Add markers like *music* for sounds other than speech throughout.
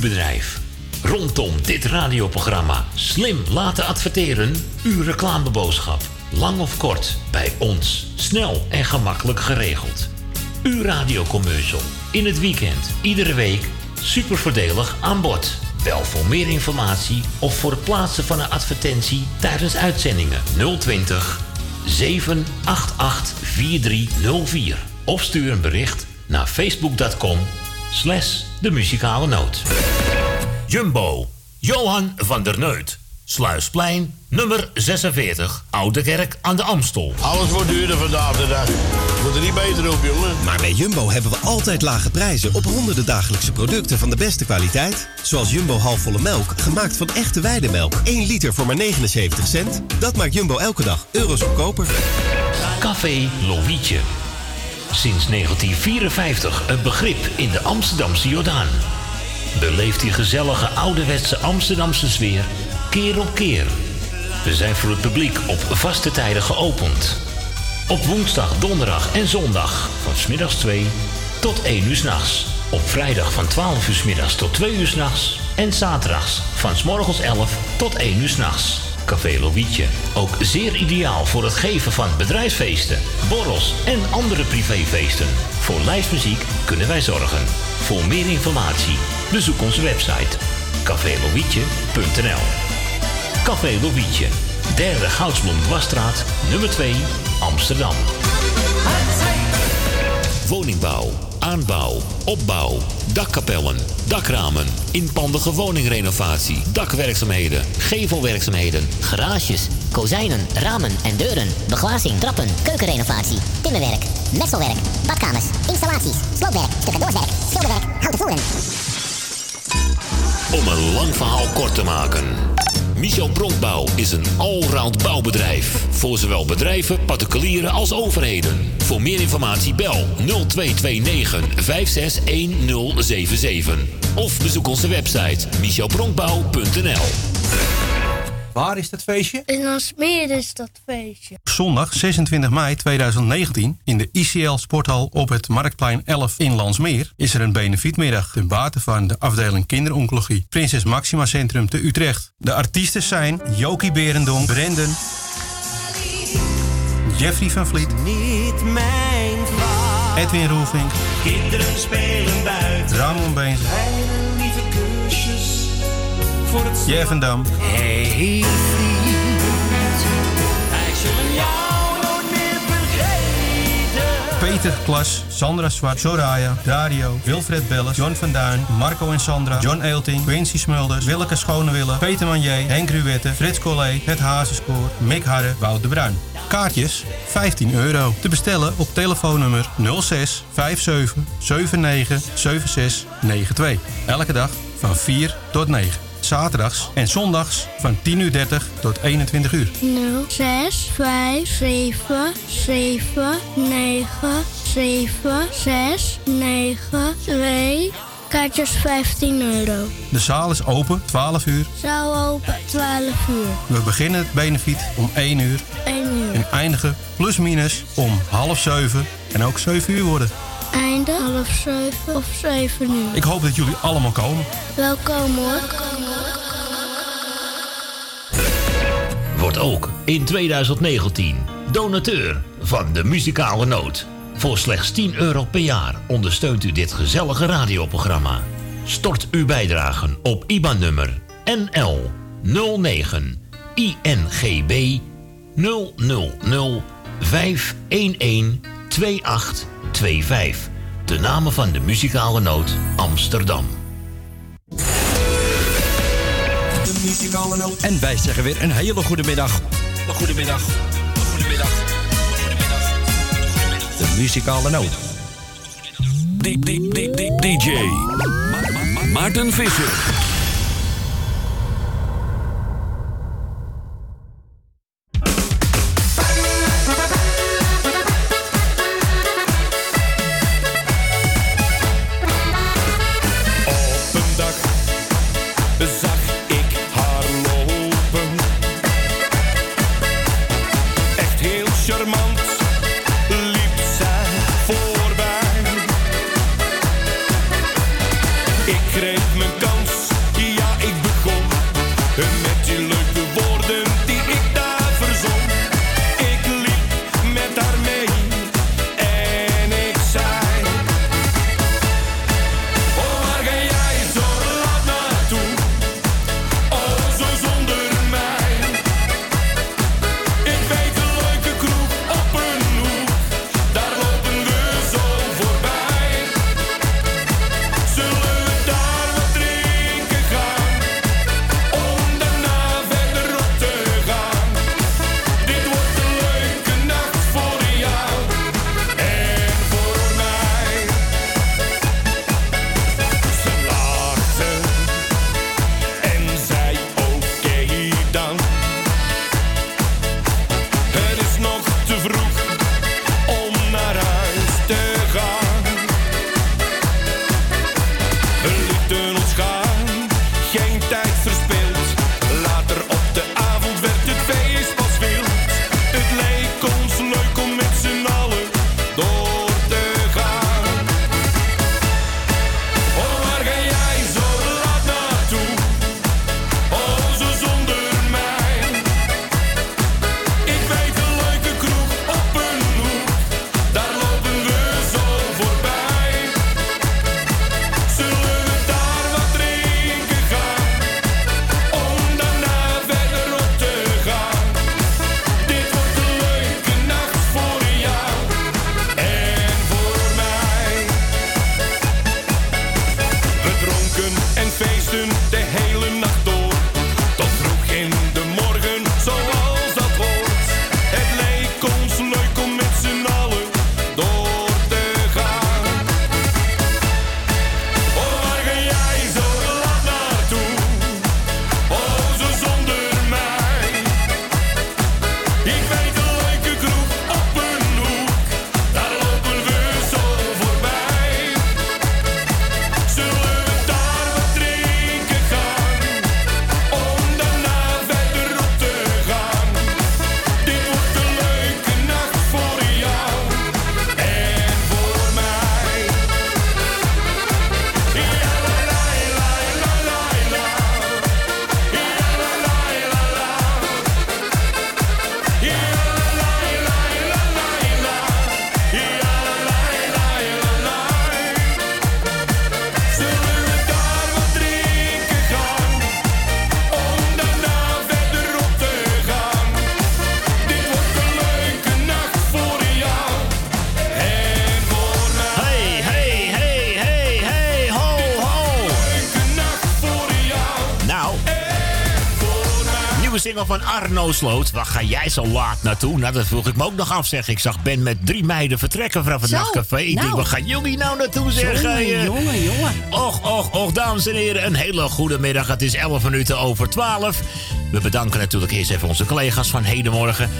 bedrijf. Rondom dit radioprogramma slim laten adverteren, uw reclameboodschap. Lang of kort, bij ons. Snel en gemakkelijk geregeld. Uw radiocommercial. In het weekend, iedere week. Super voordelig aan bod. Bel voor meer informatie of voor het plaatsen van een advertentie tijdens uitzendingen 020 788 4304. Of stuur een bericht naar facebook.com slash de muzikale noot. Jumbo, Johan van der Neut. Sluisplein, nummer 46, Oude Kerk aan de Amstel. Alles wordt duurder vandaag de dag. Wordt er niet beter op, jongen. Maar bij Jumbo hebben we altijd lage prijzen op honderden dagelijkse producten van de beste kwaliteit. Zoals Jumbo halfvolle melk, gemaakt van echte weidemelk. 1 liter voor maar 79 cent. Dat maakt Jumbo elke dag euro's goedkoper. Café Lovietje. Sinds 1954 een begrip in de Amsterdamse Jordaan. Beleef die gezellige ouderwetse Amsterdamse sfeer keer op keer. We zijn voor het publiek op vaste tijden geopend. Op woensdag, donderdag en zondag van smiddags 2 tot 1 uur s'nachts. Op vrijdag van 12 uur s middags tot 2 uur s'nachts. En zaterdags van s morgens 11 tot 1 uur s'nachts. Café Lovietje. Ook zeer ideaal voor het geven van bedrijfsfeesten, borrels en andere privéfeesten. Voor lijstmuziek kunnen wij zorgen. Voor meer informatie bezoek onze website cafélovietje.nl Café Lovietje, derde Goudsblom Dwarsstraat, nummer 2, Amsterdam. Woningbouw, aanbouw, opbouw, dakkapellen, dakramen, inpandige woningrenovatie, dakwerkzaamheden, gevelwerkzaamheden, Garages, kozijnen, ramen en deuren, beglazing, trappen, keukenrenovatie, timmerwerk, messelwerk, badkamers, installaties, sloopwerk, tussendoorwerk, schilderwerk, houten voeren. Om een lang verhaal kort te maken. Michel Bronkbouw is een allround bouwbedrijf. Voor zowel bedrijven, particulieren als overheden. Voor meer informatie bel 0229 561077. Of bezoek onze website michelbronkbouw.nl Waar is dat feestje? In Alsmeer is dat feestje. Zondag 26 mei 2019 in de ICL Sporthal op het Marktplein 11 in Landsmeer is er een benefietmiddag ten bate van de afdeling kinderoncologie Prinses Maxima Centrum te Utrecht. De artiesten zijn Jokie Berendonk, Brendan, Jeffrey van Vliet, Niet mijn. Edwin Roelvink, Kinderen spelen buiten. Ramon Beens, voor het Jeff van Dam, Hey vriend, wij zullen jou nooit meer vergeten. Peter Klas, Sandra Zwart, Soraya, Dario, Wilfred Belles, John van Duin, Marco en Sandra, John Eelting, Quincy Smulders, Willeke Schonewille, Peter Manier, Henk Ruwette, Frits Collé, Het Hazenskoor, Mick Harre, Wout de Bruin. Kaartjes 15 euro. Te bestellen op telefoonnummer 06 57 79 76 92. Elke dag van 4 tot 9. Zaterdags en zondags van 10.30 uur 30 tot 21 uur. 0, 6, 5, 7, 7, 9, 7, 6, 9, 2. Kaartjes 15 euro. De zaal is open 12 uur. Zaal open 12 uur. We beginnen het benefiet om 1 uur 1 uur. en eindigen plus minus om half 7 en ook 7 uur worden. Einde half 7 of 7 uur. Ik hoop dat jullie allemaal komen. Welkom hoor. Wordt ook in 2019 donateur van de muzikale noot. Voor slechts 10 euro per jaar ondersteunt u dit gezellige radioprogramma. Stort uw bijdragen op IBAN-nummer NL 09 INGB 000 511 2825. De namen van de muzikale noot Amsterdam. De muzikale noot. En wij zeggen weer een hele goede middag. Een goede middag. Een goede middag. De muzikale noot. DJ Maarten Visser. Van Arno Sloot. Waar ga jij zo laat naartoe? Nou, dat vroeg ik me ook nog af, zeg. Ik zag Ben met drie meiden vertrekken vanaf het Zo, nachtcafé. Ik denk, nou. waar gaan jullie nou naartoe, zeg? Jongen, eh, jongen, jongen. Och, och, och, dames en heren. Een hele goede middag. Het is 11 minuten over 12. We bedanken natuurlijk eerst even onze collega's van Hedenmorgen.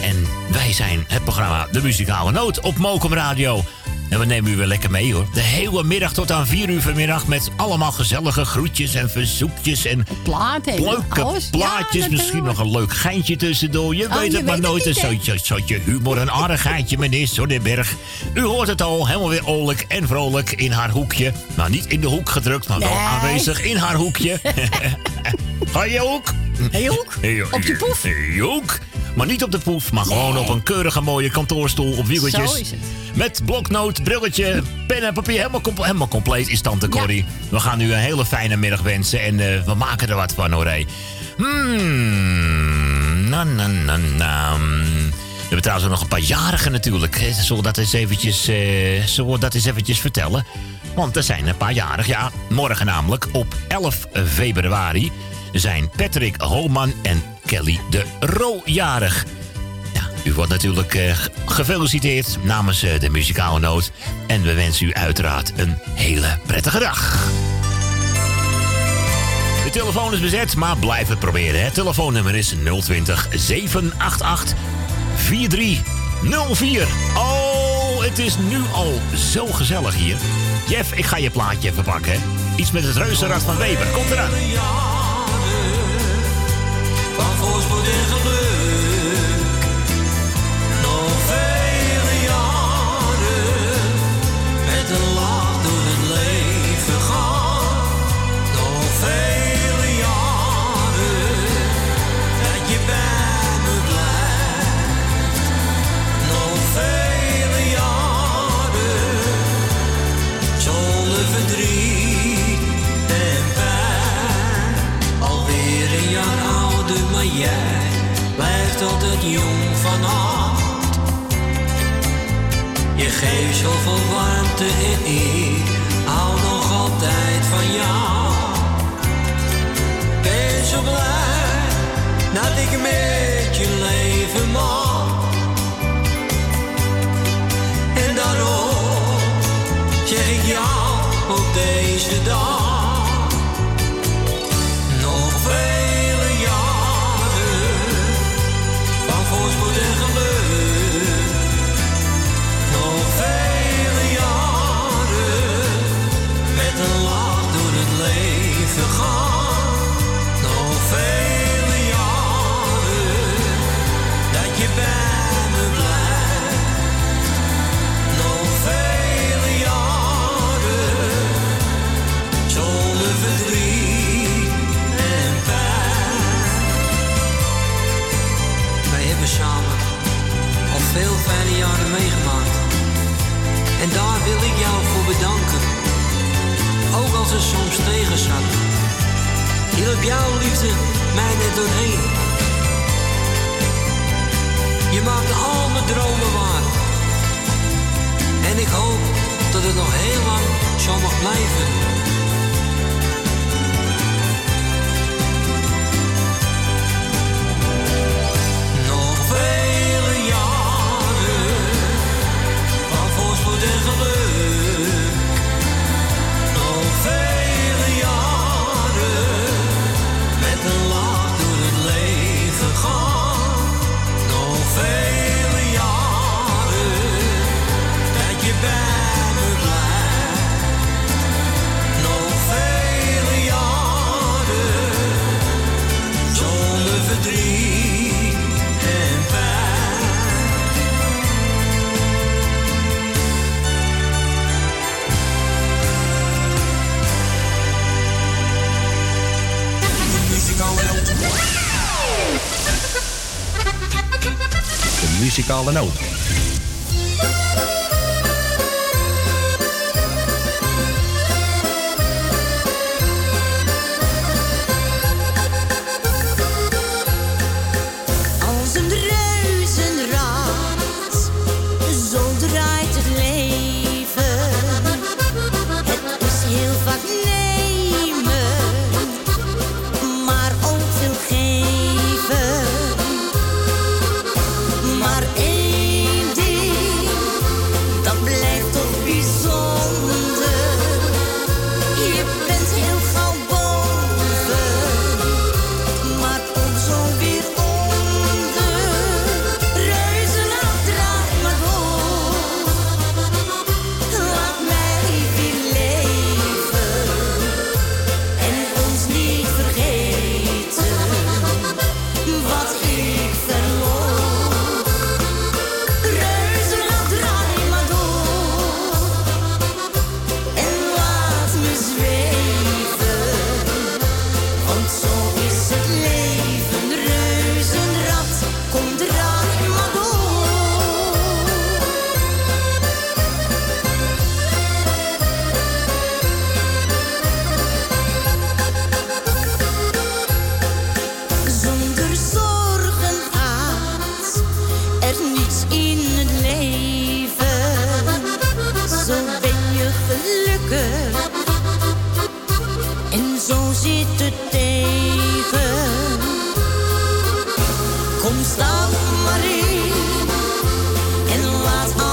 En wij zijn het programma De Muzikale Noot op Mokum Radio. En we nemen u weer lekker mee hoor. De hele middag tot aan 4 uur vanmiddag met allemaal gezellige groetjes en verzoekjes en Platen en leuke alles. plaatjes. Ja, Misschien nog een leuk geintje tussendoor. Je Oh, weet je het maar weet nooit. Een soortje humor, een aardigheidje, meneer Sonnenberg. U hoort het al, helemaal weer oorlijk en vrolijk in haar hoekje. Nou, niet in de hoek gedrukt, maar wel Nee. aanwezig in haar hoekje. *laughs* Ga je hoek? Hey, hoek. Op je poef. Hey. Maar niet op de poef, maar gewoon op een keurige mooie kantoorstoel op wieltjes. Zo is het. Met bloknoot, brilletje, pen en papier. Helemaal, comple- helemaal compleet is Tante Corrie. We gaan u een hele fijne middag wensen en eh, we maken er wat van hoor. Hmm, na na na na. We hebben trouwens nog een paar jarigen natuurlijk. hè. Zullen we dat eens eventjes, eh, zullen we dat eens eventjes vertellen? Want er zijn een paar jarig. Ja, morgen namelijk op 11 februari zijn Patrick Holman en Kelly de Roo jarig. Ja, u wordt natuurlijk eh, gefeliciteerd namens eh, de muzikale noot. En we wensen u uiteraard een hele prettige dag. De telefoon is bezet, maar blijf het proberen. Het telefoonnummer is 020 788 4304. Oh, het is nu al zo gezellig hier. Jeff, ik ga je plaatje even pakken. Iets met het reuzenrad van Weber. Komt eraan. Van voorspoed en geluk. Blijft altijd jong van hart. Je geeft zoveel warmte en ik hou nog altijd van jou. Ben zo blij dat ik met je leven mag. En daarom zeg ik jou op deze dag. Nog vele meegemaakt. En daar wil ik jou voor bedanken. Ook als het soms tegen zat. Hielp jouw liefde mij net doorheen. Je maakte al mijn dromen waar. En ik hoop dat het nog heel lang zo mag blijven. Muzikale noot. Kom stap maar in en laat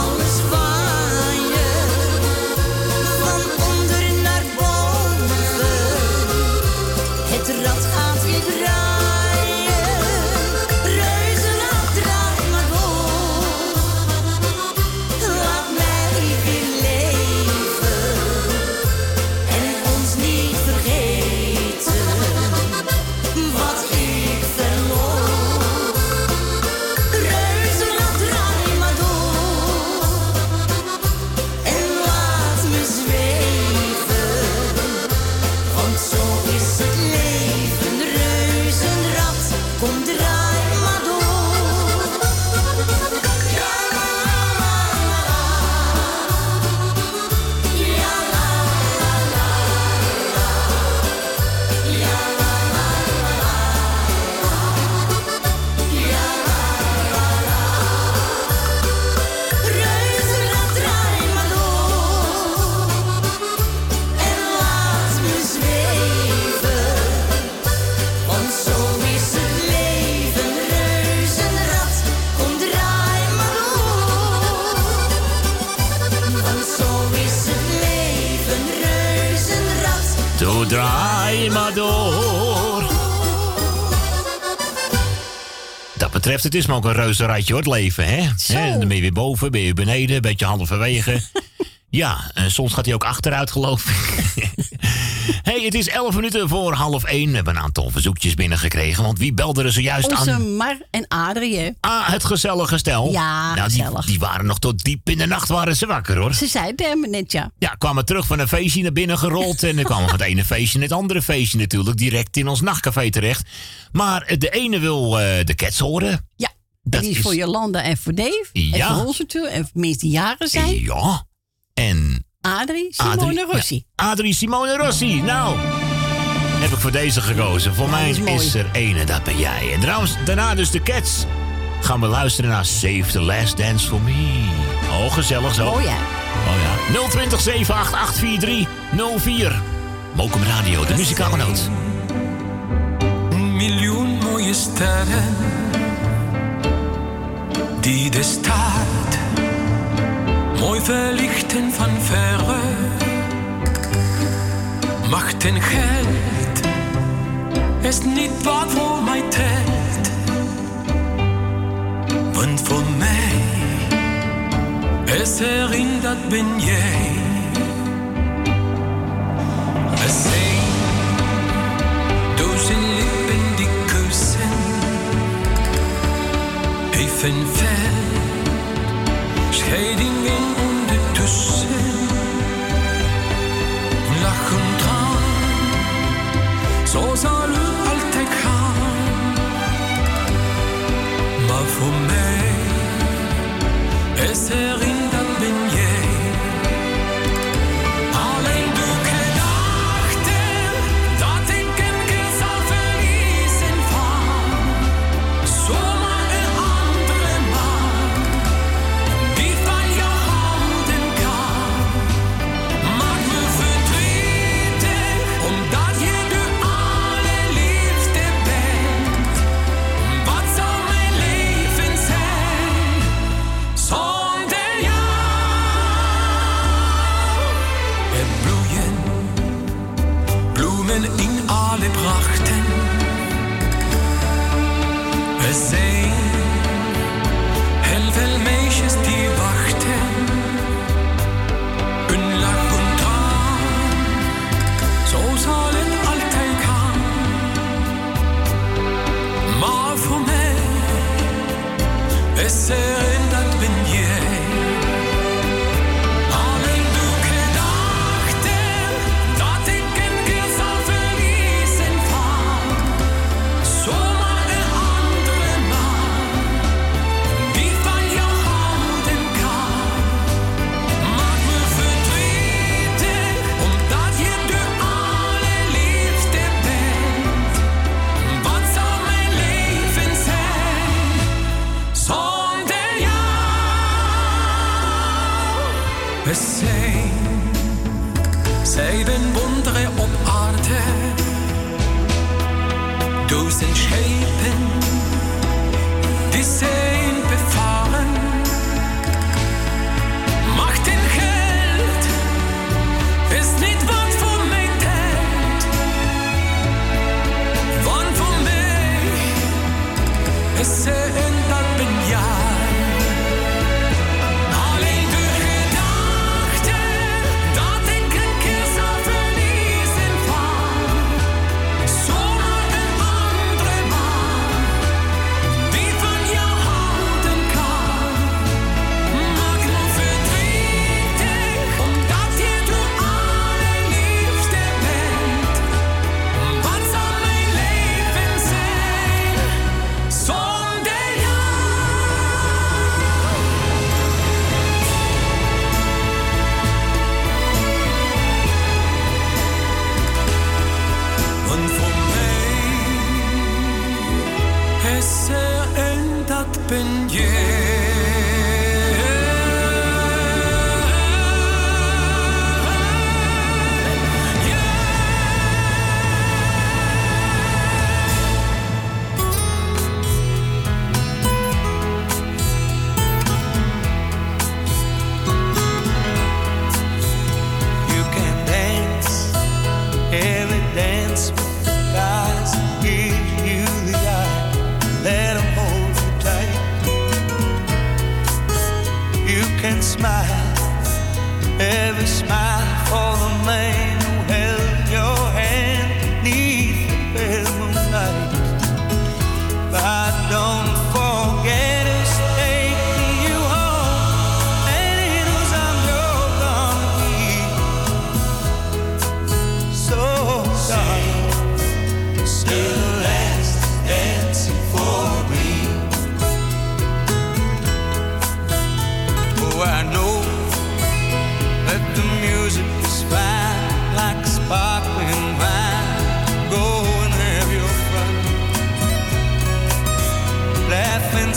maar door. Dat betreft, het is maar ook een reuzenradje hoor, het leven, hè? Hè, Dan ben je weer boven, ben je beneden, een beetje halverwege. *laughs* ja, en soms gaat hij ook achteruit, geloof. Hey, het is 11 minuten voor half 1. We hebben een aantal verzoekjes binnengekregen, want wie belde er zojuist Onze aan? Mar en Adrie? Ah, het gezellige stel. Ja, nou, die, gezellig. die waren nog tot diep in de nacht waren ze wakker, hoor. Ze zei het hem net, ja. Ja, kwamen terug van een feestje naar binnen gerold. En dan kwamen van het ene feestje naar het andere feestje natuurlijk. Direct in ons nachtcafé terecht. Maar eh, de ene wil eh, de cats horen. Ja, Dat die is, is- voor Jolanda en voor Dave. Ja. En voor ons natuurlijk. En voor mensen die jaren zijn. Ja. En Adrie, Simone Adrie- Rossi. ja, Adrie Simone Rossi. Nou, heb ik voor deze gekozen. Voor mij is er ene, dat ben jij. En trouwens, daarna dus de cats. Gaan we luisteren naar Save the Last Dance for Me. Oh, gezellig zo. Oh ja. Oh ja. 020 788 04. Mokum Radio, de muzikale noot. Een miljoen mooie sterren die de stad mooi verlichten van verre. Macht en geld is niet wat voor mij telt, want voor mij is er in dat ben jij. Er zijn duizend lippen die kussen, even ver, scheidingen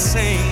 sem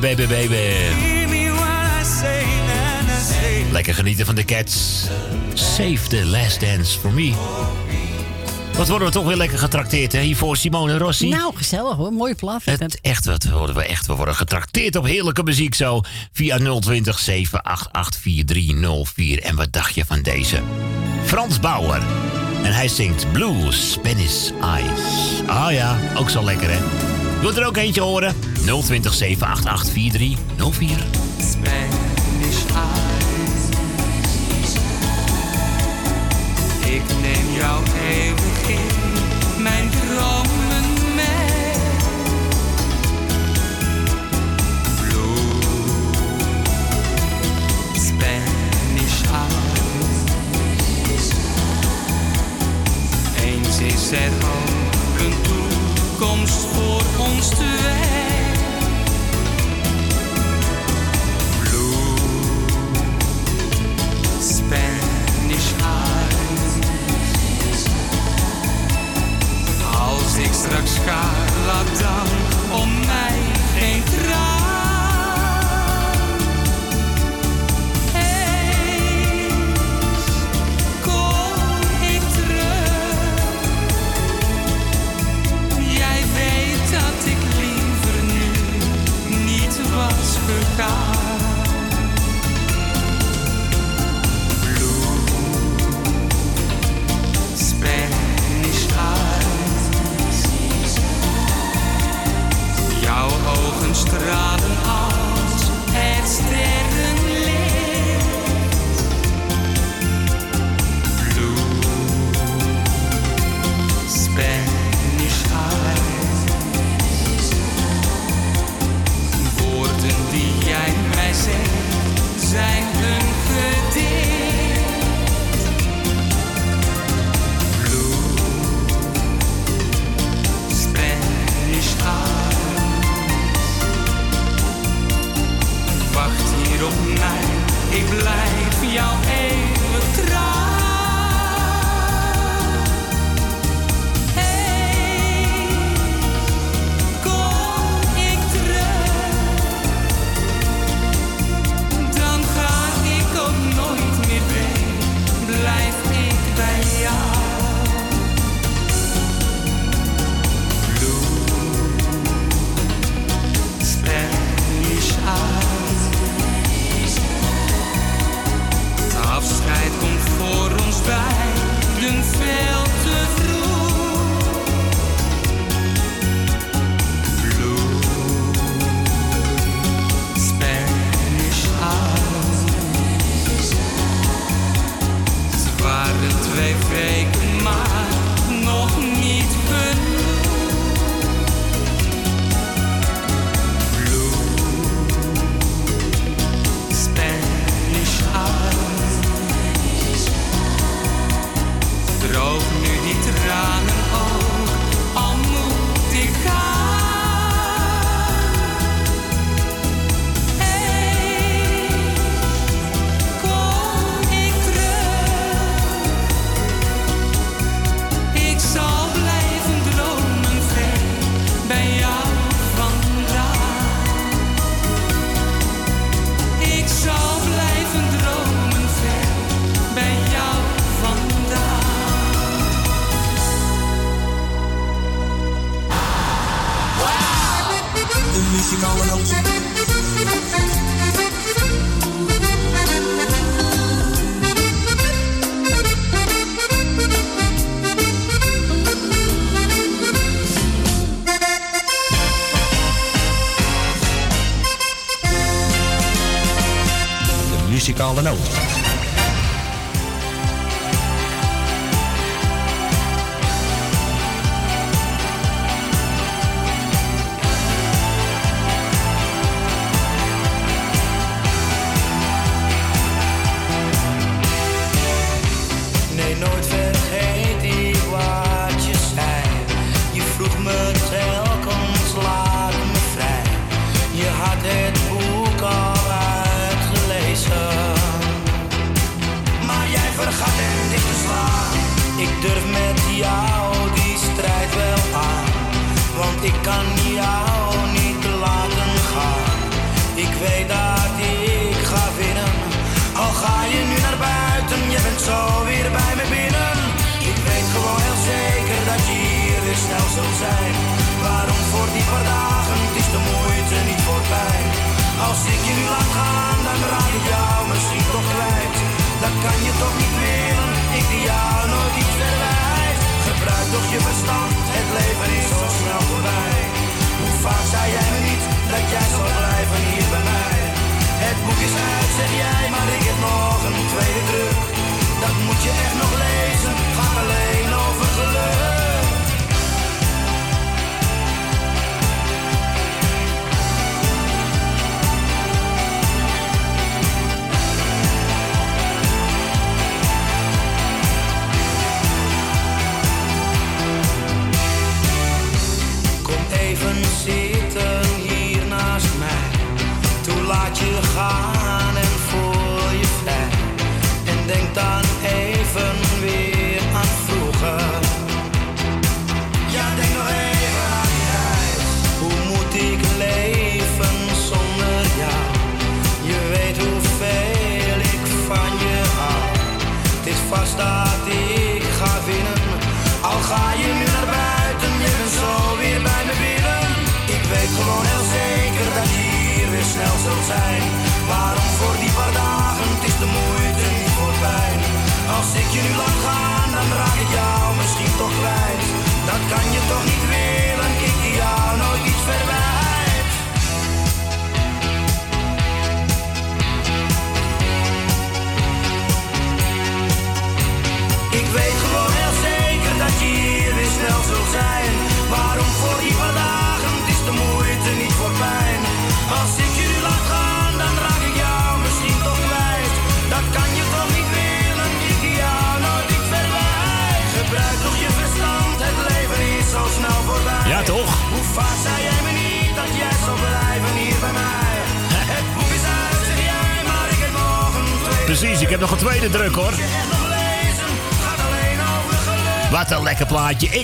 baby, baby. Lekker genieten van de Cats. Save the last dance for me. Wat worden we toch weer lekker getrakteerd, hè? Hiervoor Simone Rossi. Nou, gezellig hoor. Mooie plaat. Het echt, wat worden we echt. We worden getrakteerd op heerlijke muziek zo. Via 020 788 En wat dacht je van deze? Frans Bauer. En hij zingt Blue Spanish Eyes. Ah ja, ook zo lekker, hè? Wilt er ook eentje horen? 0207884304 788 4304. Ik neem jou in mijn dromen mee. Blue Spanish eyes. Eens is er ook een toekomst voor ons twee. Straks gaat dan om mij geen traan. Eens kom ik terug. Jij weet dat ik liever nu niet was gegaan. raden als het sterft.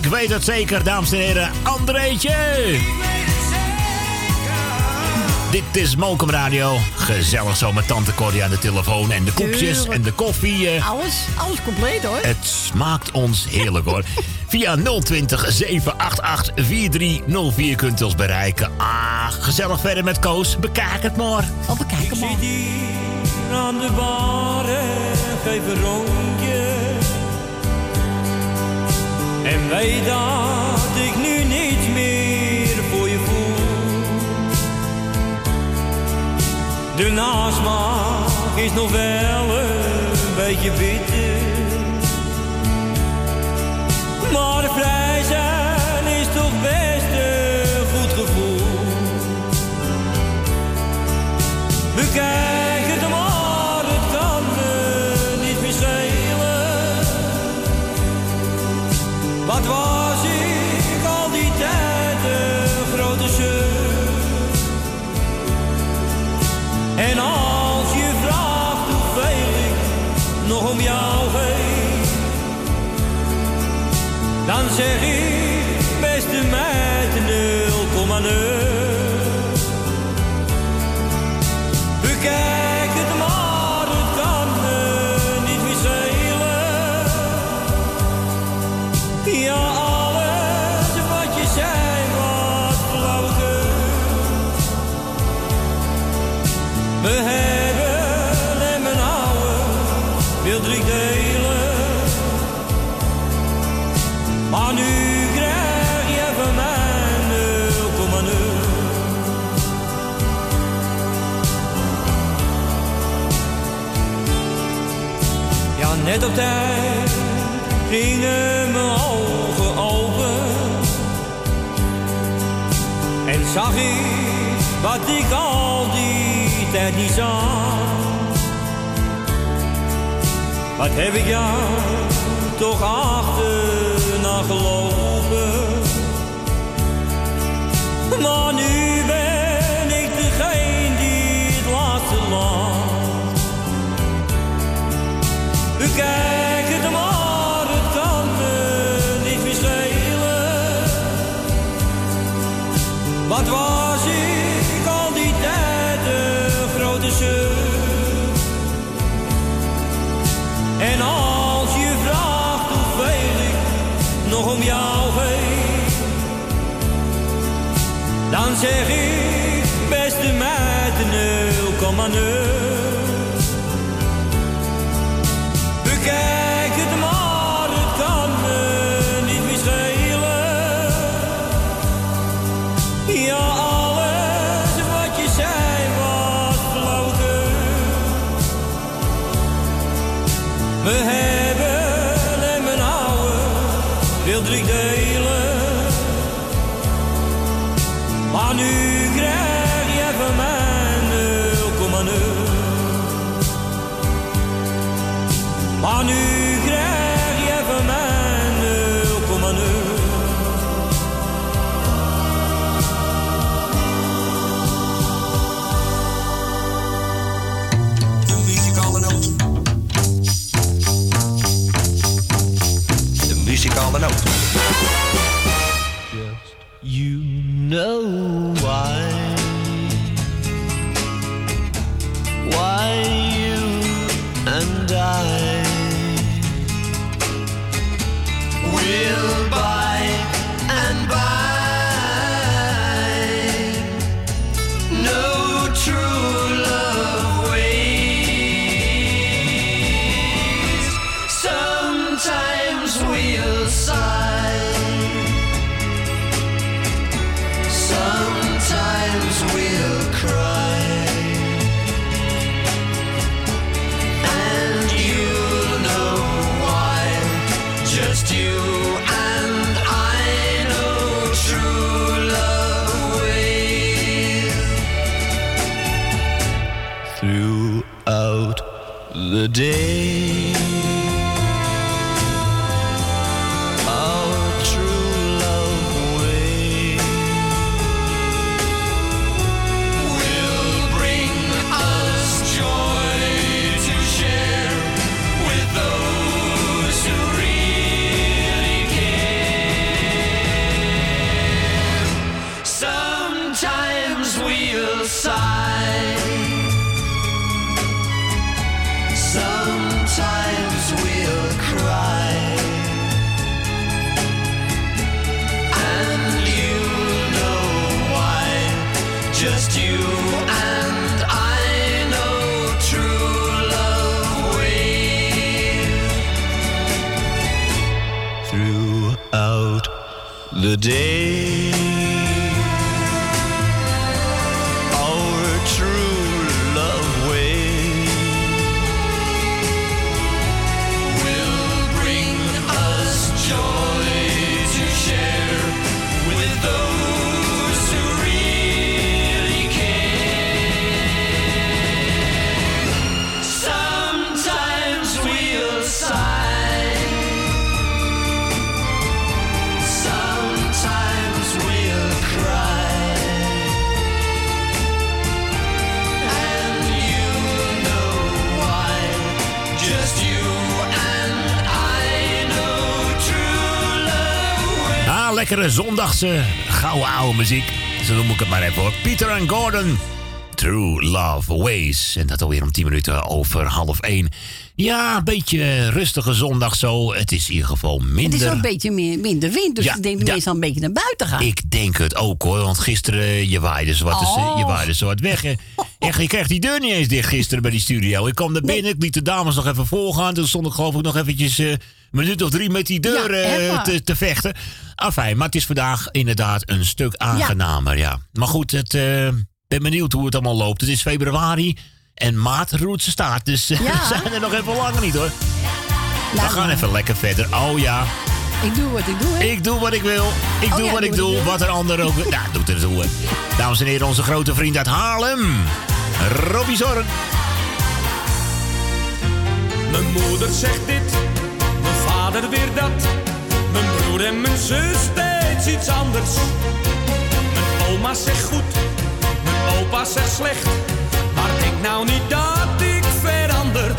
Ik weet het zeker, dames en heren. Andreetje! Dit is Mokum Radio. Gezellig zo met Tante Corrie aan de telefoon. En de koekjes en de koffie. Eh. Alles, alles compleet hoor. Het smaakt ons heerlijk hoor. *laughs* Via 020 788 4304 kunt u ons bereiken. Ah, gezellig verder met Koos. Bekijk het maar. Oh, bekijk het maar. Aan de bar, geef rond. En weet dat ik nu niet meer voor je voel. De nasmaak is nog wel een beetje bitter. Wat heb ik jou toch achterna gelopen? jou geef, dan zeg ik, beste meid, 0,0. Day. Lekkere zondagse gouden oude muziek. Zo noem ik het maar even hoor. Peter and Gordon. True Love Ways. En dat alweer om 10 minuten over half 1. Ja, een beetje rustige zondag zo. Het is in ieder geval minder. Het is wel een beetje meer, minder wind, dus Ja, ik denk dat mensen al een beetje naar buiten gaan. Ik denk het ook hoor, want gisteren je waaide zo wat, je Oh. waaide zo wat weg. hè. *laughs* Echt, je kreeg die deur niet eens dicht gisteren bij die studio. Ik kwam naar binnen, ik liet de dames nog even voorgaan. Toen stond ik geloof ik nog eventjes eh, minuut of drie met die deur Ja, eh, te, te vechten. Afijn, maar het is vandaag inderdaad een stuk aangenamer, ja. Maar goed, het, eh, ben benieuwd hoe het allemaal loopt. Het is februari en maart roert ze staat. Dus eh, Ja. *laughs* we zijn er nog even langer niet hoor. We gaan even lekker verder. Oh ja. Ik doe wat ik doe, hè? Ik doe wat ik wil. Ik Oh doe ja, wat doe ik wat doe. ik. Wat een ander ook. *laughs* Nou, doet er toe. hè. Dames en heren, onze grote vriend uit Haarlem. Robbie Zorn. Mijn moeder zegt dit, vader weer dat. Mijn broer en mijn zus steeds iets anders. Mijn oma zegt goed, mijn opa zegt slecht. Maar denk nou niet dat ik verander.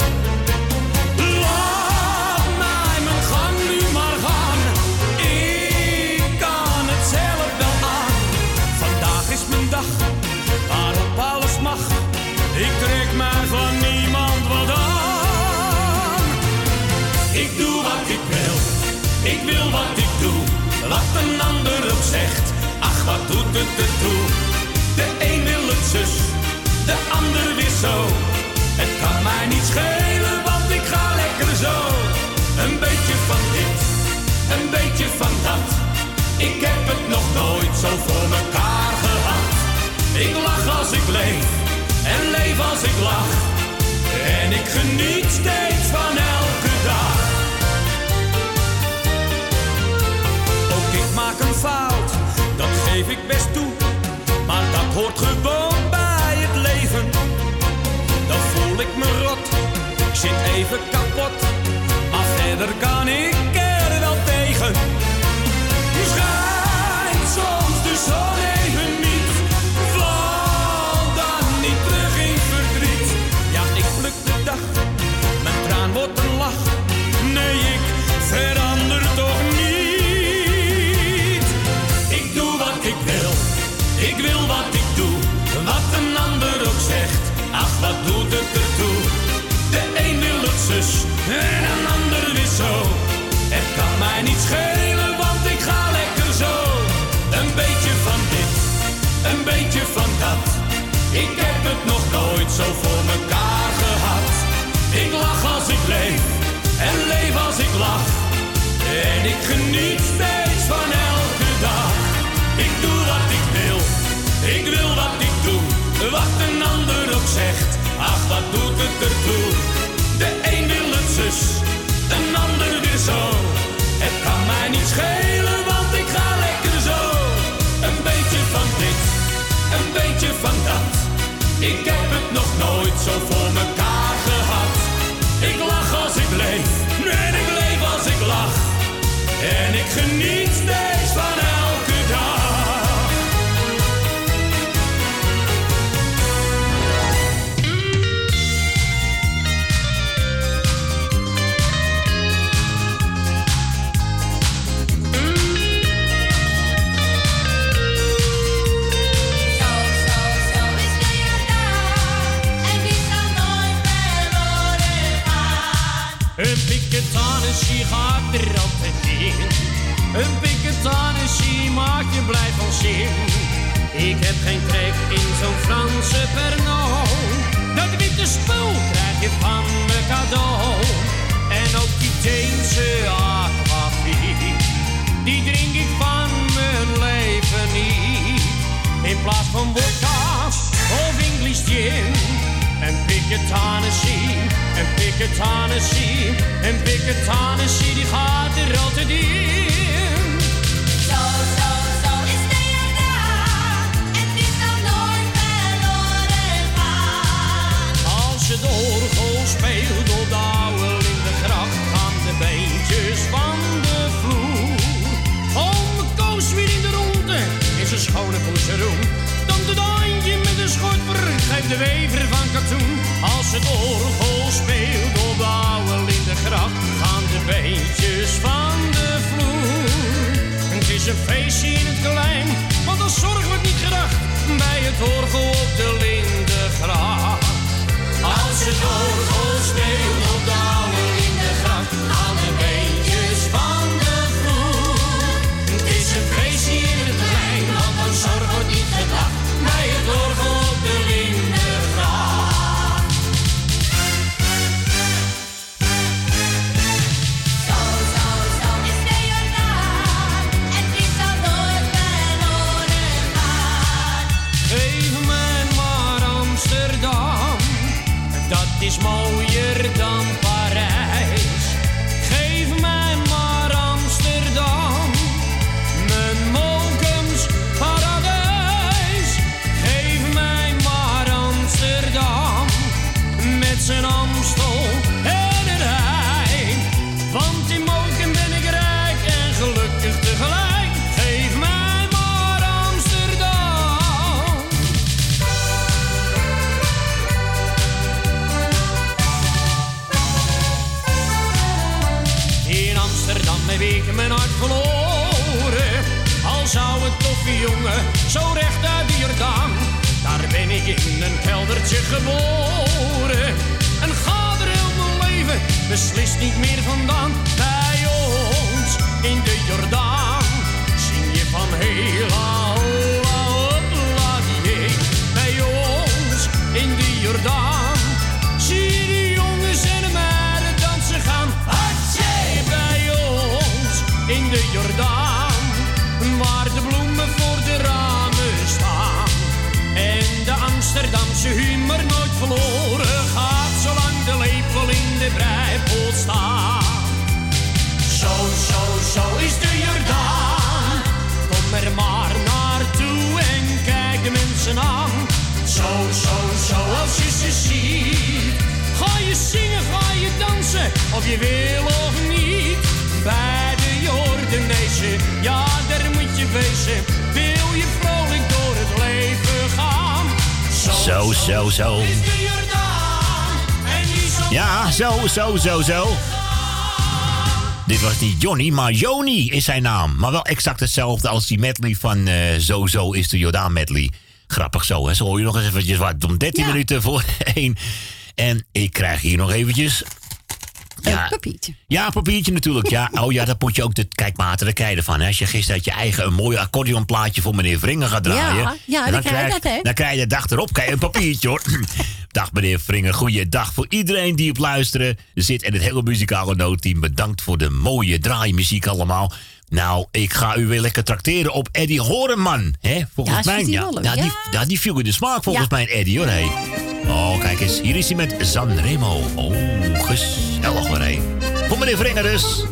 De een wil het zus, de ander weer zo. Het kan mij niet schelen, want ik ga lekker zo. Een beetje van dit, een beetje van dat. Ik heb het nog nooit zo voor mekaar gehad. Ik lach als ik leef en leef als ik lach. En ik geniet steeds van elke geef ik best toe. Maar dat hoort gewoon bij het leven. Dan voel ik me rot, ik zit even kapot. Maar verder kan ik er wel tegen. Schijnt soms de zon zo voor mekaar gehad. Ik lach als ik leef en leef als ik lach. En ik geniet steeds van elke dag. Ik doe wat ik wil, ik wil wat ik doe. Wat een ander ook zegt, ach wat doet het ertoe. De een wil het zus, een ander weer zo. Zo voor piketanessie gaat er in. Een piketanessie maakt je blij van zin. Ik heb geen trek in zo'n Franse Pernod. Dat witte spul krijg je van me cadeau. En ook die Deense aquavit, die drink ik van mijn leven niet. In plaats van vodka of English gin. En piketanessie, en piketanessie, en piketanessie, die gaat er altijd in. Zo, zo, zo is de Jordaan. Het is dan nooit verloren gaan. Als het orgel speelt op de oude gracht gaan de beentjes van de vloer. Ome Koos weer in de ronde, in zijn schone poeseroen. Tante Daantje met een schort geeft de wever van katoen. Als het orgel speelt op de oude gracht gaan de beentjes van de vloer. Het is een feestje in het klein, want als zorg wordt niet gedacht bij het orgel op de Lindegracht. Als het orgel speelt op de oude Lindegracht, aan de beentjes van de vloer. Het is een feestje in het klein, want aan zorg is mooier beslist niet meer vandaan. Mensen aan. Zo, zo, zo als je ze ziet. Ga je zingen, ga je dansen, of je wil of niet. Bij de Jordanezen, ja daar moet je wezen. Wil je vrolijk door het leven gaan. Zo, zo, zo. zal Ja, zo, zo, zo, zo. Dit was niet Johnny, maar Joni is zijn naam. Maar wel exact hetzelfde als die medley van eh Zo Zo is de Jordaan medley. Grappig zo, hè? Zo hoor je nog eens eventjes wat om 13 Ja. minuten voor *laughs* één. En ik krijg hier nog eventjes... Ja, papiertje. Ja, papiertje natuurlijk. Ja, *laughs* oh ja, dat moet je ook de daar krijg je ervan. hè. Als je gisteren uit je eigen een mooi accordeonplaatje voor meneer Vringer gaat draaien. Ja, ja, dan krijg je dat, hè? Dan krijg je de dag erop krijg je een papiertje, hoor. *clears throat* dag meneer Vringer, goeiedag voor iedereen die op luisteren zit. En het hele muzikale noodteam, bedankt voor de mooie draaimuziek allemaal. Nou, ik ga u weer lekker trakteren op Eddie Horeman. Hè? Volgens Ja, mij, ja, ja, die, ja. die viel in de smaak volgens mij, Eddie, hoor. Hey. Oh, kijk eens, hier is hij met Sanremo. Oh, gezellig hoor, hé. Voor meneer Vringer dus.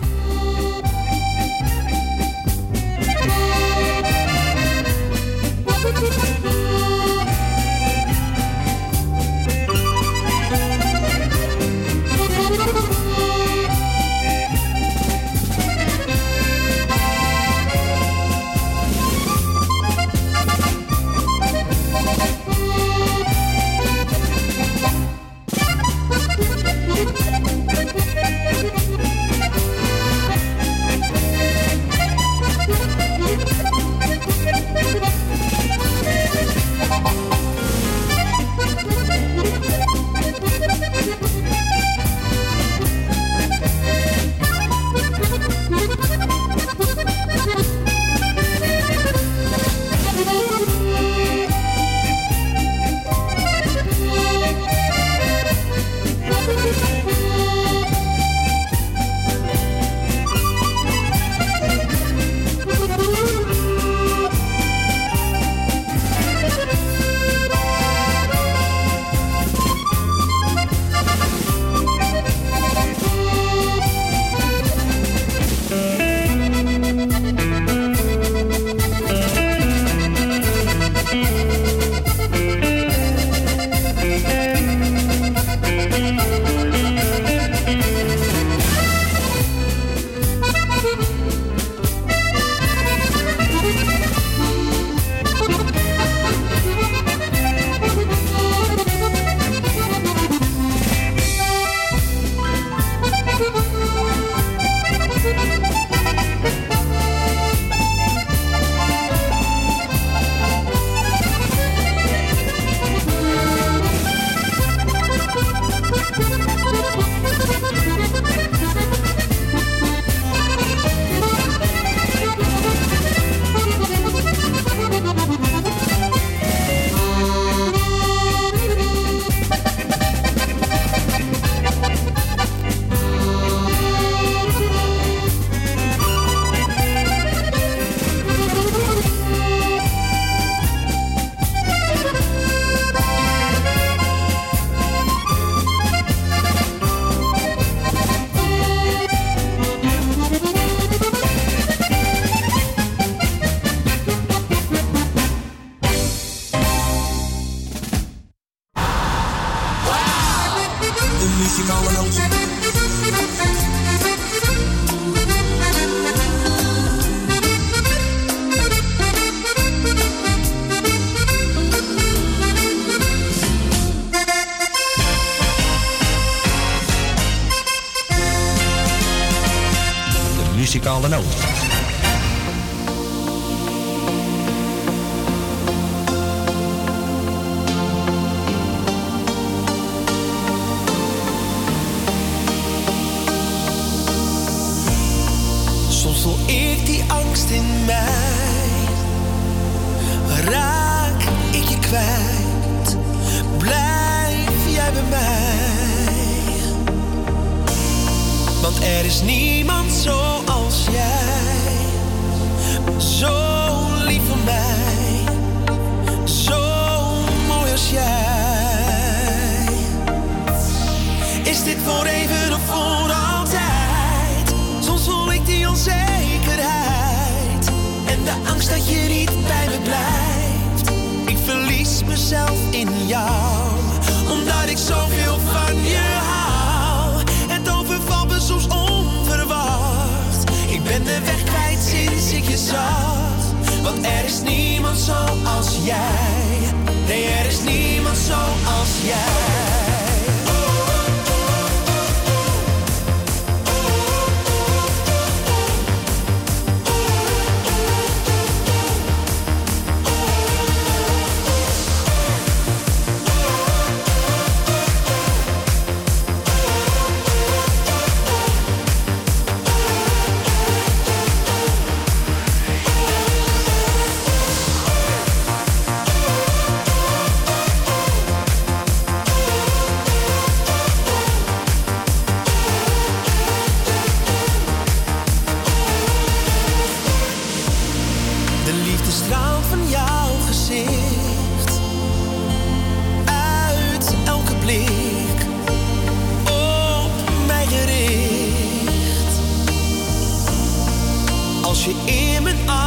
Je in mijn armen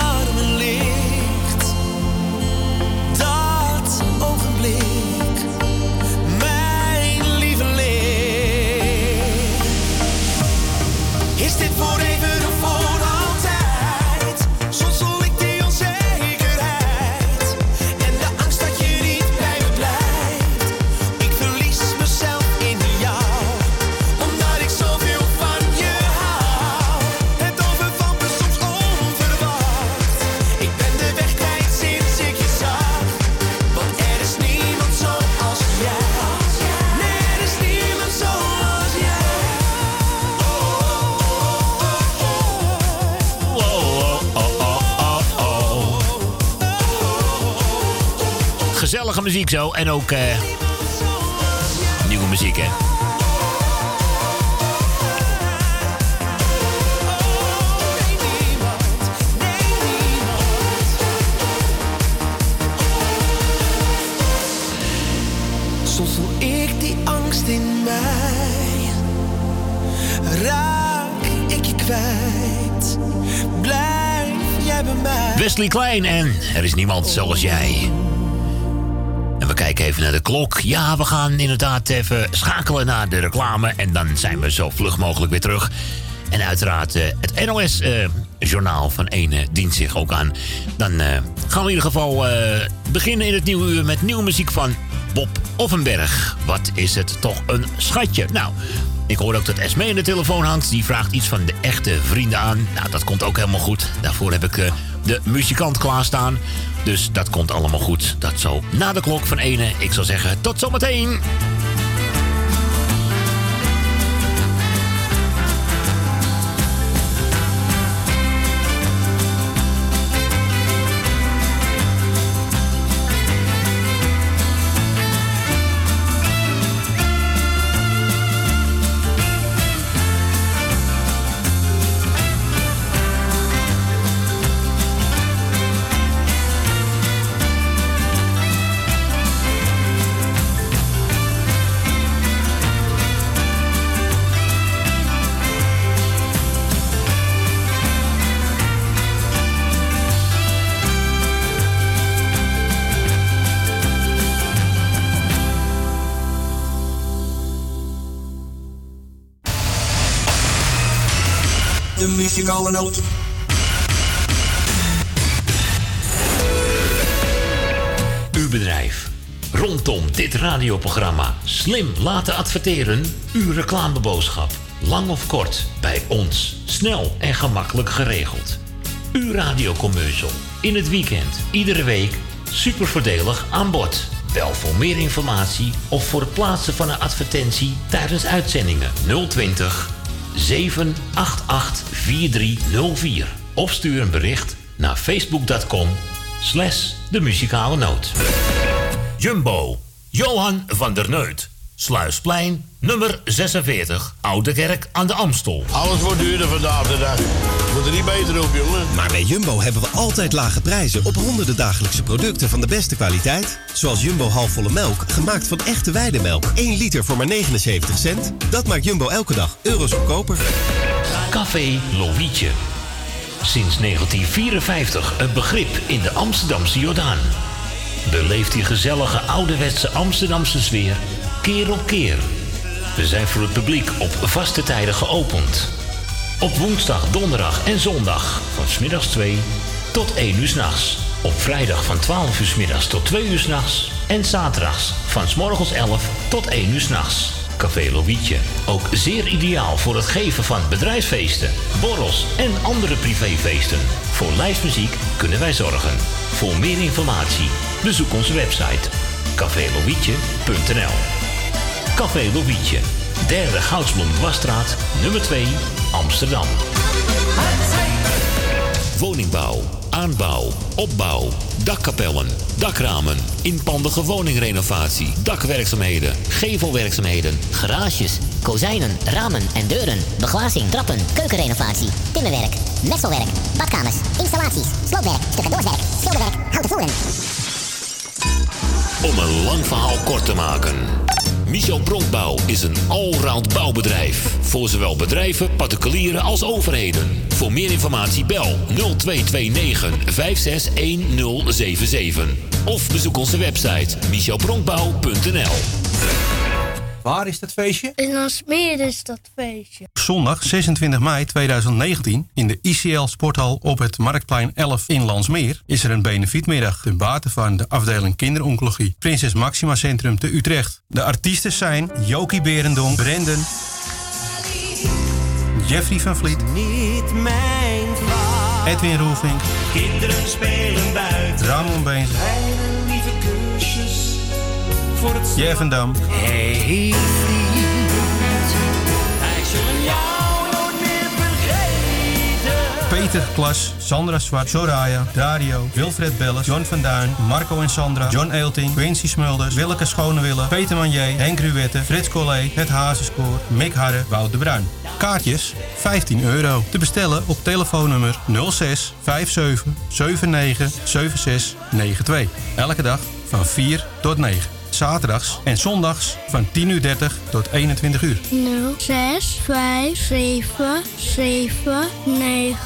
muziek zo. En ook eh, nieuwe muziek, hè? Soms voel ik die angst in mij. Raak ik je kwijt. Blijf jij bij mij. Wesley Klein en er is niemand zoals jij. Naar de klok. Ja, we gaan inderdaad even schakelen naar de reclame. En dan zijn we zo vlug mogelijk weer terug. En uiteraard eh, het NOS-journaal van ene dient zich ook aan. Dan eh, gaan we in ieder geval eh, beginnen in het nieuwe uur met nieuwe muziek van Bob Offenberg. Wat is het toch een schatje? Nou, ik hoor ook dat Esme in de telefoon hangt. Die vraagt iets van de echte vrienden aan. Nou, dat komt ook helemaal goed. Daarvoor heb ik eh, de muzikant klaarstaan. Dus dat komt allemaal goed. Dat zo na de klok van ene. Ik zou zeggen, tot zometeen. Muzikale. Uw bedrijf. Rondom dit radioprogramma slim laten adverteren. Uw reclameboodschap. Lang of kort, bij ons. Snel en gemakkelijk geregeld. Uw radiocommercial. In het weekend, iedere week. Super voordelig aan bod. Bel voor meer informatie of voor het plaatsen van een advertentie tijdens uitzendingen 020 788 4304. Of stuur een bericht naar facebook.com slash de muzikale noot. Jumbo, Johan van der Neut. Sluisplein, nummer 46, Oude Kerk aan de Amstel. Alles wordt duurder vandaag de dag. Moet er niet beter op, jongen. Maar bij Jumbo hebben we altijd lage prijzen op honderden dagelijkse producten van de beste kwaliteit. Zoals Jumbo halfvolle melk, gemaakt van echte weidemelk. 1 liter voor maar 79 cent. Dat maakt Jumbo elke dag euro's goedkoper. Café Lovietje. Sinds 1954 een begrip in de Amsterdamse Jordaan. Beleeft die gezellige ouderwetse Amsterdamse sfeer keer op keer. We zijn voor het publiek op vaste tijden geopend. Op woensdag, donderdag en zondag van smiddags 2 tot 1 uur s'nachts. Op vrijdag van 12 uur 's middags tot 2 uur s'nachts. En zaterdags van 's morgens 11 tot 1 uur s'nachts. Café Lovietje. Ook zeer ideaal voor het geven van bedrijfsfeesten, borrels en andere privéfeesten. Voor lijstmuziek kunnen wij zorgen. Voor meer informatie bezoek onze website cafélovietje.nl Café Lovietje, derde Goudsblom Wasstraat, nummer 2, Amsterdam. Woningbouw, aanbouw, opbouw, dakkapellen, dakramen, inpandige woningrenovatie, dakwerkzaamheden, gevelwerkzaamheden, Garages, kozijnen, ramen en deuren, beglazing, trappen, keukenrenovatie, timmerwerk, messelwerk, badkamers, installaties, sloopwerk, stucadoorswerk, schilderwerk, houten voeren. Om een lang verhaal kort te maken. Michel Bronkbouw is een allround bouwbedrijf. Voor zowel bedrijven, particulieren als overheden. Voor meer informatie bel 0229 561077. Of bezoek onze website michelbronkbouw.nl Waar is dat feestje? In Alsmeer is dat feestje. Zondag 26 mei 2019 in de ICL Sporthal op het Marktplein 11 in Landsmeer is er een benefietmiddag ten bate van de afdeling kinderoncologie Prinses Maxima Centrum te Utrecht. De artiesten zijn Jokie Berendonk, Brendan, Jeffrey van Vliet, Niet mijn vraag. Edwin Roelvink, Kinderen spelen buiten. Ramon Beens, voor het Hey jou nooit meer vergeten. Peter Klas, Sandra Zwart, Soraya, Dario, Wilfred Belles, John van Duin, Marco en Sandra, John Eelting, Quincy Smulders, Willeke Schonewille, Peter Manier, Henk Ruwette, Frits Collé, Het Hazenskoor, Mick Harre, Wout de Bruin. Kaartjes 15 euro. Te bestellen op telefoonnummer 06 57 79 76 92. Elke dag van 4 tot 9. Zaterdags en zondags van 10.30 uur tot 21 uur. 0, 6, 5, 7, 7, 9,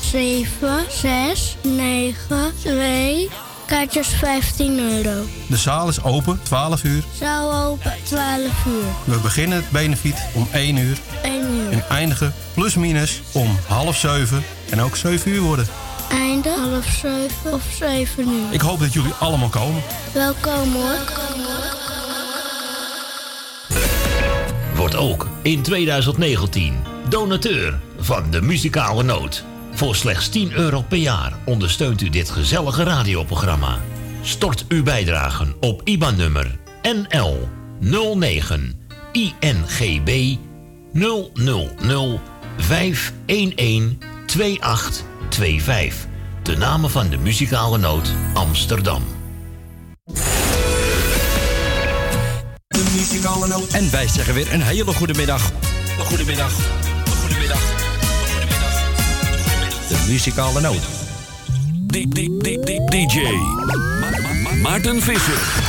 7, 6, 9, 2. Kaartjes 15 euro. De zaal is open 12 uur. Zaal open 12 uur. We beginnen het benefiet om 1 uur 1 uur. en eindigen plus minus om half 7 en ook 7 uur worden. Einde half 7 of 7 uur. Ik hoop dat jullie allemaal komen. Welkom hoor. Wordt ook in 2019 donateur van de muzikale noot. Voor slechts 10 euro per jaar ondersteunt u dit gezellige radioprogramma. Stort uw bijdragen op IBAN-nummer NL 09 INGB 000 511 2825. De namen van de muzikale noot Amsterdam. De muzikale noot. En wij zeggen weer een hele goede middag. Een goede middag. Een goede middag. Een goede middag. De muzikale noot. DJ Maarten Visser.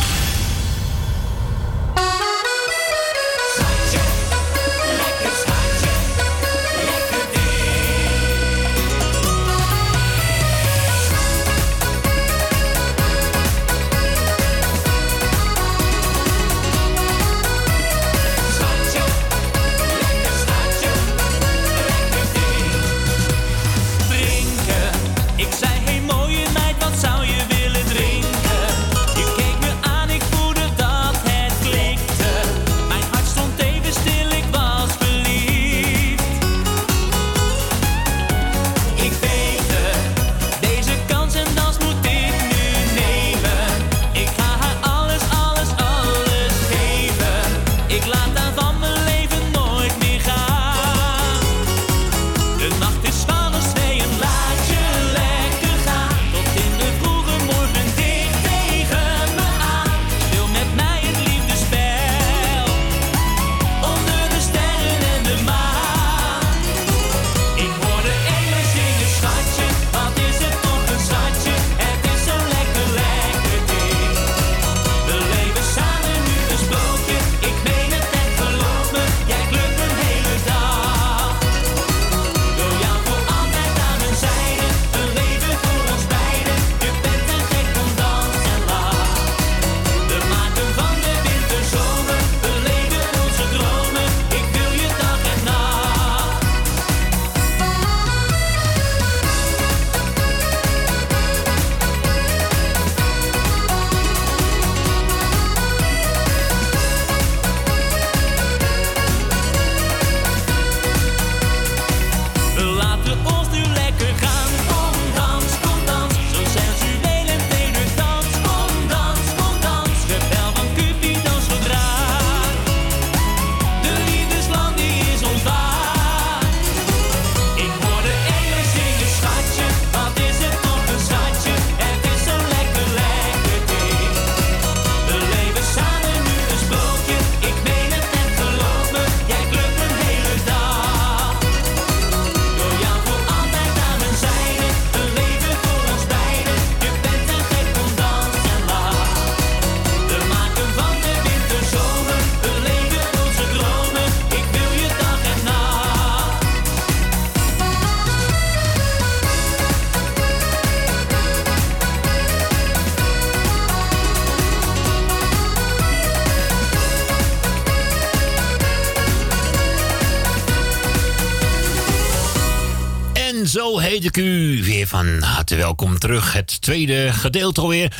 Ik u weer van harte welkom terug. Het tweede gedeelte alweer.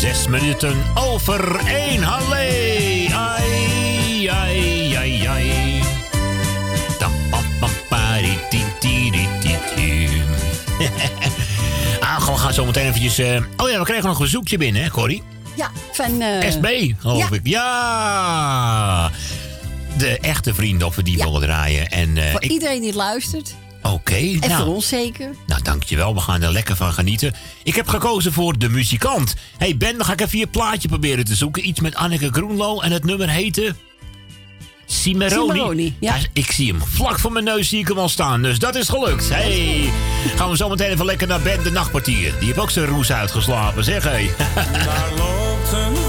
Zes minuten over één. Halle! Ai, ai, ai, ai. Ah, *laughs* we gaan zo meteen eventjes... eh, Oh ja, we kregen nog een zoekje binnen, hè, Corrie? Ja, van... eh, SB, geloof ja. ik. Ja! De echte vrienden of we die willen draaien. En, eh, Voor ik- iedereen die luistert. Oké, En nou, voor ons zeker. Nou, dankjewel. We gaan er lekker van genieten. Ik heb gekozen voor de muzikant. hey Ben, dan ga ik even je plaatje proberen te zoeken. Iets met Anneke Groenlo en het nummer heette... Cimarroni. Cimarroni, ja. Ik zie hem vlak voor mijn neus zie ik hem al staan. Dus dat is gelukt. Hey, gaan we zo meteen even lekker naar Ben de Nachtpartier. Die heeft ook zijn roes uitgeslapen, zeg hé. *laughs* Daar loopt een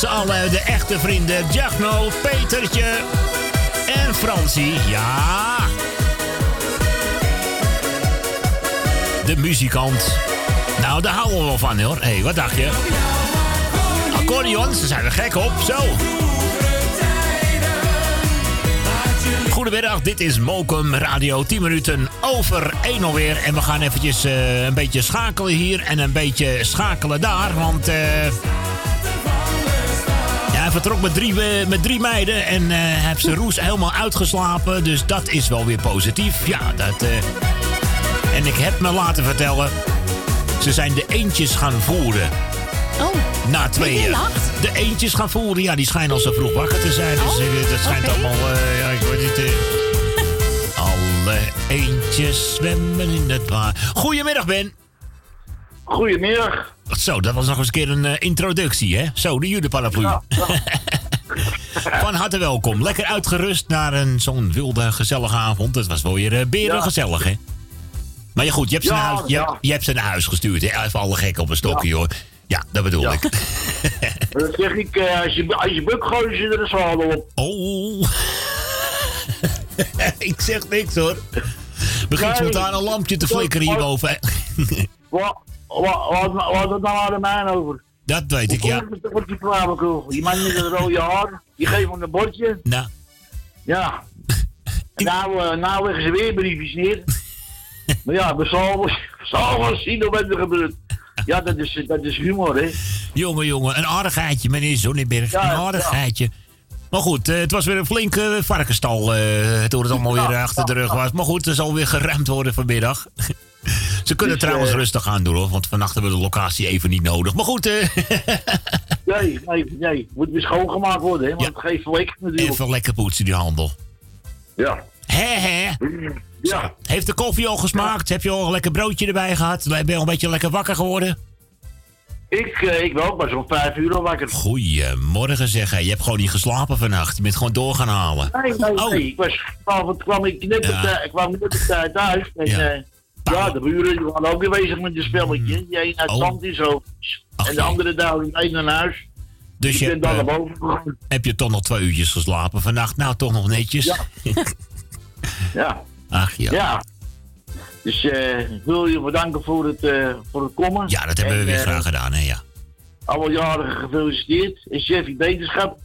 z'n allen de echte vrienden. Jagno, Petertje en Fransie. Ja. De muzikant. Nou, daar houden we wel van hoor. Hé, hey, wat dacht je? Accordeons, daar zijn we gek op. Zo. Goedemiddag, dit is Mokum Radio. 10 minuten over 1 alweer. En we gaan eventjes eh, een beetje schakelen hier en een beetje schakelen daar. Want ja, hij vertrok met drie, eh, met drie meiden en hij heeft zijn roes helemaal uitgeslapen. Dus dat is wel weer positief. Ja, dat... eh, en ik heb me laten vertellen, ze zijn de eentjes gaan voeren. Oh. Na tweeën. De eentjes gaan voeren. Ja, die schijnen al zo vroeg wakker te zijn. Dus eh, dat schijnt allemaal... ja, ik weet niet... *laughs* Alle eentjes zwemmen in het water. Goedemiddag, Ben. Goedemiddag. Zo, dat was nog eens een keer een eh, introductie, hè? Zo, de judeparaplu. *laughs* Van harte welkom. Lekker uitgerust naar een zo'n wilde, gezellige avond. Het was wel weer beren Ja. gezellig, hè? Maar ja, goed, je hebt ze, Ja, naar, huis, je, ja. je hebt ze naar huis gestuurd, hè? Even alle gek op een stokje, hoor. Ja, dat bedoel ik. *laughs* Dat zeg ik, eh, als je, als je buk gooit, je er een zwaardel op. Oh. *laughs* ik zeg niks hoor. Begint Nee. spontaan een lampje te flikkeren hierboven. Wat, wat, wat, wat het nou aan de mijn over? Dat weet ik, ja. Die flauwekul? Die man met het rode haar, die geeft hem een bordje. Nou, Ja. *laughs* En nou, eh, nou leggen ze weer briefjes neer. *laughs* maar ja, we wel zien wat er gebeurt. Ja, dat is, dat is humor, hè. jongen, jongen, een aardigheidje, meneer Zonneberg. Ja, een aardigheidje. Maar goed, eh, het was weer een flinke varkenstal eh, toen het allemaal weer achter de rug was. Maar goed, er zal weer geruimd worden vanmiddag. *laughs* Ze kunnen Dus, trouwens eh, rustig aan doen hoor, want vannacht hebben we de locatie even niet nodig. Maar goed, eh, *laughs* Nee, nee, nee. Moet weer schoongemaakt worden, hè. Want het geeft lek natuurlijk. even lekker poetsen die handel. Ja. Hé, hé. Ja. Heeft de koffie al gesmaakt? Heb je al een lekker broodje erbij gehad? Ben je al een beetje lekker wakker geworden? Ik, eh, ik wel, maar zo'n vijf uur al wakker. Goedemorgen zeg. hè. Je hebt gewoon niet geslapen vannacht. Je bent gewoon door gaan halen. Nee, nee, nee. Ik was, vanavond kwam ik net op Ja. tijd- ik kwam net op tijd thuis. En ja, ja de buren die waren ook weer bezig met een spelletje. Die een uit Oh. is zo. En de andere daar mee naar huis. Dus je ben dan naar eh, boven gegaan. heb je toch nog twee uurtjes geslapen vannacht? Nou, toch nog netjes. Ja. *laughs* Ja. Ach ja. Ja. Dus eh, ik wil je bedanken voor het, eh, voor het komen. Ja, dat hebben we weer graag gedaan, hè? Ja. Alle jarigen gefeliciteerd. En Chevy Beterschap.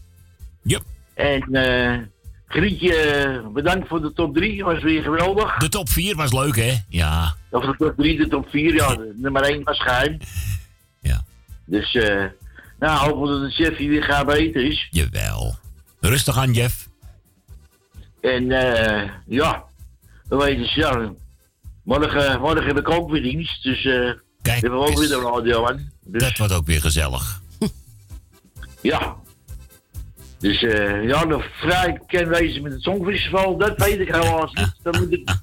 Yep. En eh Grietje, bedankt voor de top 3. Was weer geweldig. De top 4 was leuk, hè? Ja. Of de top 3, de top 4, ja. *laughs* Nummer 1 was geheim. Ja. Dus, eh nou, hopen dat de Chevy weer gaat beter is. Jawel. Rustig aan, Jeff. En eh ja, we weten ja. Morgen, morgen heb ik ook weer dienst. Dus eh Kijk hebben we ook weer de radio aan. Dus, Dat wordt ook weer gezellig. Ja. Dus eh ja, nog vrij ken wezen met het Songfestival, dat weet ik helaas niet. Dat, moet ik,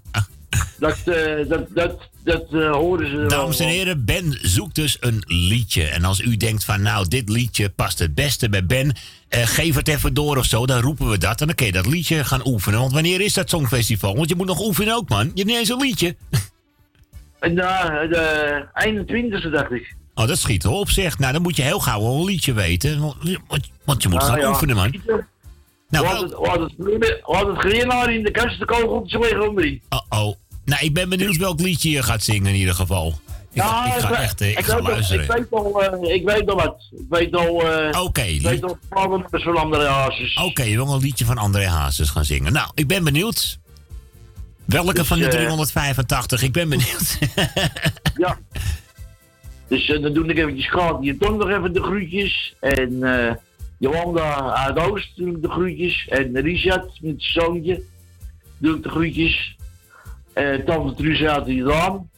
dat, eh, dat, dat, dat eh, horen ze wel. Dames en heren, Ben zoekt dus een liedje. En als u denkt van, nou, dit liedje past het beste bij Ben... eh, geef het even door of zo, dan roepen we dat. En dan kun je dat liedje gaan oefenen. Want wanneer is dat Songfestival? Want je moet nog oefenen ook, man. Je hebt niet eens een liedje. Uh, de 21ste dacht ik. Oh, dat schiet erop, zeg. Nou, dan moet je heel gauw een liedje weten. Want, je moet Ah, gaan ja. oefenen, man. Nou, hadden het- hadden het- greenhaar in de kast, de kogeltjes liggen onderin. Oh-oh. Nou, ik ben benieuwd welk liedje je gaat zingen in ieder geval. Ik, ga, ik ga weet- echt, eh, ik ik ga al- luisteren. Ik weet al, eh, ik weet al wat. Ik weet al... eh Oké, ik weet al problemen van andere hazes. Oké, je wil een liedje van André Hazes gaan zingen. Nou, ik ben benieuwd. Welke Dus, van de eh, 385? Ik ben benieuwd. Ja. *laughs* Dus eh, dan doe ik eventjes Gaat je Tom nog even de groetjes. En eh Jolanda uit Oost doe ik de groetjes. En Richard met zijn zoontje doe ik de groetjes. Tante Truus uit Jordaan.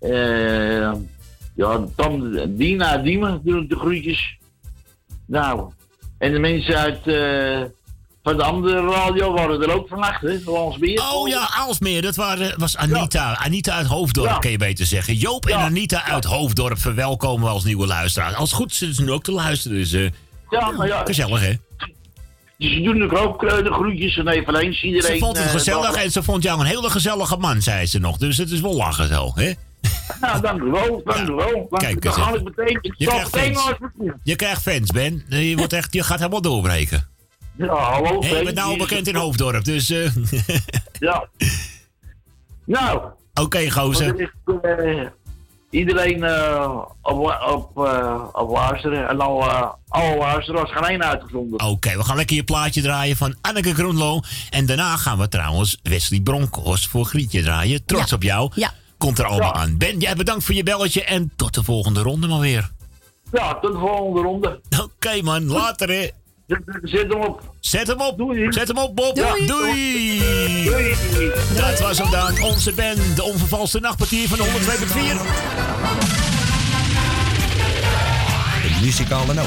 Eh ja, Tante Dina Diemen doe ik de groetjes. Nou, en de mensen uit... eh, van de andere radio waren er ook vannacht, hè? Landsmeer. Oh ja, Aalsmeer. Dat waren, was Anita. Anita uit Hoofddorp, Ja. kan je beter zeggen. Joop en Anita uit Hoofddorp verwelkomen we als nieuwe luisteraars. Als het goed zitten ze nu ook te luisteren. Dus eh, Ja, maar ja. gezellig, hè? Dus ze doen ook, ook eh, de groetjes en even eens iedereen. Ze vond het eh, gezellig en ze vond jou een hele gezellige man, zei ze nog. Dus het is wel lachen zo, hè? Nou, dank u wel, dank u wel. Dank Kijk dan ga ik meteen. Je krijgt fans. Je krijgt fans, Ben. Je, wordt echt, je gaat helemaal doorbreken. Ja, hallo. Hey, je bent nou al bekend in Hoofddorp, dus... eh, *laughs* Ja. Nou. Oké, gozer. er is, eh, iedereen eh, op, op, eh, op luisteren. En al, eh, alle luisteraars gaan één uitgezonden. Oké, we gaan lekker je plaatje draaien van Anneke Groenlo. En daarna gaan we trouwens Wesley Bronkhorst voor Grietje draaien. Trots op jou. Ja. Komt er allemaal aan. Ben, jij bedankt voor je belletje en tot de volgende ronde maar weer. Ja, tot de volgende ronde. Oké man, later hè. Zet hem op. Zet hem op. Doei. Zet hem op, Bob. Doei. Doei. Doei. Dat was hem dan, onze Ben, de onvervalste nachtpartier van de 102.4. De muzikale noot.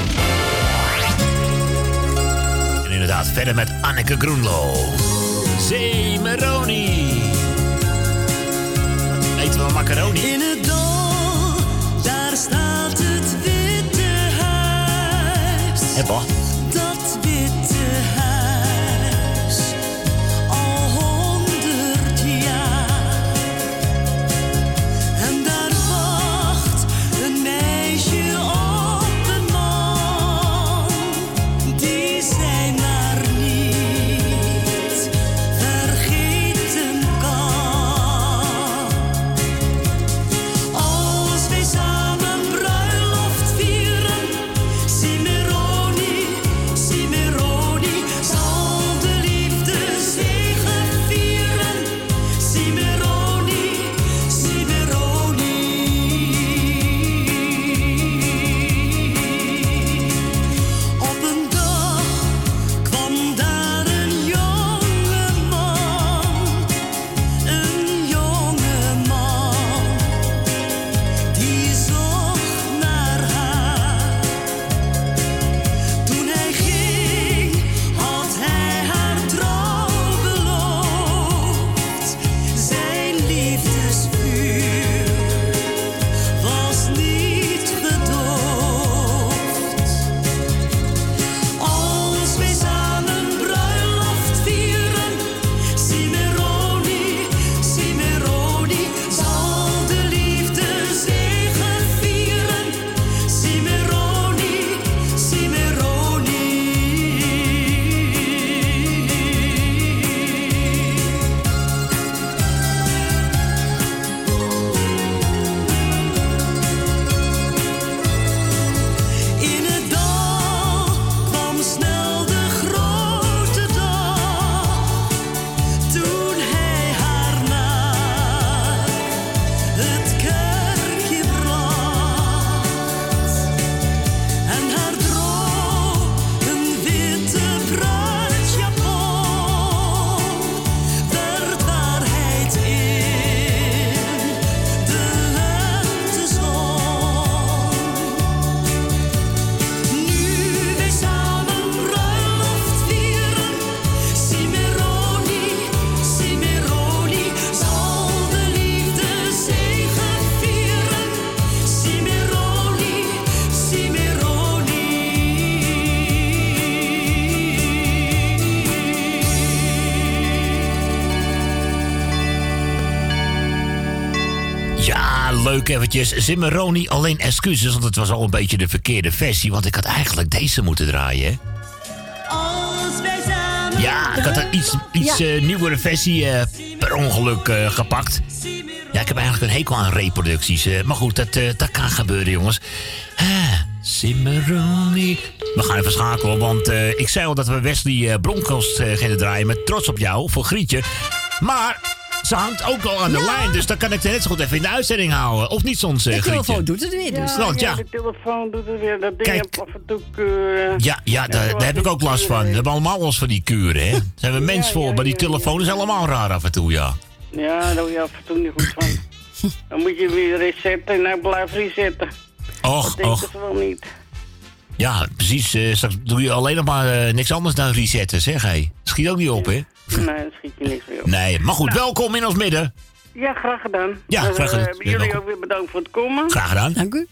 En inderdaad, verder met Anneke Groenlo. Zeemeroni. Eten we macaroni? In het dal, daar staat het witte huis. Heppa. Eventjes. Zimmeroni, alleen excuses, want het was al een beetje de verkeerde versie. Want ik had eigenlijk deze moeten draaien, hè? Als wij samen Ja, ik had een iets, iets Ja. eh, nieuwere versie eh, per ongeluk eh, gepakt. Ja, ik heb eigenlijk een hekel aan reproducties. maar goed, dat, eh, dat kan gebeuren, jongens. Simmeroni. We gaan even schakelen, want eh, ik zei al dat we Wesley eh, Bronkhorst eh, gingen draaien met Trots op jou voor Grietje. Maar ze hangt ook al aan de lijn, dus dan kan ik ze net zo goed even in de uitzending houden. Of niet soms, eh De Grietje? telefoon doet het weer, dus. Want ja, de telefoon doet het weer. Dat ding Kijk. heb af en toe keuren. ja, ja daar, daar heb ik ook last van. We hebben allemaal last van die kuren, hè? Daar zijn we mens voor, maar die telefoon is helemaal raar af en toe, ja. Ja, daar word je af en toe niet goed van. *laughs* Dan moet je weer resetten en nou blijf resetten. Och, dat och. wel niet. Ja, precies. eh, straks doe je alleen nog maar eh, niks anders dan resetten, zeg hé. Schiet ook niet op, hè? Nee, daar schiet je niks meer op. Nee, maar goed, welkom in ons midden. Ja, graag gedaan. Ja, Dus, graag gedaan. eh, jullie Welkom. ook weer bedankt voor het komen. Graag gedaan. Dank u.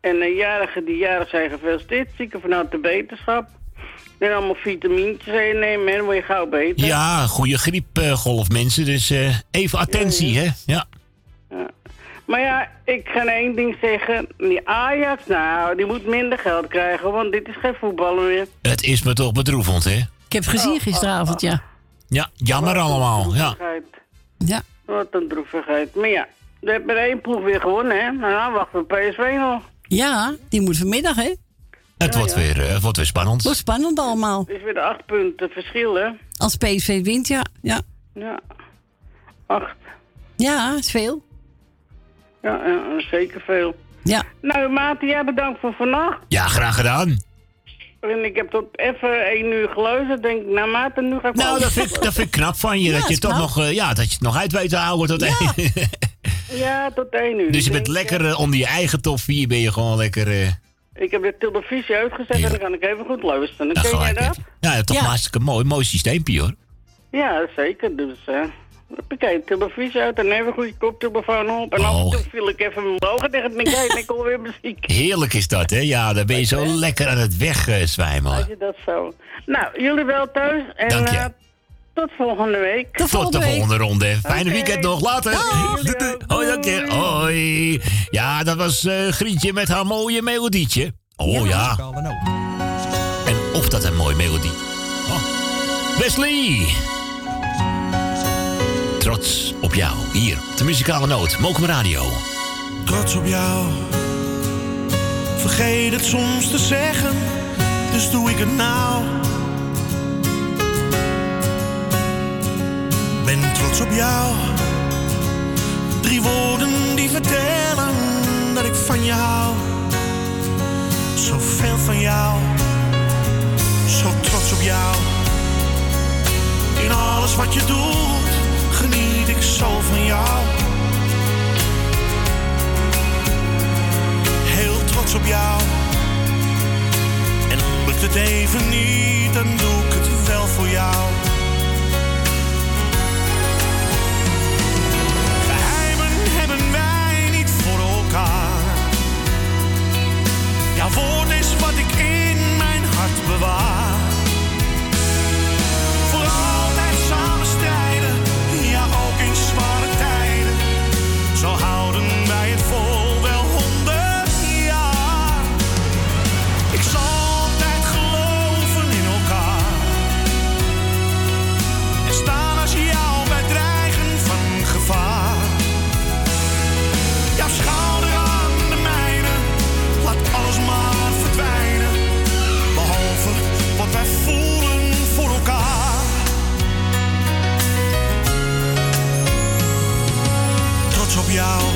En de jarigen die jarig zijn gefeliciteerd. Zieken vanuit de beterschap. En allemaal vitamintjes innemen en dan word je gauw beter. Ja, goede griepgolf, mensen. Dus eh, even attentie, hè? Ja. Maar ja, ik ga één ding zeggen. Die Ajax, nou, die moet minder geld krijgen, want dit is geen voetballen meer. Het is me toch bedroevend, hè? Ik heb gezien gisteravond, ja. Ja, jammer allemaal. Ja. Droevigheid. Ja. Wat een droevigheid. Maar ja, we hebben één ploeg weer gewonnen, hè. Nou, dan wachten we PSV nog. Ja, die moet vanmiddag, hè? Het wordt, Weer, eh, het wordt weer spannend. Wordt spannend allemaal. Het is weer de acht punten verschil, hè. Als PSV wint, ja. Ja, Ja. Acht. ja is veel. Ja, ja, zeker veel. Ja. Nou, Maarten, jij bedankt voor vannacht. Ja, graag gedaan. En ik heb tot even één uur geluisterd. Denk ik, nou Maarten, nu ga ik Nou, dat vind, ik- dat vind ik knap van je. Ja, dat je toch nog, eh, ja, dat je het nog uit weet te houden tot één. *laughs* Ja, tot één uur. Dus je bent lekker eh, onder je eigen top 4 ben je gewoon lekker... eh, Ik heb de televisie uitgezet en dan kan ik even goed luisteren. ja, Ken jij dat? Ja, toch hartstikke mooi. Mooi systeempje, hoor. Ja, zeker. Dus, eh ik kijk de televisie uit en even goed je koptelefoon op. En af en Oh. toe viel ik even mijn ogen dicht en denk ik, ik hoor weer muziek. Heerlijk is dat, hè? Ja, dan ben je zo lekker aan het wegzwijmen. Als je dat zo. Nou, jullie wel thuis en Dank je. eh, tot volgende week. Tot de volgende ronde. Fijne weekend nog. Later. Doei, doei. Hoi, dank je. Hoi. Ja, dat was eh, Grietje met haar mooie melodietje. Oh ja. En of dat een mooi melodie. Oh. Wesley. Trots op jou. Hier, de muzikale noot. Mokum Radio. Trots op jou. Vergeet het soms te zeggen, dus doe ik het nou. Ben trots op jou. Drie woorden die vertellen dat ik van je hou. Zoveel van jou. Zo trots op jou. In alles wat je doet, geniet ik zo van jou. heel trots op jou. En lukt het even niet, dan doe ik het wel voor jou. Geheimen hebben wij niet voor elkaar. Jouw woord is wat ik in mijn hart bewaar. Wij het vol wel honderd jaar. Ik zal altijd geloven in elkaar. En staan als jou bij dreigen van gevaar. Jouw schouder aan de mijne, laat alles maar verdwijnen. Behalve wat wij voelen voor elkaar. Op jou.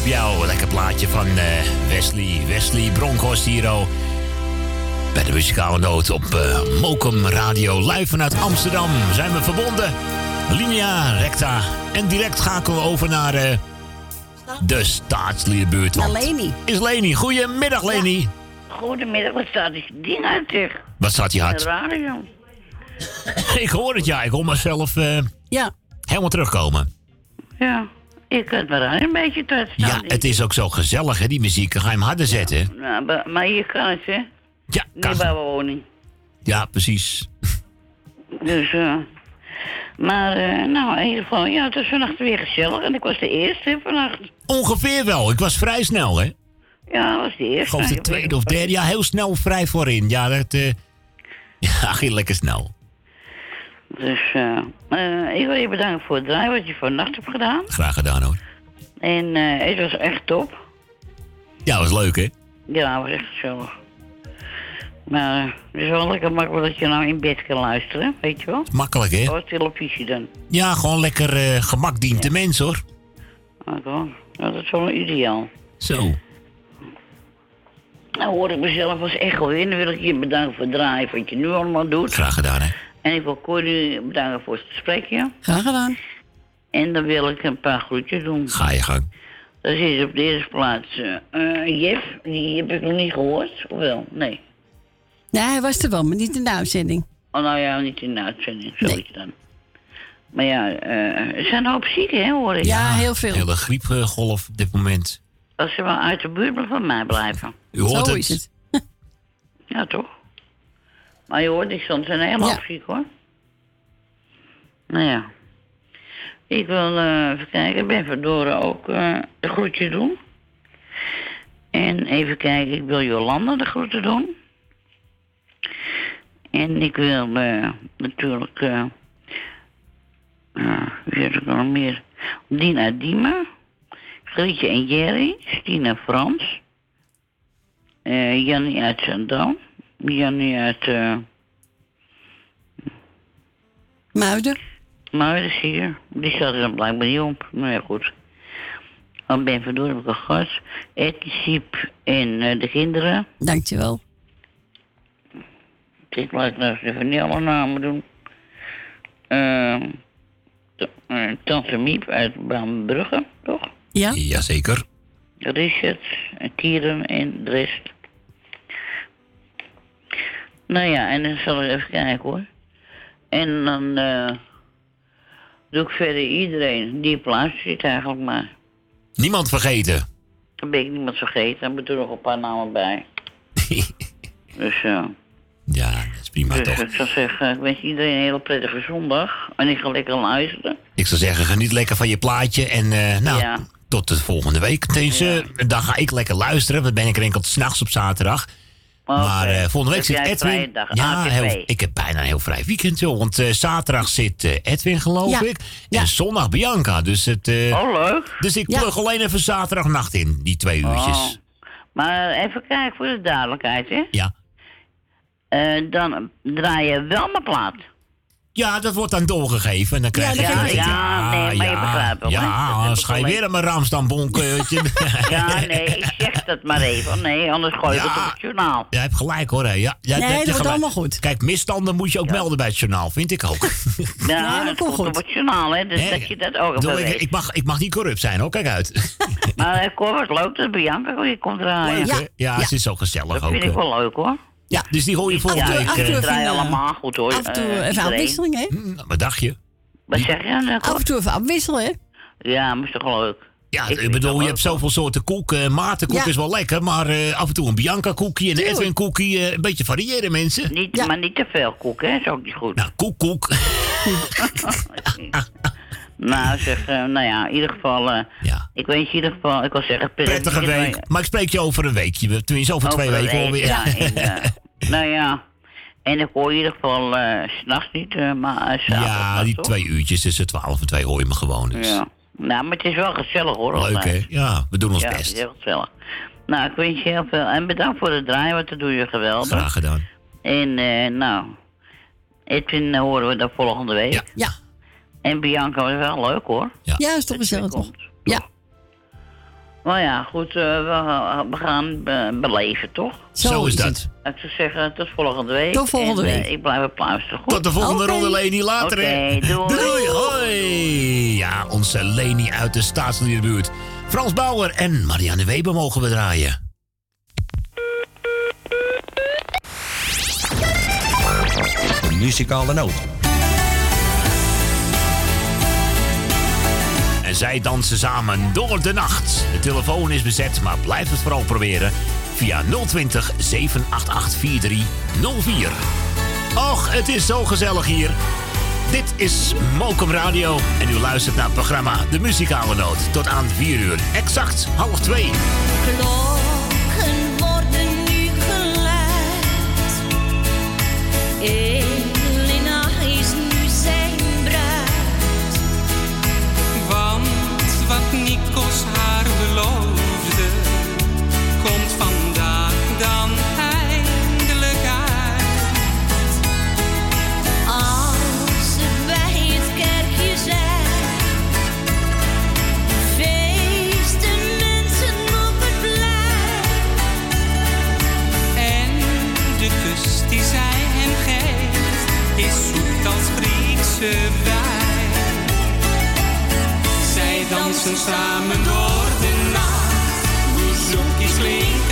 Op jou. Lekker plaatje van eh, Wesley, Wesley Bronkhorst hier oh. Bij de muzikale noot op eh Mokum Radio. Live vanuit Amsterdam zijn we verbonden. Linea recta. En direct schakelen we over naar eh, de staatsliedenbuurt. Naar Leni. Is Leni. Goedemiddag Leni. Goedemiddag, wat staat dit ding uit zeg? Wat staat je hard? De radio. Ik hoor het ja. Ik hoor mezelf eh, ja. helemaal terugkomen. Ja, ik had me daar een beetje te Ja, het is ook zo gezellig hè, die muziek. Dan ga je hem harder zetten. Nou, maar, maar hier kan het, hè? Ja, Niet bij woning. Ja, precies. Dus, eh. maar, eh, nou, in ieder geval, ja, het was vannacht weer gezellig. En ik was de eerste vannacht. Ongeveer wel. Ik was vrij snel hè. Ja, dat was de Ik eerste. geloof de tweede of derde. Ja, heel snel vrij voorin. Ja, dat eh, *laughs* ja, ging lekker snel. Dus, eh, eh, ik wil je bedanken voor het draaien wat je vannacht hebt gedaan. Graag gedaan hoor. En eh, het was echt top. Ja, was leuk hè. Ja, het was echt gezellig. Maar eh, het is wel lekker makkelijk dat je nou in bed kan luisteren, weet je wel? Makkelijk hè. Of televisie dan. Ja, gewoon lekker gemak dient de mens hoor. Oké, nou, dat is wel ideaal. Zo. Nou hoor ik mezelf als echo in. Dan wil ik je bedanken voor het draaien wat je nu allemaal doet. Graag gedaan hè. En ik wil Corrie bedanken voor het gesprekje. Graag gedaan. En dan wil ik een paar groetjes doen. Ga je gang. Dat is op de eerste plaats eh eh, Jeff. Die heb ik nog niet gehoord. Of wel? Nee. Nee, hij was er wel, maar niet in de uitzending. Oh, nou ja, niet in de uitzending. Zoiets dan. Maar ja, eh, er zijn een hoop zieken, hè, hoor ik. Ja, heel veel. Hele griepgolf op dit moment. Als ze wel uit de buurt van mij blijven. U hoort Zo het. is het. Ja, toch? Maar je hoort niks, want ze zijn helemaal Ja. ziek, hoor. Nou ja. Ik wil eh, even kijken. Ik ben verdoren ook eh, de groetje doen. En even kijken. Ik wil Jolanda de groeten doen. En ik wil eh, natuurlijk... wie heb ik nog meer? Dina Diemen. Grietje en Jerry. Stina Frans. eh Jannie uit Zandam. Jannie uit... eh Muiden. Muiden is hier. Die staat er dan blijkbaar niet op. Nou ja, goed. Dan ben Verdoor heb ik al gehad. Etty Siep en eh, de kinderen. Dankjewel. Ik laat nou eens even niet alle namen doen. Ehm eh, Tante Miep uit Braambrugge, toch? Ja? Jazeker. Richard, en Kieren en de rest. Nou ja, en dan zal ik even kijken hoor. En dan eh doe ik verder iedereen die plaats zit eigenlijk maar. Niemand vergeten. Dan ben ik niemand vergeten, dan moet er nog een paar namen bij. *laughs* dus ja. Ja, dat is prima dus toch. ik zou zeggen, ik wens iedereen een hele prettige zondag. En ik ga lekker luisteren. Ik zou zeggen, geniet lekker van je plaatje. En eh, nou, Ja. tot de volgende week. Deze, Dan ga ik lekker luisteren. Want ben ik er enkel s'nachts op zaterdag. Maar eh, volgende week Dus zit Edwin. ja, ATV. heel, ik heb bijna een heel vrij weekend, joh. Want eh, zaterdag zit eh, Edwin, geloof Ja. ik. En zondag Bianca. Dus, het, eh, Oh, leuk. dus ik plug alleen even zaterdagnacht in, die twee uurtjes. Oh. Maar even kijken voor de duidelijkheid, hè? Ja. Eh, dan draai je wel mijn plaat. Ja, dat wordt dan doorgegeven. En dan krijg Ja, je dat weten. Ja, nee, maar je begrijpt wel? Ja, Dat anders ga je weer aan mijn ramstam bonken. weet je. *laughs* Ja, nee, ik zeg dat maar even. Nee, anders gooi je het op het journaal. Jij hebt gelijk hoor. hè. Ja, ja, Nee, je dat wordt gelijk. allemaal goed. Kijk, misstanden moet je ook melden bij het journaal, vind ik ook. *laughs* Ja, dat komt op het journaal, hè? Dus dat je dat ook even ik, ik, mag, ik mag niet corrupt zijn hoor, kijk uit. *laughs* Maar ik hoor wat leuk dat Bianca weer komt draaien. Hè? ja, ze is zo gezellig Dat ook. vind ik wel leuk, hoor. Ja, dus die hoor je volgende Ja, week. af en toe eh, draaien allemaal goed, hoor. Af en toe Eh, even afwisseling, hè? nou, Wat dacht je? Wat zeg je? Af en toe even afwisselen, hè? Ja, maar is toch leuk? Ja, Ik ik, bedoel, dat je hebt zoveel soorten koek. eh Maartenkoek Ja. is wel lekker, maar eh, af en toe een Bianca-koekje en een. Edwin-koekje. eh, een beetje variëren, mensen. Niet, Maar niet te veel koek, hè? Is ook niet goed. Nou, koek, koek. *laughs* *laughs* nou, zeg, eh, nou ja, in ieder geval... eh, Ik wens je in ieder geval, ik wil zeggen... Prettige week. Maar ik spreek je over een weekje. Tenminste, over, twee Over een weken week, alweer. Ja, en, eh, *laughs* nou ja, en ik hoor in ieder geval eh, s s'nachts niet, eh, maar uh, Ja, die twee uurtjes tussen 12 en 2 hoor je me gewoon. Dus. Ja. Nou, maar het is wel gezellig hoor. Leuk hè? Ja, we doen ons ja, best. is heel gezellig. Nou, ik wens je heel veel. En bedankt voor het draaien, want dat doe je geweldig. Graag gedaan. En eh, nou, Edwin eh, horen we dan volgende week. Ja. En Bianca was wel leuk hoor. Ja, is toch gezellig, toch? Ja. Maar ja, goed, eh, we, we gaan be- beleven, toch? Zo Zo is dat. Ik zou zeggen, tot volgende week. Tot volgende En, eh, week. ik blijf op luisteren, goed? Tot de volgende ronde, Leni. Later, Oké, hè. doei. Doei, hoi. Ja, onze Leni uit de staatsliedenbuurt. Frans Bauer en Marianne Weber mogen we draaien. De muzikale noot. Zij dansen samen door de nacht. De telefoon is bezet, maar blijf het vooral proberen via 020 788 4304. Och, het is zo gezellig hier. Dit is Mokum Radio en u luistert naar het programma De Muzikale Noot. Tot aan 4 uur, exact half 2. Klokken worden nu geluid. Wijn. Zij dansen samen door de nacht, boezemjes klinken zacht.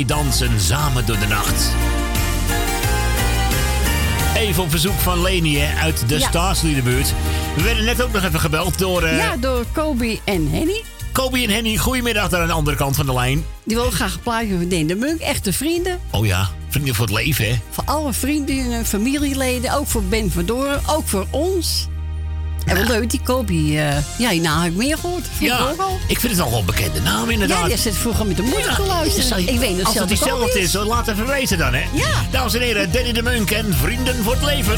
Zij dansen samen door de nacht. Even op verzoek van Leni hè, uit de Ja. staatsliedenbuurt. We werden net ook nog even gebeld door... eh Ja, door Kobe en Henny. Kobe en Henny, goedemiddag daar aan de andere kant van de lijn. Die willen graag een plaatje van Deen de Munk. Echte vrienden. Oh ja, vrienden voor het leven, hè? Voor alle vrienden en familieleden. Ook voor Ben van Doorn. Ook voor ons. En wat leuk, die Kobe. eh ja, die naam heb ik meer gehoord. Vind Ja, al. ik vind het al wel een bekende naam inderdaad. Ja, die zit vroeger met de moeder te luisteren. Ja, ik weet nog Als het zelf diezelfde is, laat even weten dan, hè? Ja. Dames en heren, Danny de Munk en Vrienden voor het Leven.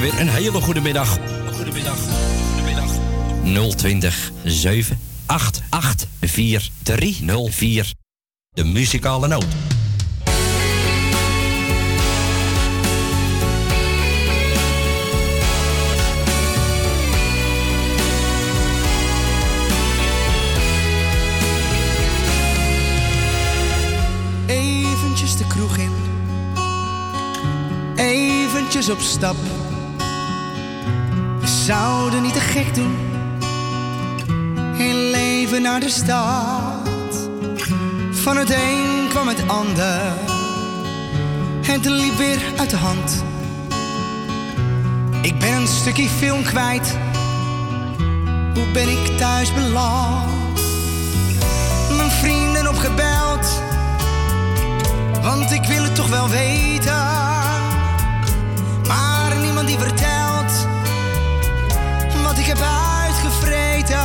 weer een hele goede middag. Goedemiddag. Goedemiddag. 020 7884304 De muzikale noot. Eventjes de kroeg in. Eventjes op stap zouden niet te gek doen. Heel leven naar de stad. Van het een kwam het ander. Het liep weer uit de hand. Ik ben een stukje film kwijt. Hoe ben ik thuis beland? Mijn vrienden opgebeld. Want ik wil het toch wel weten. Maar niemand die vertelt ik heb uitgevreten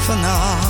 vannacht.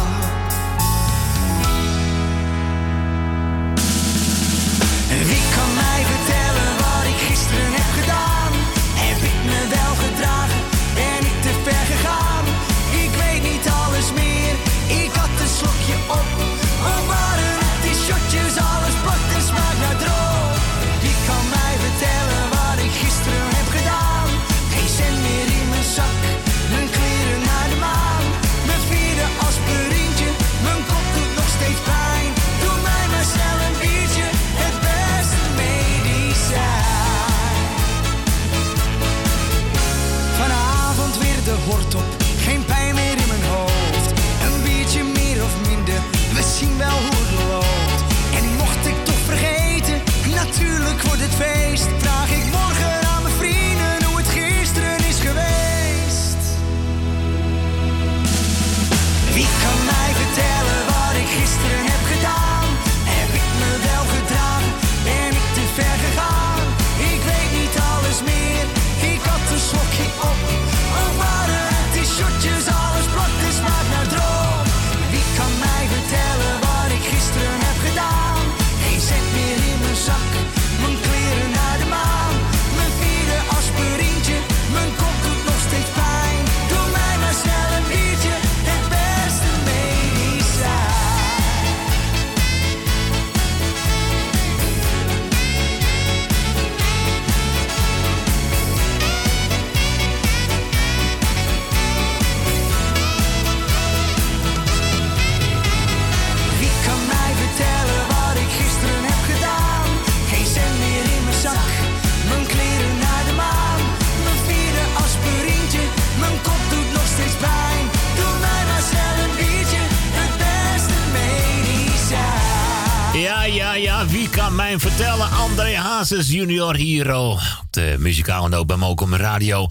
is Junior Hero. Oh, op de muzikale ook bij Mokum Radio.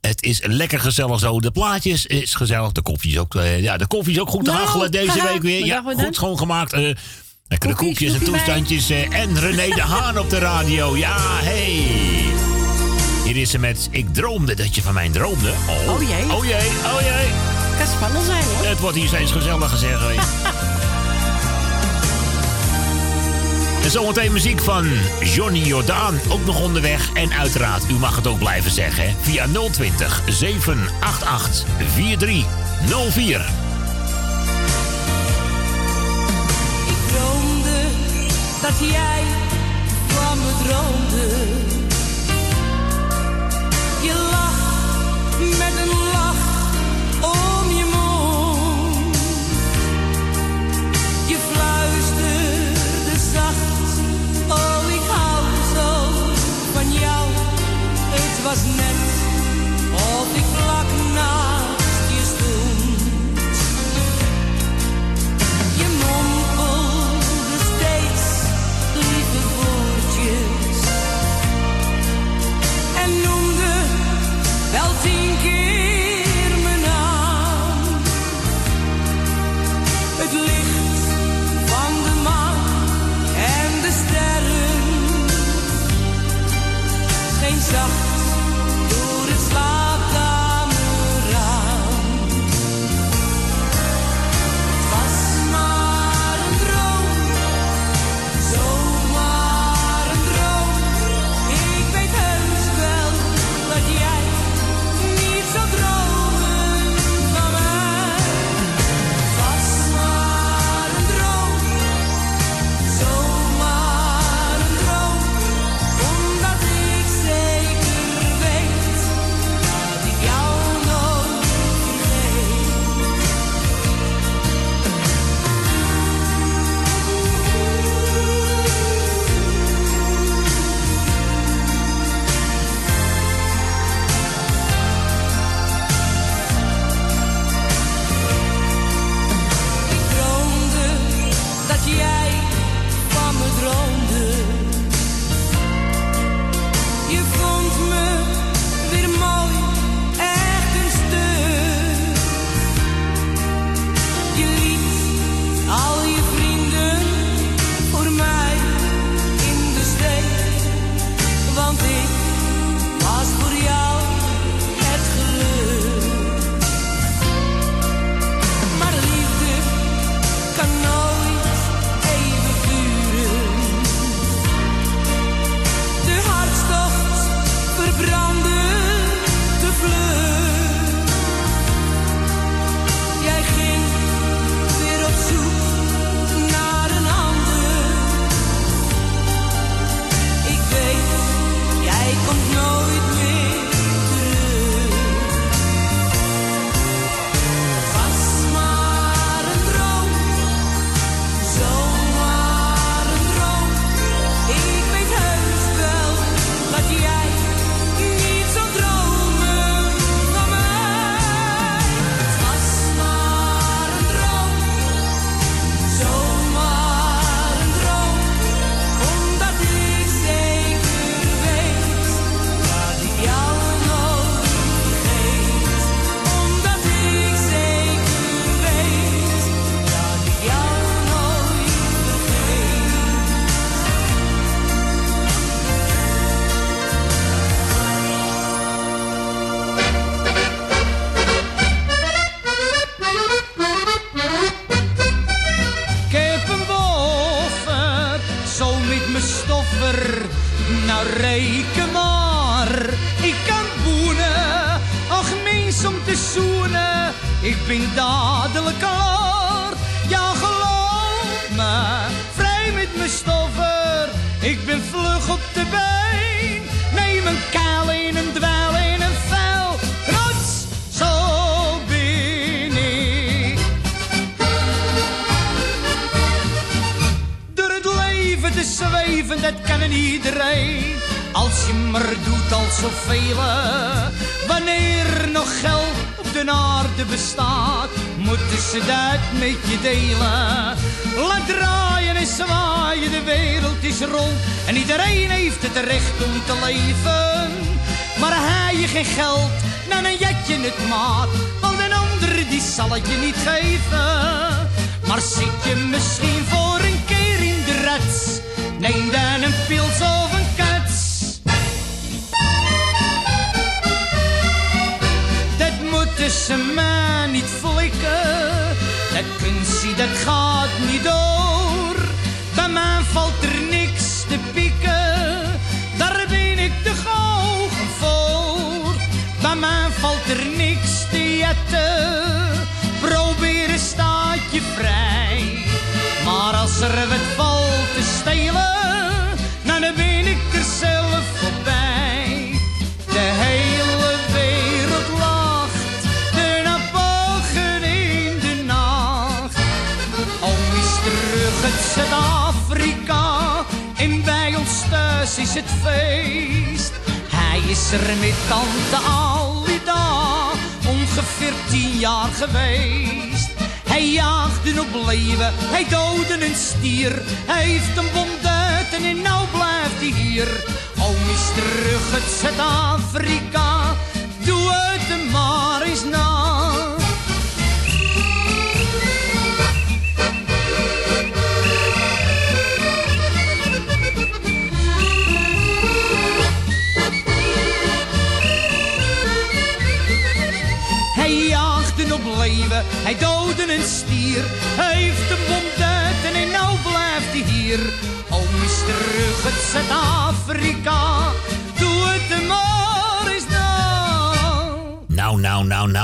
Het is lekker gezellig zo. De plaatjes is gezellig. De koffie is ook, eh, ja, de koffie is ook goed te nou, hachelen deze week weer. Ja, goed schoongemaakt. Uh, lekkere koekjes en toestandjes. Eh, en René de Haan op de radio. Ja, hey. Hier is ze met Ik droomde dat je van mij droomde. Oh, oh jee. Oh jee, oh jee. Kan spannend zijn hoor. Het wordt hier steeds gezelliger zeg. *laughs* Zometeen muziek van Johnny Jordaan, ook nog onderweg. En uiteraard, u mag het ook blijven zeggen, via 020 788 4304. Ik droomde dat jij van me droomde.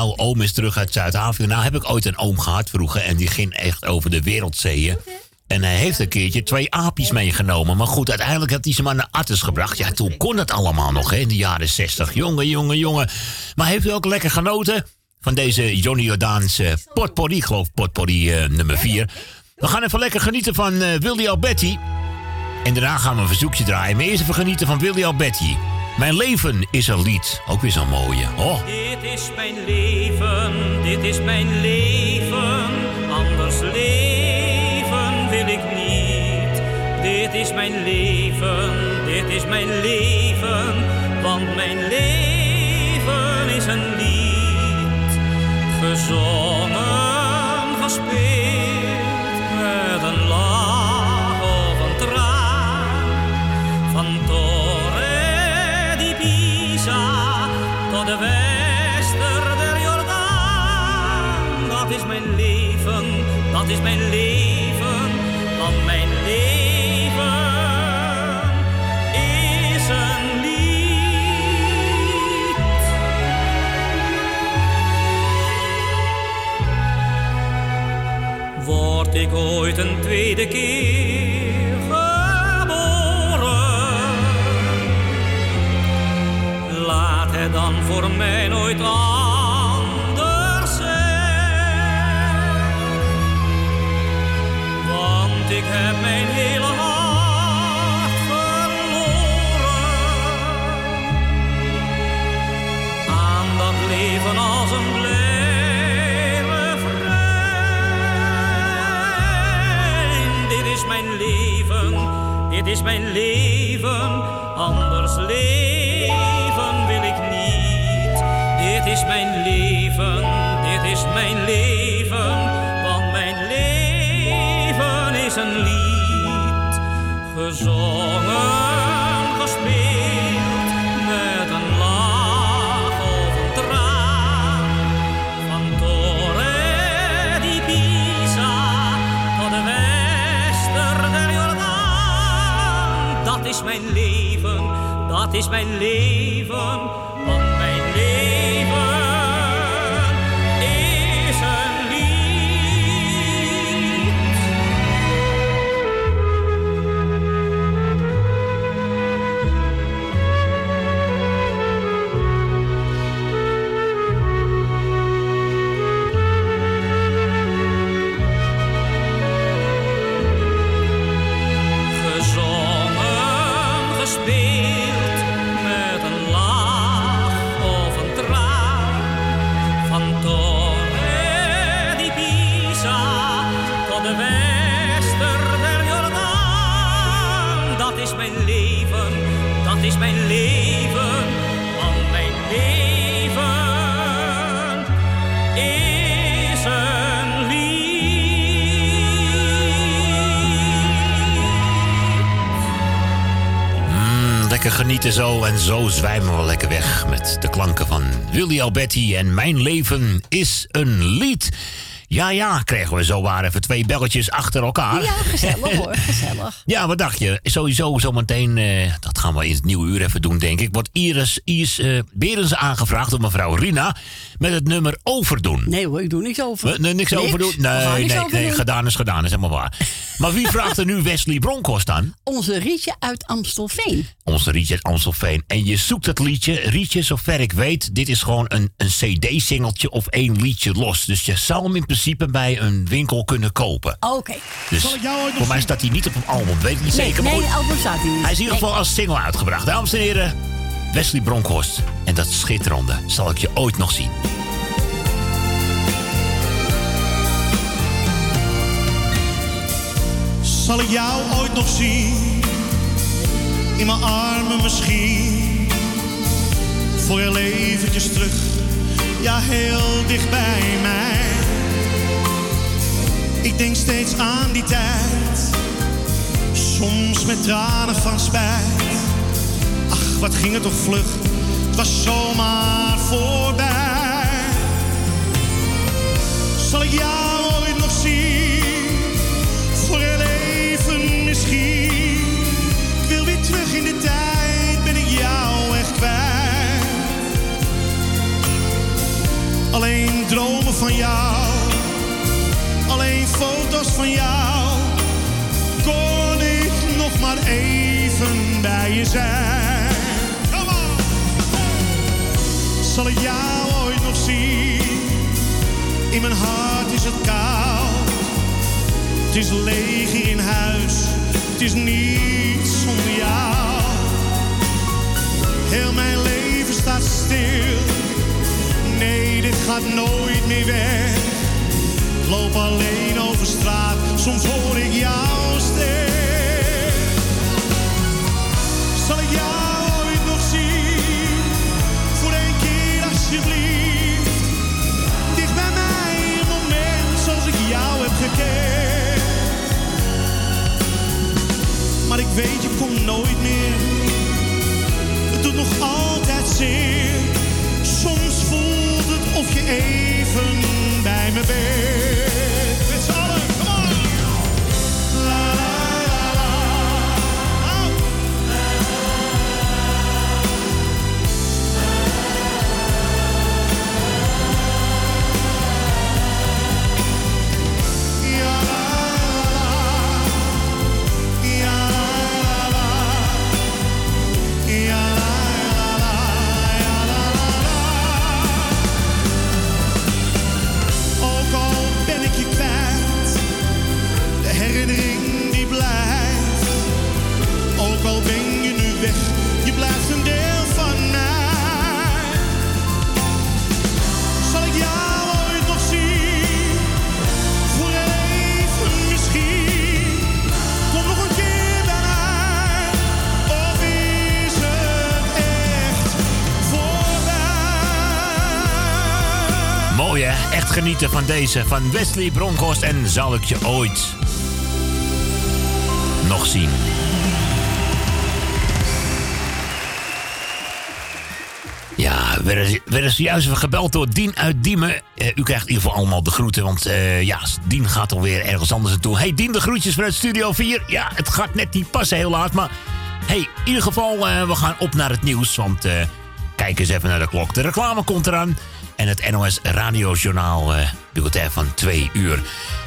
Nou, oom is terug uit Zuid-Afrika. Nou heb ik ooit een oom gehad vroeger en die ging echt over de wereldzeeën. En hij heeft een keertje twee aapjes meegenomen. Maar goed, uiteindelijk had hij ze maar naar Attes gebracht. Ja, toen kon het allemaal nog, hè, in de jaren 60. Jongen, jongen, jongen. Maar heeft u ook lekker genoten van deze Johnny Jordaans eh, potpourri? Ik geloof potpourri eh, nummer 4. We gaan even lekker genieten van eh Willy Alberti. En daarna gaan we een verzoekje draaien. Maar eerst even genieten van Willy Alberti. Mijn leven is een lied. Ook weer zo'n mooie. Oh. Dit is mijn leven, dit is mijn leven, anders leven wil ik niet. Dit is mijn leven, dit is mijn leven, want mijn leven is een lied. Gezongen, gespeeld, tot de wester der Jordaan. Dat is mijn leven, dat is mijn leven, want mijn leven is een lied. Word ik ooit een tweede keer Dan voor mij nooit anders zijn. Want ik heb mijn hele hart verloren aan dat leven als een blij refrein. Dit is mijn leven, dit is mijn leven, anders leven. Dit is mijn leven, dit is mijn leven, want mijn leven is een lied. Gezongen, gespeeld, met een lach of een traan. Van Torre di Pisa tot de wester der Jordaan. Dat is mijn leven, dat is mijn leven, zo en zo zwijmen we lekker weg met de klanken van Willy Alberti en Mijn leven is een lied. Ja, ja, kregen we zo waar even twee belletjes achter elkaar. Ja, gezellig hoor, gezellig. *laughs* Ja, wat dacht je? Sowieso zometeen, dat gaan we in het nieuwe uur even doen, denk ik. Wordt Iris, Iris eh, Berens aangevraagd door mevrouw Rina met het nummer Overdoen. Nee hoor, ik doe niks over. We- nee, niks, over doen? We gaan Nee, niks nee, over nee, gedaan is gedaan, is helemaal waar. *laughs* Maar wie vraagt er nu Wesley Bronkhorst aan? Onze Rietje uit Amstelveen. Onze Rietje uit Amstelveen. En je zoekt het liedje. Rietje, zover ik weet, dit is gewoon een, een cd-singeltje of één liedje los. Dus je zou hem in principe bij een winkel kunnen kopen. Oké. Dus voor mij staat hij niet op een album, weet ik niet Nee, zeker. Maar nee, goed, album staat hij niet. hij is in ieder geval als single uitgebracht. Dames en heren, Wesley Bronkhorst. En dat schitterende zal ik je ooit nog zien. Zal ik jou ooit nog zien? In mijn armen misschien. Voor heel eventjes terug. Ja, heel dicht bij mij. Ik denk steeds aan die tijd. Soms met tranen van spijt. Wat ging het toch vlug. Het was zomaar voorbij. Zal ik jou ooit nog zien? Voor heel even misschien. Wil weer terug in de tijd, ben ik jou echt kwijt. Alleen dromen van jou, alleen foto's van jou. Kon ik nog maar even bij je zijn. Zal ik jou ooit nog zien? In mijn hart is het koud. Het is leeg in huis. Het is niets zonder jou. Heel mijn leven staat stil. Nee, dit gaat nooit meer weg. Ik loop alleen over straat. Soms hoor ik jouw stem. Zal ik jou weet, je komt nooit meer. Het doet nog altijd zeer. Soms voelt het of je even bij me bent. Weg, je blijft een deel van mij. Zal ik jou ooit nog zien? Voor even misschien. Kom nog een keer bij mij. Of is het echt voorbij? Mooi echt genieten van deze van Wesley Bronkhorst en zal ik je ooit nog zien. Werden- we werden zojuist even gebeld door Dien uit Diemen. Eh, u krijgt in ieder geval allemaal de groeten, want eh, ja, Dien gaat alweer ergens anders naartoe. Hey Dien, de groetjes vanuit Studio 4. Ja, het gaat net niet passen heel laat, maar hey, in ieder geval, eh, we gaan op naar het nieuws, want kijk eens even naar de klok. De reclame komt eraan en het NOS Radiojournaal eh bulletin van twee uur.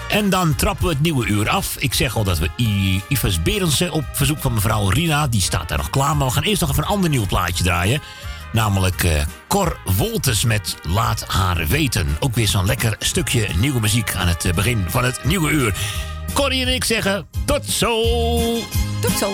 En dan trappen we het nieuwe uur af. Ik zeg al dat we I Ivers Berendsen op verzoek van mevrouw Rina, die staat daar nog klaar. Maar we gaan eerst nog even een ander nieuw plaatje draaien. Namelijk eh, Cor Wolters met Laat haar weten. Ook weer zo'n lekker stukje nieuwe muziek aan het eh, begin van het nieuwe uur. Corrie en ik zeggen tot zo. Tot zo.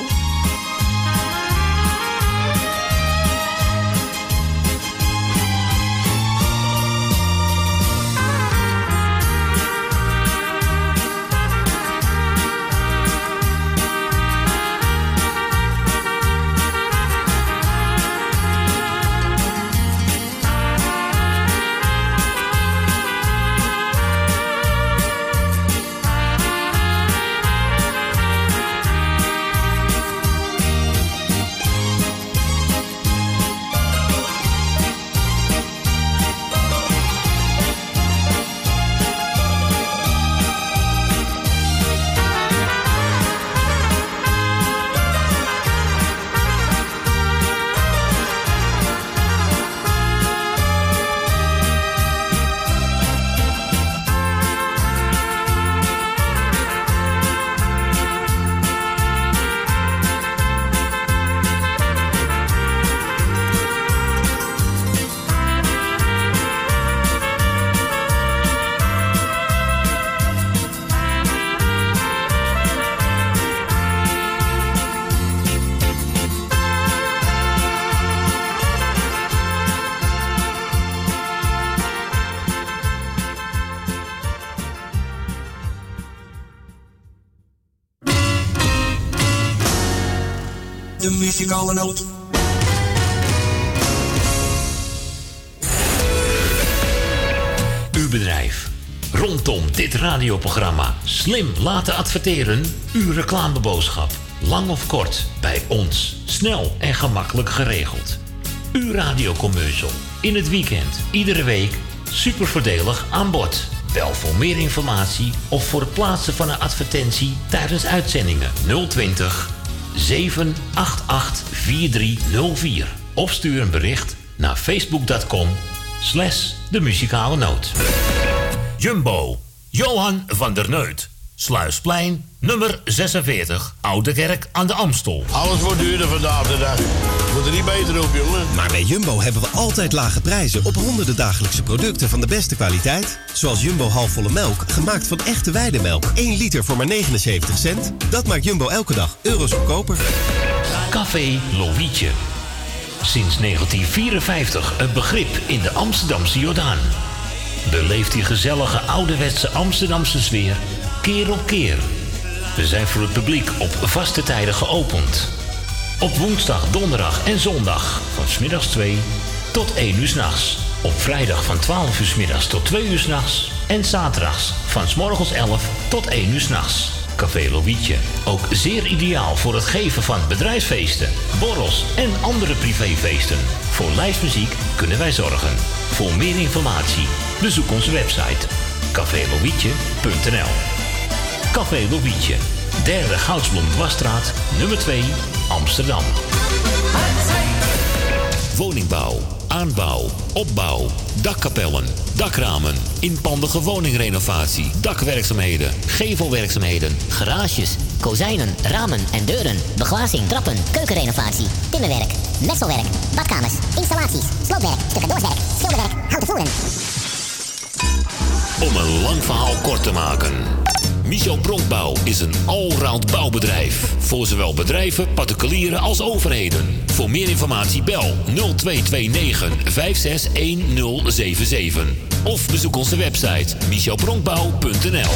Radioprogramma slim laten adverteren. Uw reclameboodschap. Lang of kort, bij ons. Snel en gemakkelijk geregeld. Uw radiocommercial. In het weekend, iedere week. Super voordelig aan bod. Bel voor meer informatie of voor het plaatsen van een advertentie tijdens uitzendingen 020 788 4304. Of stuur een bericht naar facebook.com slash de muzikale noot. Jumbo, Johan van der Neut. Sluisplein, nummer 46, Oude Kerk aan de Amstel. Alles wordt duurder vandaag de dag. Moet er niet beter op, jongen. Maar bij Jumbo hebben we altijd lage prijzen op honderden dagelijkse producten van de beste kwaliteit. Zoals Jumbo halfvolle melk, gemaakt van echte weidemelk. 1 liter voor maar 79 cent. Dat maakt Jumbo elke dag euro's goedkoper. Café Lovietje. Sinds 1954 een begrip in de Amsterdamse Jordaan. Beleeft die gezellige ouderwetse Amsterdamse sfeer keer op keer. We zijn voor het publiek op vaste tijden geopend. Op woensdag, donderdag en zondag van smiddags 2 tot 1 uur s'nachts. Op vrijdag van 12 uur 's middags tot 2 uur s'nachts. En zaterdags van 's morgens 11 tot 1 uur s'nachts. Café Lovietje. Ook zeer ideaal voor het geven van bedrijfsfeesten, borrels en andere privéfeesten. Voor lijstmuziek kunnen wij zorgen. Voor meer informatie bezoek onze website cafélovietje.nl Café Lovietje. Derde Goudsblom Dwarsstraat, nummer 2, Amsterdam. Woningbouw, aanbouw, opbouw, dakkapellen, dakramen, inpandige woningrenovatie, dakwerkzaamheden, gevelwerkzaamheden, Garages, kozijnen, ramen en deuren, beglazing, trappen, keukenrenovatie, timmerwerk, messelwerk, badkamers, installaties, sloopwerk, stucadoorswerk, schilderwerk, houten voeren. Om een lang verhaal kort te maken. Michel Bronkbouw is een allround bouwbedrijf. Voor zowel bedrijven, particulieren als overheden. Voor meer informatie bel 0229 561077. Of bezoek onze website michelbronkbouw.nl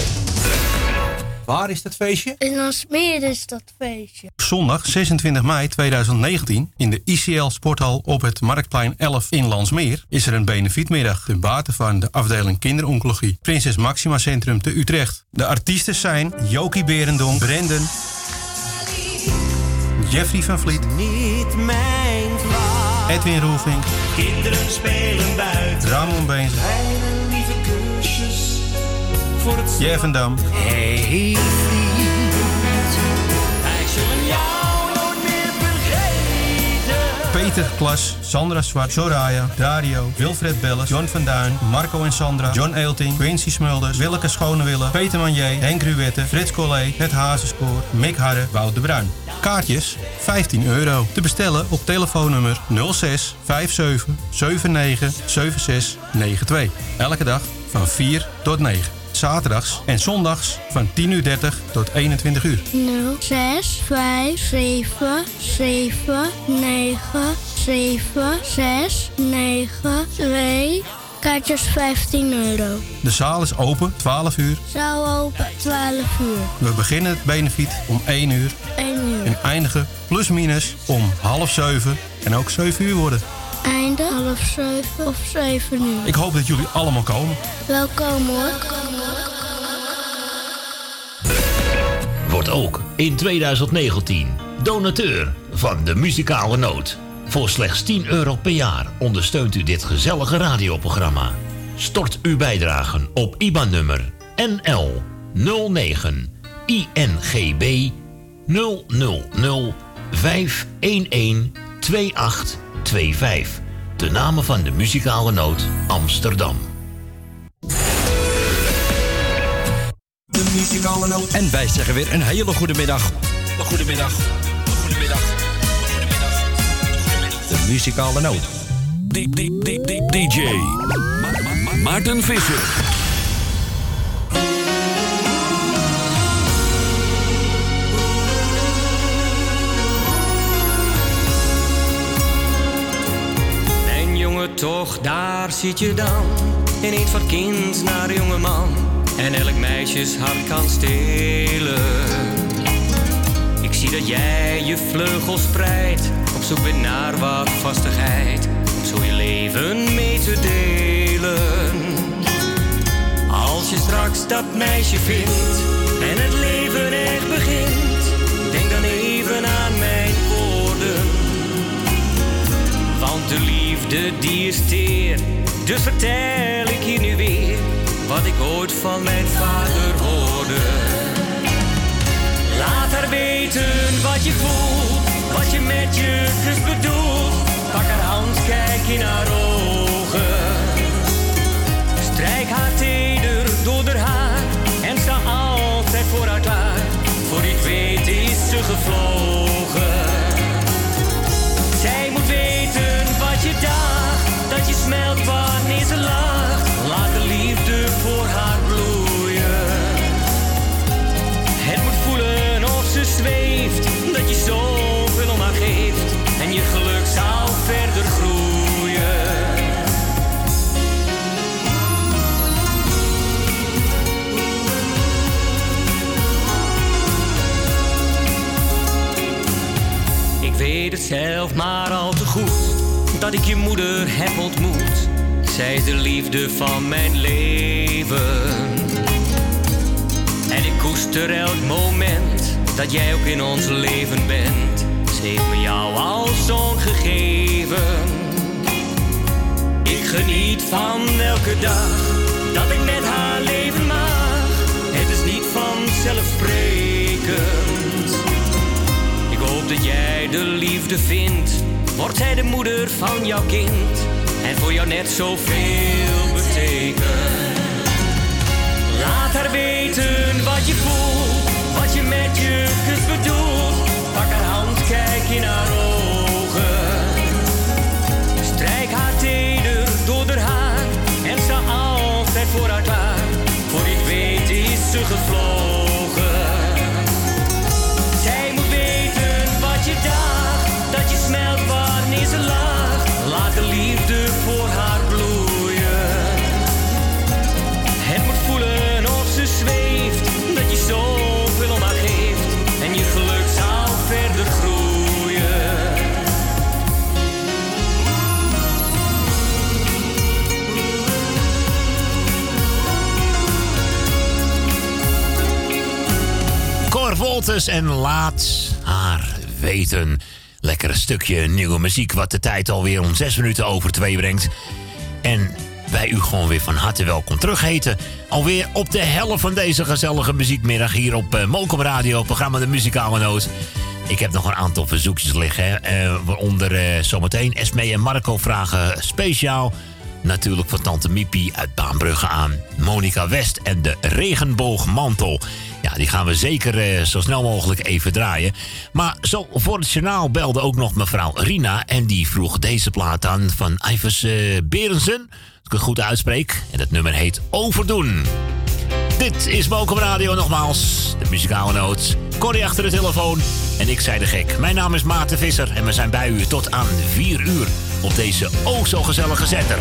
Waar is dat feestje? In Alsmeer is dat feestje. Zondag 26 mei 2019 in de ICL Sporthal op het Marktplein 11 in Landsmeer is er een benefietmiddag ten bate van de afdeling kinderoncologie Prinses Maxima Centrum te Utrecht. De artiesten zijn Jokie Berendonk, Brendan, Jeffrey van Vliet, Niet mijn. Edwin Roelvink, Kinderen spelen buiten. Ramon Beens, voor het Jeff van Dam, Hey vriend, wij zullen jou nooit meer vergeten. Peter Klas, Sandra Zwart, Soraya, Dario, Wilfred Belles, John van Duin, Marco en Sandra, John Eelting, Quincy Smulders, Willeke Schonewille, Peter Manier, Henk Ruwette, Frits Collé, Het Hazenspoor, Mick Harre, Wout de Bruin. Kaartjes 15 euro. Te bestellen op telefoonnummer 06 57 79 76 92. Elke dag van 4 tot 9. Zaterdags en zondags van 10 uur 30 tot 21 uur. 0, 6, 5, 7, 7, 9, 7, 6, 9, 2. Kaartjes 15 euro. De zaal is open 12 uur. Zaal open 12 uur. We beginnen het benefiet om 1 uur 1 uur. en eindigen plus minus om half 7 en ook 7 uur worden. Einde half 7 of 7 uur. Ik hoop dat jullie allemaal komen. Welkom hoor. Wordt ook in 2019 donateur van de muzikale noot. Voor slechts 10 euro per jaar ondersteunt u dit gezellige radioprogramma. Stort uw bijdragen op IBAN-nummer NL 09 INGB 000 511 2825. De namen van de muzikale noot Amsterdam. De muzikale noot. En wij zeggen weer een hele goede middag. Een goede middag. Een goede middag. Een goede middag. De muzikale noot. DJ Maarten Visser. Toch, daar zit je dan. En niet van kind naar jonge man. En elk meisjes hart kan stelen. Ik zie dat jij je vleugels spreidt. Op zoek bent naar wat vastigheid. Om zo je leven mee te delen. Als je straks dat meisje vindt en het leven echt begint, liefde die is teer, dus vertel ik je nu weer wat ik ooit van mijn vader hoorde. Laat haar weten wat je voelt, wat je met je kus bedoelt. Pak haar hand, kijk in haar ogen. Strijk haar teder door haar haar en sta altijd voor haar klaar. Voor het weet is ze gevlogen. Smelt wanneer ze lacht. Laat de liefde voor haar bloeien. Het moet voelen of ze zweeft, dat je zoveel om haar geeft. En je geluk zal verder groeien. Ik weet het zelf maar al dat ik je moeder heb ontmoet. Zij is de liefde van mijn leven. En ik koester elk moment dat jij ook in ons leven bent. Ze heeft me jou als zoon gegeven. Ik geniet van elke dag dat ik met haar leven mag. Het is niet vanzelfsprekend. Ik hoop dat jij de liefde vindt. Wordt zij de moeder van jouw kind. En voor jou net zoveel betekent. Laat haar weten wat je voelt. Wat je met je kus bedoelt. Pak haar hand, kijk in haar ogen. Strijk haar teder door haar haar. En sta altijd voor haar klaar. Voor dit weet is ze gevlogen. Cor Wolters en laat haar weten. Lekker stukje nieuwe muziek wat de tijd alweer om zes minuten over twee brengt. En wij u gewoon weer van harte welkom terugheten. Alweer op de helft van deze gezellige muziekmiddag hier op uh, Radio, programma De Muzikale Noot. Ik heb nog een aantal verzoekjes liggen. hè. Eh, waaronder eh, zometeen Esme en Marco vragen speciaal. Natuurlijk van Tante Miepie uit Baanbrugge aan. Monica West en de regenboogmantel. Ja, die gaan we zeker eh, zo snel mogelijk even draaien. Maar zo voor het journaal belde ook nog mevrouw Rina. En die vroeg deze plaat aan van Ivers eh, Berensen. Als ik het goed uitspreek. En het nummer heet Overdoen. Dit is Mokum Radio nogmaals. De muzikale noot. Corrie achter de telefoon. En ik zei de gek. Mijn naam is Maarten Visser. En we zijn bij u tot aan 4 uur. Op deze o zo gezellige zender.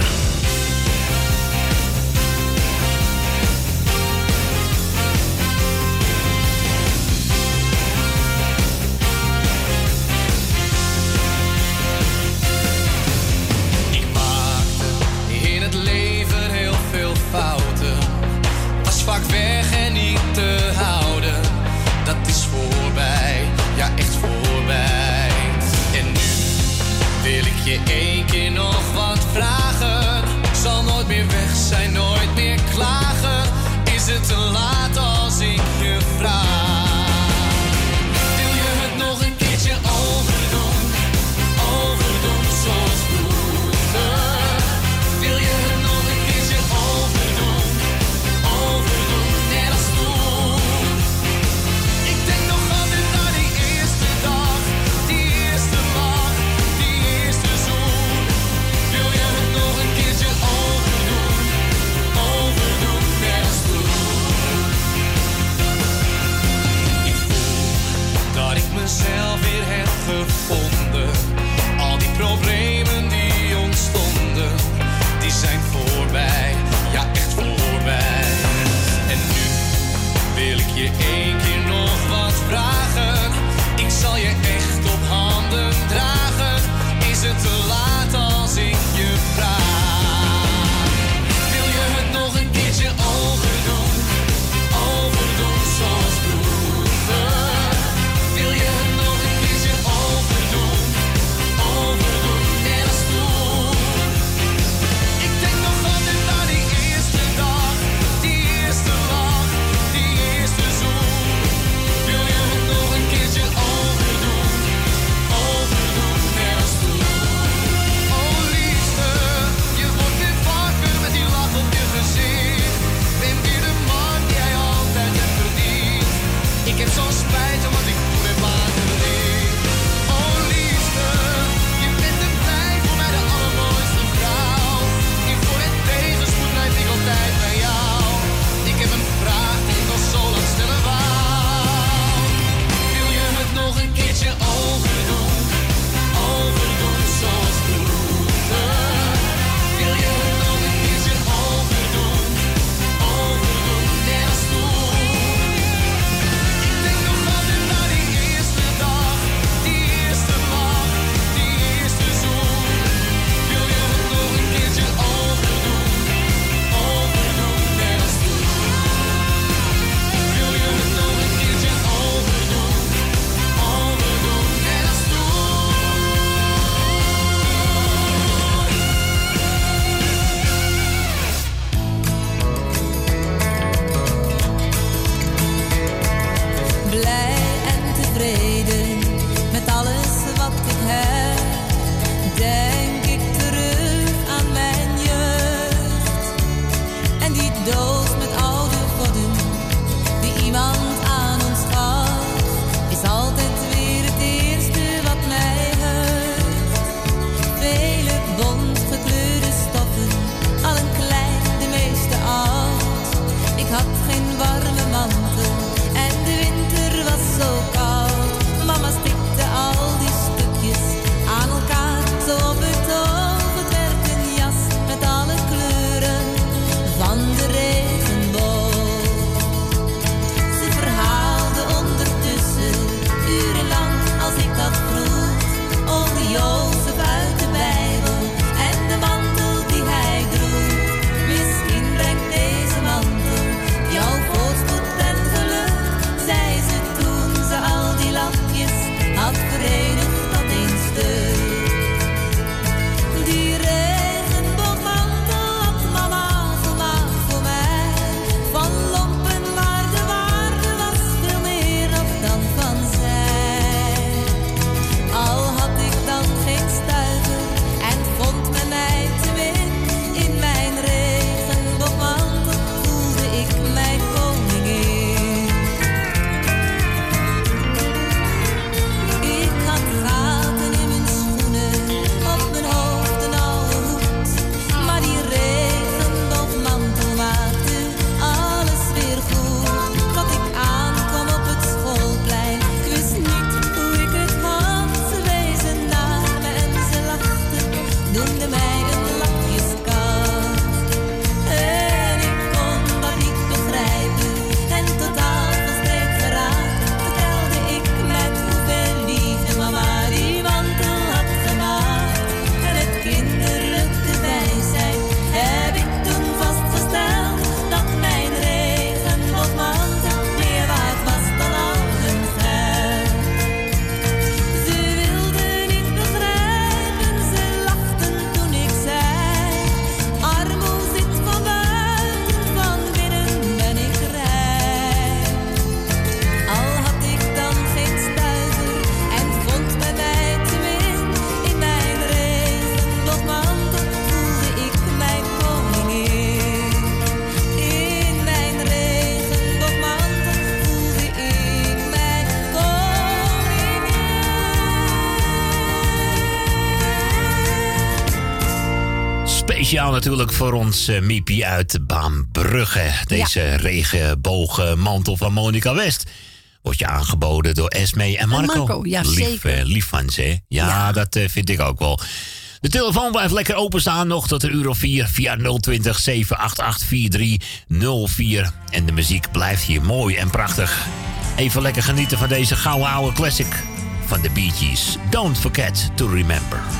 natuurlijk voor ons eh, Mipi uit Baanbrugge. Deze regenbogen mantel van Monica West wordt je aangeboden door Esme en Marco. Marco ja, lief, zeker. Eh, lief van ze. Ja, dat eh, vind ik ook wel. De telefoon blijft lekker openstaan nog tot een uur of vier via 020 788 4304. En de muziek blijft hier mooi en prachtig. Even lekker genieten van deze gouden oude classic van de Bee Gees. Don't forget to remember.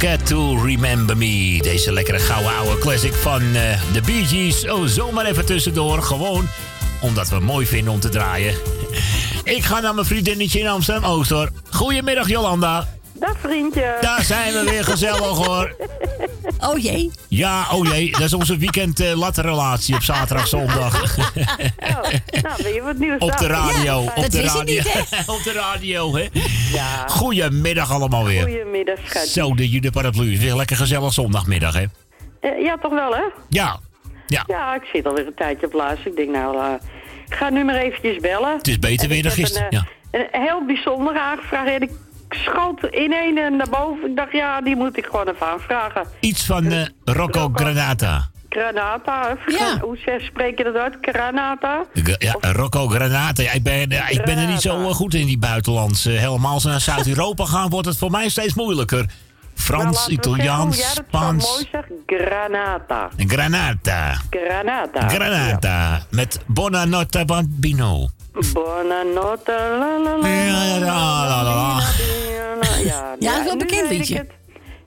Forget to remember me. Deze lekkere gouden oude classic van eh, de Bee Gees. Oh, zomaar even tussendoor. Gewoon omdat we het mooi vinden om te draaien. Ik ga naar mijn vriendinnetje in Amsterdam-Oost hoor. Goedemiddag Jolanda. Dag vriendje. Daar zijn we weer gezellig hoor. Oh jee. Ja, oh jee. Dat is onze weekend latte relatie op zaterdag, zondag. Nou, ben je wat nieuws Op de radio. Ja, op, de radio *laughs* op de radio, hè? Ja. Goedemiddag allemaal weer. Goedemiddag, schat. Zo, de Jude Paraplu. Weer lekker gezellig zondagmiddag, hè? Eh, ja, toch wel, hè? Ja. Ja. Ja, ik zit alweer een tijdje op luisteren. Ik denk, nou, eh, ik ga nu maar eventjes bellen. Het is beter weer dan gisteren. Een, Ja. eh, een heel bijzonder aangevraagd. En ik schoot in een en naar boven. Ik dacht, ja, die moet ik gewoon even aanvragen. Iets van eh, Rocco Granata. Granata. Ja. *laughs* Hoe zeg- spreek je dat uit? Granata? Ja, Rocco Granata. Ja, ik, ben, ja, ik ben er niet zo eh, goed in die buitenlands. Eh, helemaal als we naar *laughs* Zuid-Europa gaan, wordt het voor mij steeds moeilijker. Frans, Nou, zeggen Italiaans, zo Spaans. mooi zegt. Granata. Granata. Granata. Granata. Met Buonanotte Bambino. Buonanotte, la la la. Ja, dat *laughs* is wel bekend weet.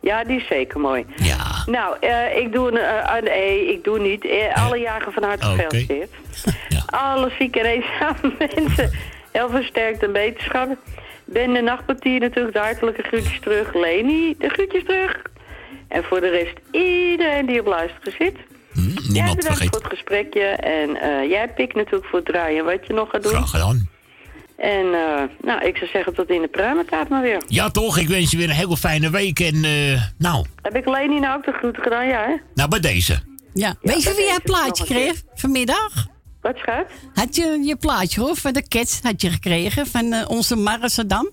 Ja, die is zeker mooi. Ja. Nou, eh, ik doe... eh, eh, nee, ik doe niet. Eh, alle jagen van harte Oké. gefeliciteerd. *laughs* Alle zieke en eenzame *laughs* mensen. Heel versterkt en beterschap. Ben de nachtpartier natuurlijk de hartelijke groetjes terug. Leni, de groetjes terug. En voor de rest iedereen die op luisteren zit. jij Hm, niemand bedankt vergeet. voor het gesprekje. En jij pikt natuurlijk voor het draaien wat je nog gaat doen. Graag gedaan. En eh, nou, ik zou zeggen tot in de pruimentaart maar weer. Ja, toch? Ik wens je weer een hele fijne week. En eh, nou, Heb ik Leni nou ook de groet gedaan? Ja, hè? nou bij deze. Ja, weet je wie jij plaatje kreeg vanmiddag? Wat schat? Had je je plaatje hoor, van de Cats had je gekregen van eh, onze Marasadam?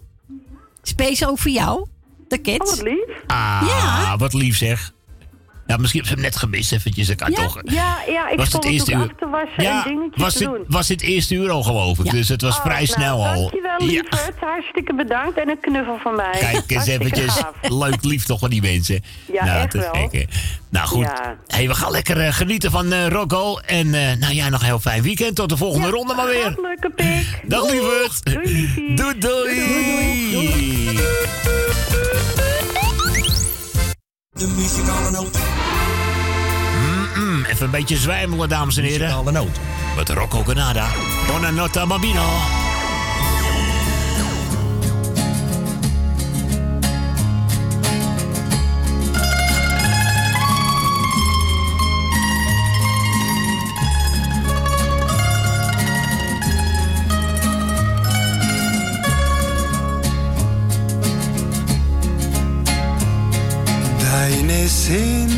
Speciaal voor jou, de Cats. Oh, wat lief. Ah, wat lief zeg. Ja, misschien heb ze hem net gemist eventjes. Ik kan Ja, toch... ja, ja, ik Was stond het eerste uur? af te wassen Ja, en dingetjes was te het, doen. was het eerste uur al geloof ik. Dus het was Oh, vrij nou, snel al. Dankjewel, Ja. lieverd. Hartstikke bedankt. En een knuffel van mij. Kijk eens eventjes. gaaf. Leuk lief toch van die mensen. Ja, nou, echt wel. gek. Nou goed. Hey, we gaan lekker eh, genieten van Rocco. En eh, nou ja, nog een heel fijn weekend. Tot de volgende ronde maar weer. Leuke pik. Dag lieverd. Doei doei. De muzikale noot. Mm, even een beetje zwijmelen, dames en heren. Muzikale noot. Met Rocco Canada. Buonanotte, bambino.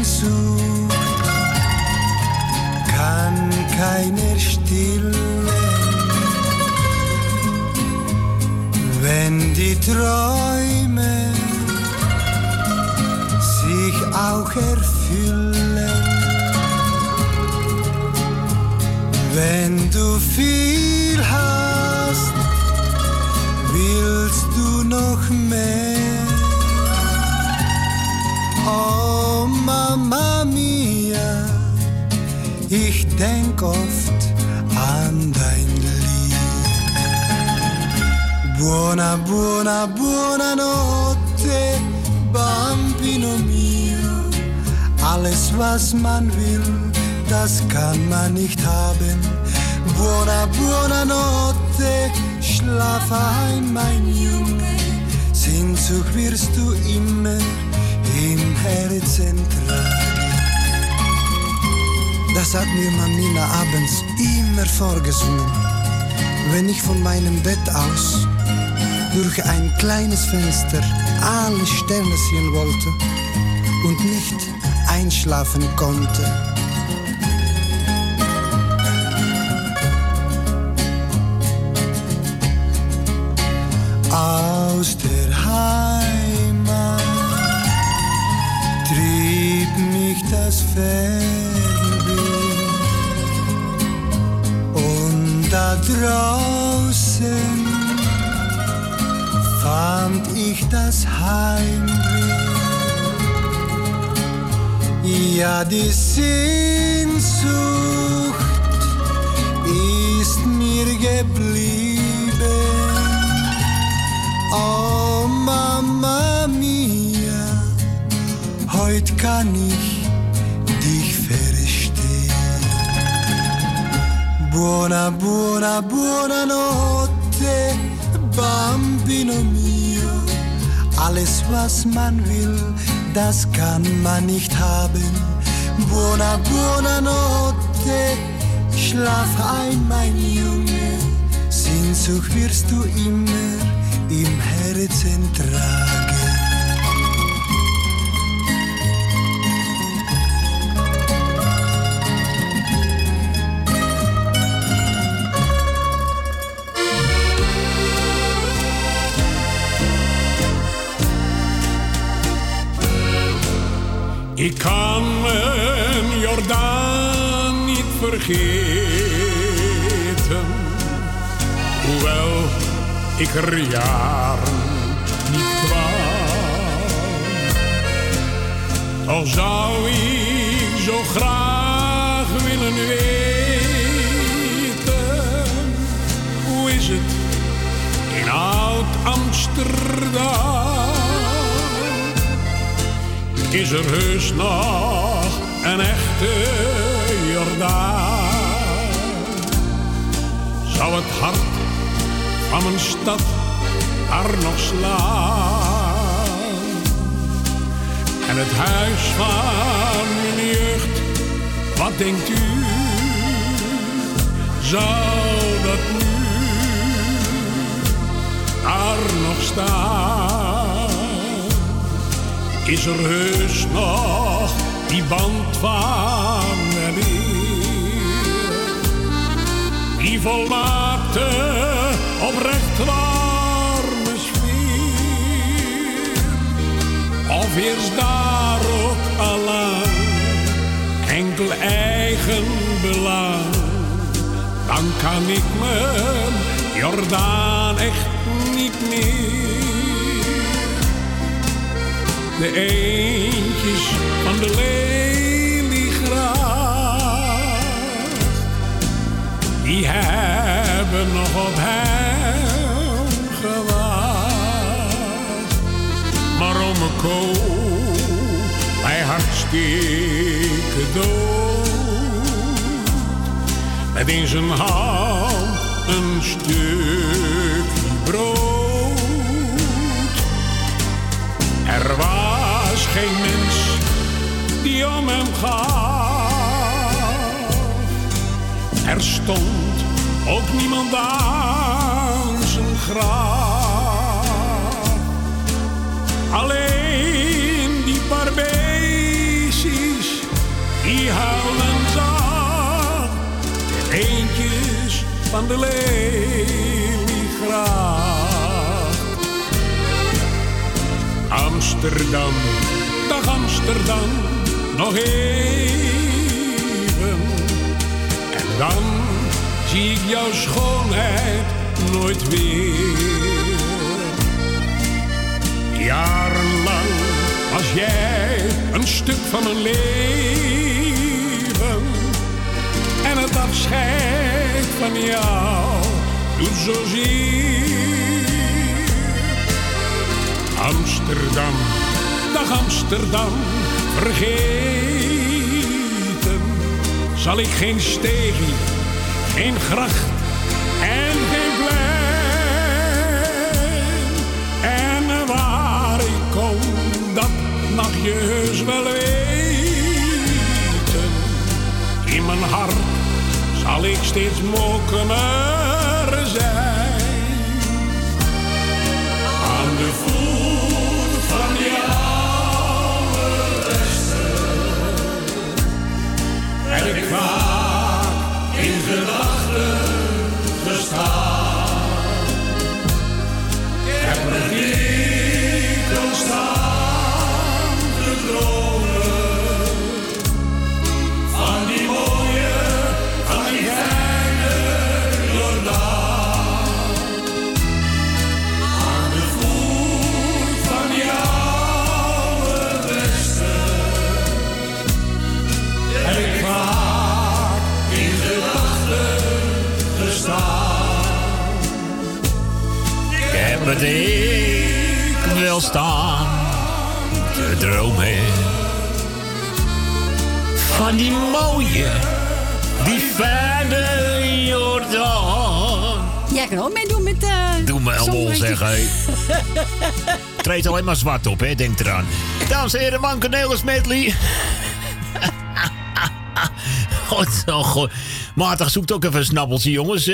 Sehnsucht kann keiner stillen, wenn die Träume sich auch erfüllen. Wenn du viel hast, willst du noch mehr. Oh Mama mia, ich denk oft an dein Lied. Buona, buona, buona notte, bambino mio. Alles, was man will, das kann man nicht haben. Buona, buona notte, schlaf ein, mein Junge. Sehnsucht wirst du immer im Herzen tragen. Das hat mir Mamina abends immer vorgesungen, wenn ich von meinem Bett aus durch ein kleines Fenster alle Sterne sehen wollte und nicht einschlafen konnte. Aus der Heimat mich das Fernweh und da draußen fand ich das Heimweh. Ja, die Sehnsucht ist mir geblieben. Oh Mama mia, kann ich verstehen. Buona, buona, buona notte, bambino mio. Alles, was man will, das kann man nicht haben. Buona, buona notte, schlaf ein, mein Junge. Sehnsucht wirst du immer im Herzen tragen. Ik kan mijn Jordaan niet vergeten. Hoewel ik er jaren niet kwam. Toch zou ik zo graag willen weten. Hoe is het in Oud-Amsterdam? Is er heus nog een echte Jordaan. Zou het hart van mijn stad daar nog slaan? En het huis van mijn jeugd, wat denkt u? Zou dat nu daar nog staan? Is er heus nog die band van weleer. Die volmaakte, oprecht warme sfeer. Of eerst daar ook allang enkel eigen belang. Dan kan ik me Jordaan echt niet meer de eentjes van de leliegracht. Die hebben nog op hem gewacht. Maar ome Ko, hij hartstikke dood. Met in zijn hand een stukje brood. Geen mens die om hem gaf. Er stond ook niemand aan zijn graf. Alleen die paar beestjes die huilden zag. De eentjes van de leliegraaf. Amsterdam, dag Amsterdam, nog even. En dan zie ik jouw schoonheid nooit weer. Jarenlang was jij een stuk van mijn leven. En het afscheid van jou doet zozeer. Amsterdam, dag Amsterdam, vergeten zal ik geen steegje, geen gracht en geen plein. En waar ik kom, dat mag je heus wel weten. In mijn hart zal ik steeds mokener Het ik wil staan te dromen Van die mooie, die fijne Jordaan. Jij kan ook meedoen met... eh Doe me een lol zongliedje. zeg, hé. *laughs* Treedt alleen maar zwart op, hè? Denk eraan. Dames en heren, Manke Nelis medley. *laughs* God, oh god. Maarten zoekt ook even een snappeltje, jongens. *laughs*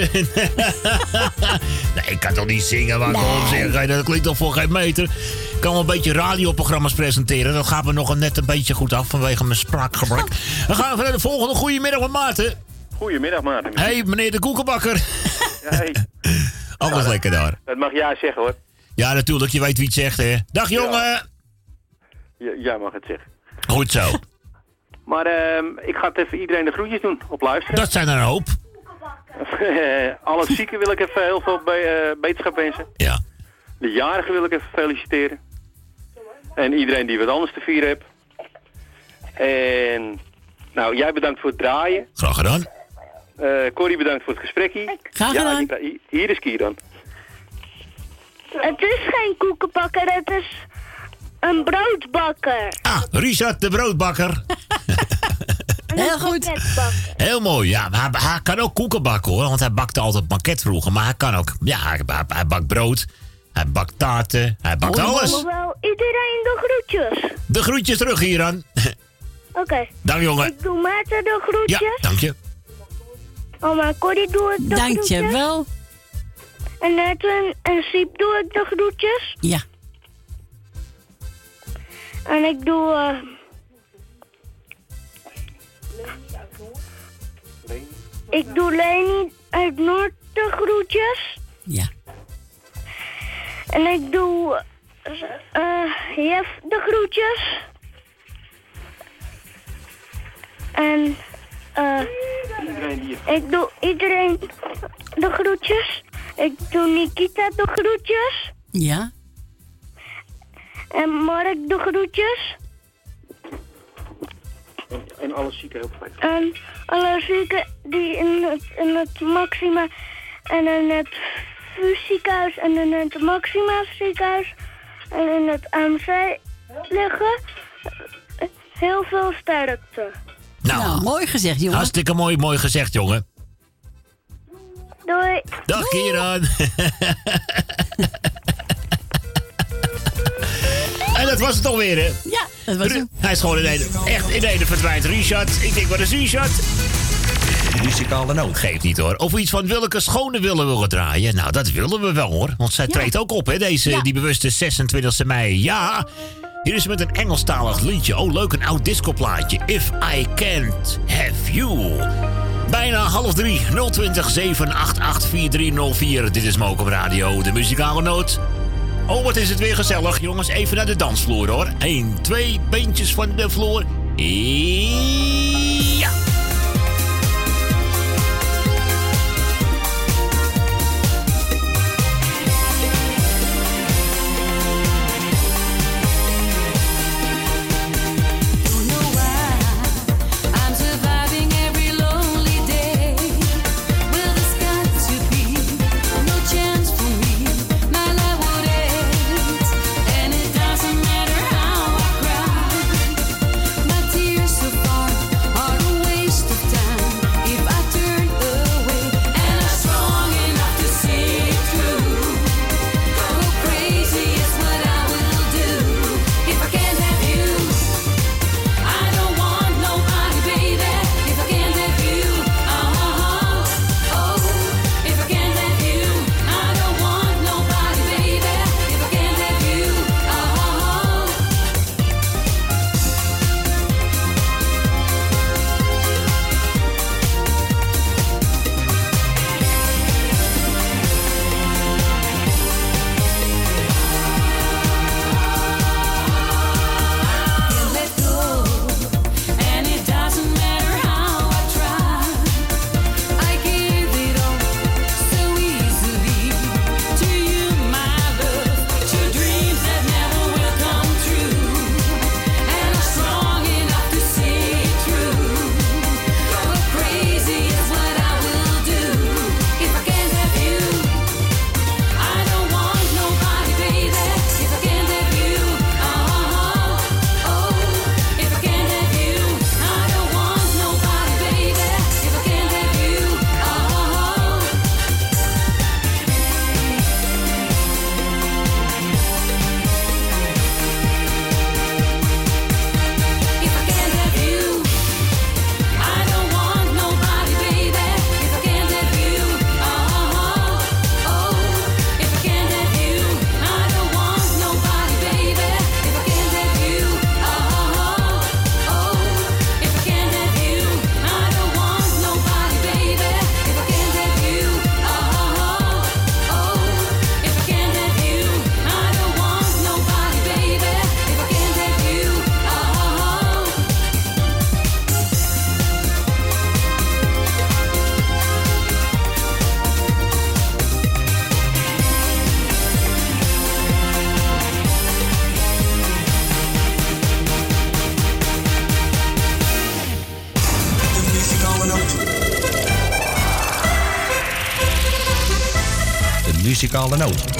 ik kan toch niet zingen, waar ik Nee. op zeg. hé, Dat klinkt toch voor geen meter. Ik kan wel een beetje radioprogramma's presenteren. Dat gaat me nog net een beetje goed af vanwege mijn spraakgebrek. Dan gaan we naar de volgende. Goedemiddag, met Maarten. Goedemiddag, Maarten. Hé, hey, meneer de koekenbakker. Ja, hey. *laughs* Alles lekker daar. Dat mag jij zeggen, hoor. Ja, natuurlijk. Je weet wie het zegt, hè. Dag, jongen. Jij mag het zeggen. Goed zo. *laughs* Maar ehm, ik ga het even iedereen de groetjes doen op luisteren. Dat zijn er een hoop. *laughs* Alle zieken wil ik even heel veel be eh, beterschap wensen. Ja. De jarigen wil ik even feliciteren. En iedereen die wat anders te vieren heeft. En nou, jij bedankt voor het draaien. Graag gedaan. Eh Corrie bedankt voor het gesprekje. Graag gedaan. hier is Kieran. Het is geen koekenbakker, het is een broodbakker. Ah, Richard de broodbakker. *laughs* Heel goed. Heel mooi. Ja, maar hij, hij kan ook koeken bakken hoor. Want hij bakte altijd maquet vroeger. Maar hij kan ook. Ja, hij, hij- hij bakt brood. Hij bakt taarten. Hij bakt alles. Wel iedereen de groetjes. De groetjes terug hier aan. *laughs* Oké. Dag jongen. Ik doe Maarten de Ja, groetjes. dank je. Oma Corrie doe ik de Dank groetjes. je wel. En Edwin en Siep doe ik de groetjes. Ja. En ik doe... eh, ik doe Leni uit Noord de groetjes. Ja. En ik doe eh Jef de groetjes. En eh ik doe iedereen de groetjes. Ik doe Nikita de groetjes. Ja. En Mark de groetjes. En alle zieken heel fijn. En alle zieken die in het, in het Maxima en in het VU ziekenhuis en in het Maxima ziekenhuis en in het AMC liggen. Heel veel sterkte. Nou, mooi gezegd, jongen. Hartstikke mooi, mooi gezegd, jongen. Doei. Dag Kieran. *laughs* en dat was het alweer, hè? Ja, dat was hem. Hij is gewoon in ene, echt in ene verdwijnt. Richard, ik denk, wat is Richard? Muzikale noot. Geeft niet hoor. Of we iets van Willeke Schone willen willen draaien. Nou, dat willen we wel hoor. Want zij treedt ook op, hè, deze, die bewuste 26 mei. Ja, hier is met een Engelstalig liedje. Oh, leuk, een oud discoplaatje. If I Can't Have You. Bijna half drie, 020 788 4304. Dit is Mook op Radio, de muzikale noot. Oh, wat is het weer gezellig. Jongens, even naar de dansvloer hoor. 1, 2, beentjes van de vloer. Ja. Alanoa.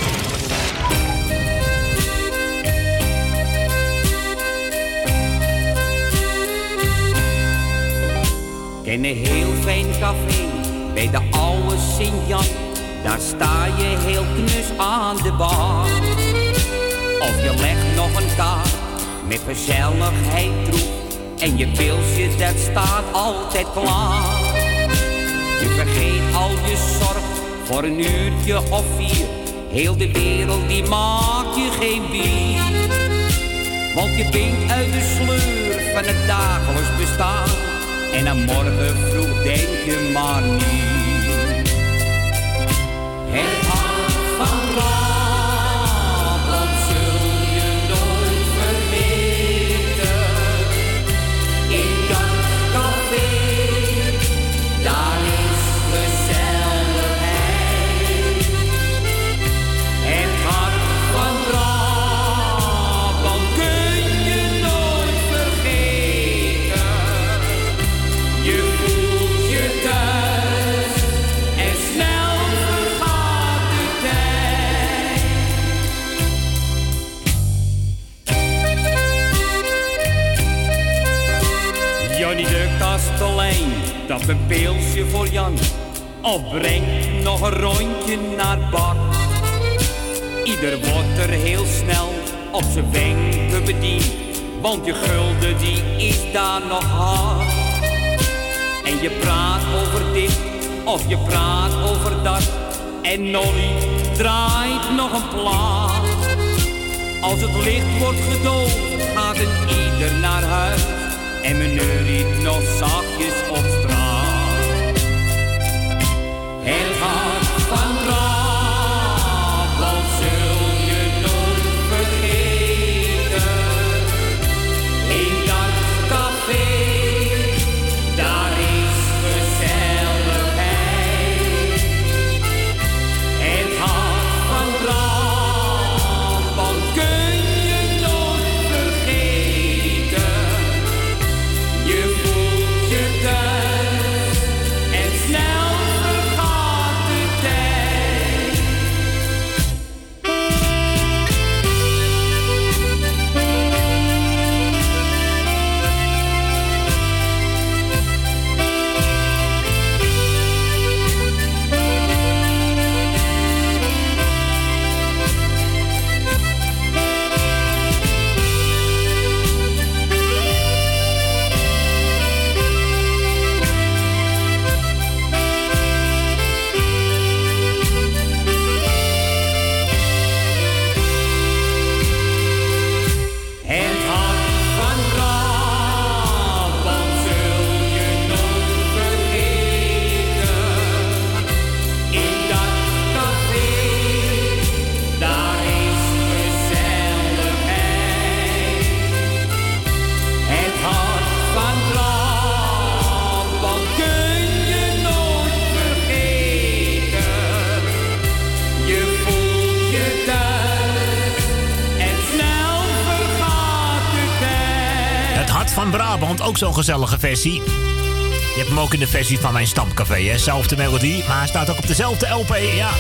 zo'n gezellige versie. Je hebt hem ook in de versie van mijn stamcafé, hè? Zelfde melodie, maar hij staat ook op dezelfde LP, ja.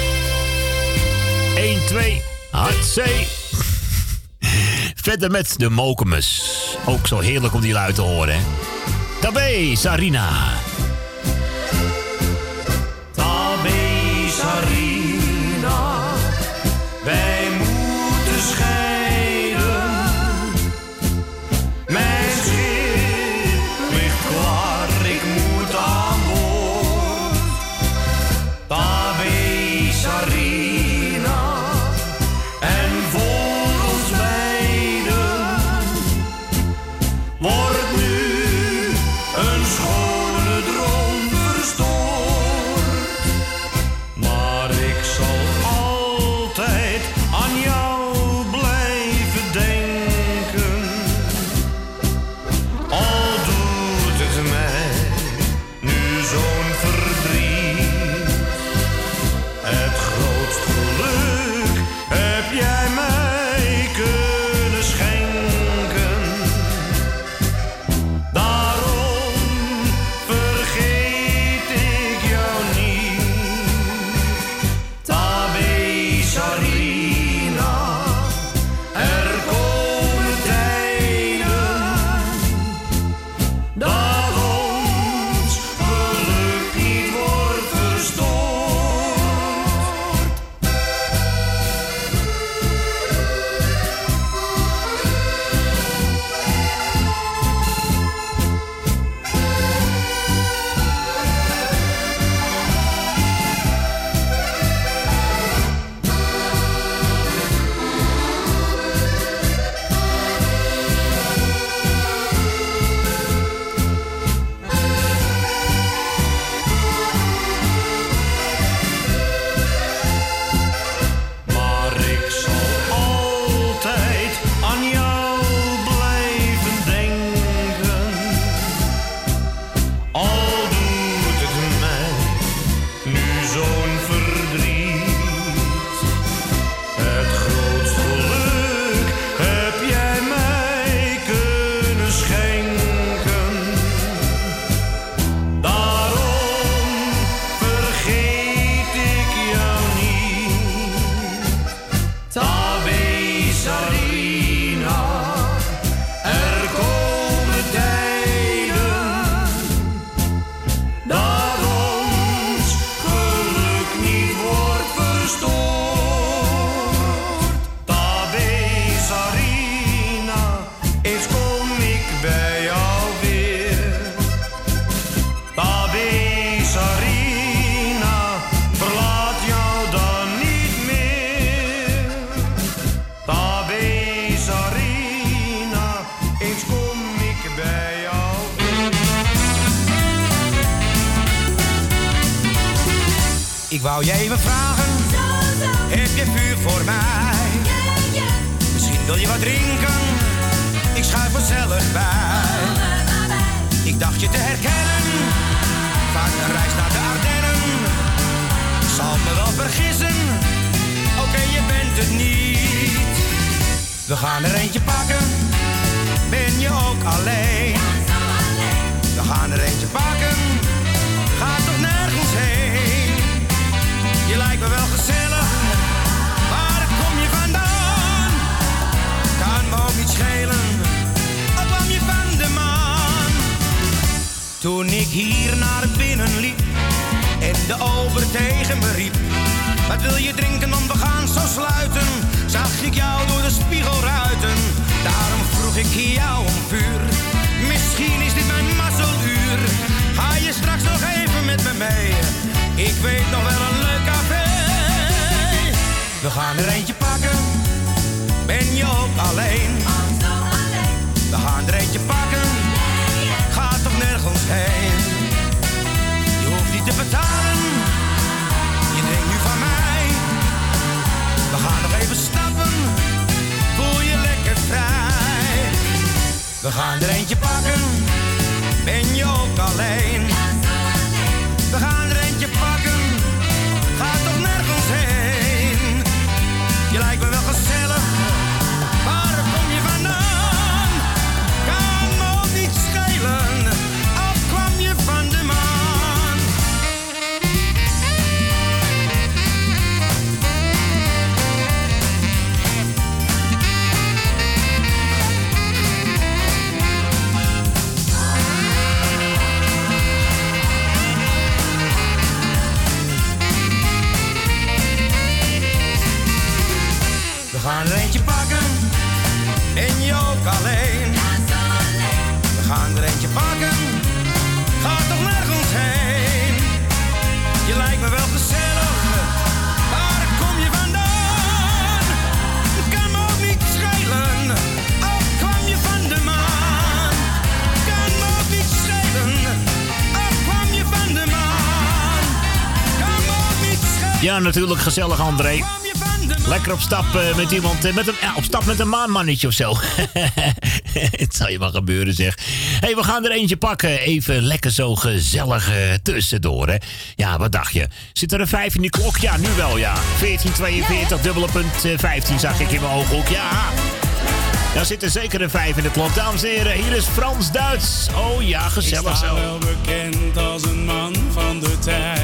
1, 2, HC. Verder met de Mokemus. Ook zo heerlijk om die luid te horen, hè. Tabé, Sarina. nou natuurlijk gezellig, André. Lekker op stap eh, met iemand, eh, met een, ja, op stap met een maanmannetje of zo. *laughs* Het zal je maar gebeuren, zeg. hey, we gaan er eentje pakken. Even lekker zo gezellig tussendoor, hè. Ja, wat dacht je? Zit er een 5 in die klok? Ja, nu wel, ja. 1442, dubbele punt 15 zag ik in mijn ooghoek, ja. Daar zit er zeker een 5 in de klok. Dames en heren, hier is Frans Duits. Oh ja, gezellig zo. Wel bekend als een man van de tijd.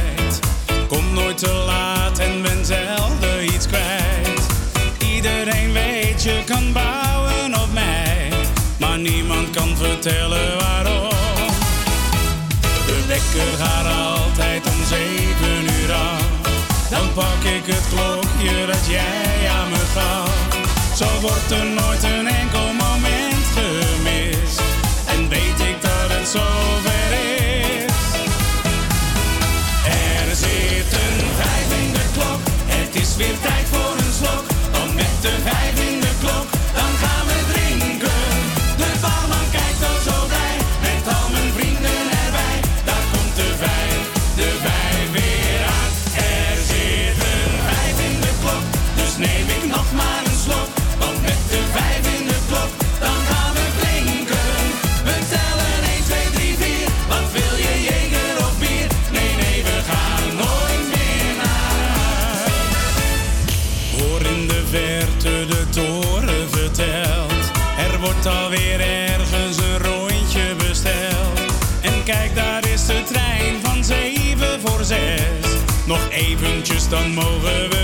vertellen waarom. De wekker gaat altijd om zeven uur af. Dan pak ik het klokje dat jij aan me gaf. Zo wordt er nooit een enkel moment gemist. En weet ik dat het zover is. Er zit een vijf in de klok, het is weer tijd dan mogen we.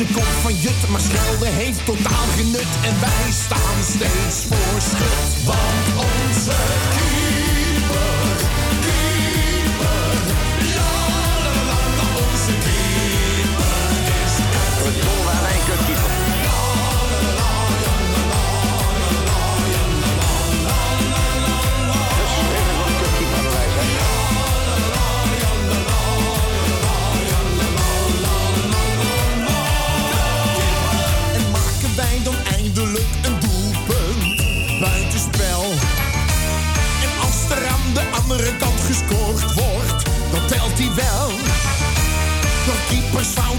Onze kop van Jut. Maar Schelde heeft totaal genut. En wij staan steeds voor schut. Want onze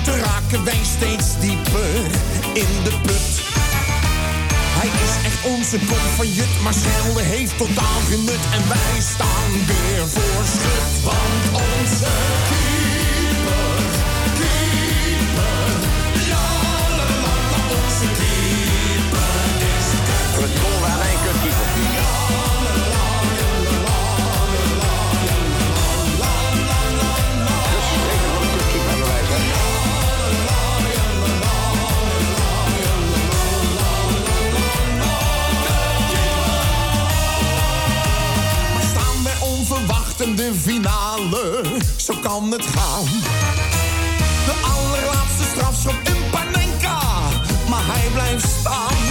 keepersfouten raken wij steeds dieper in de put. Hij is echt onze kop van Jut, maar Schelde heeft totaal genut. En wij staan weer voor schut, want onze keeper, keeper, de finale, zo kan het gaan. De allerlaatste strafschop in Panenka, maar hij blijft staan.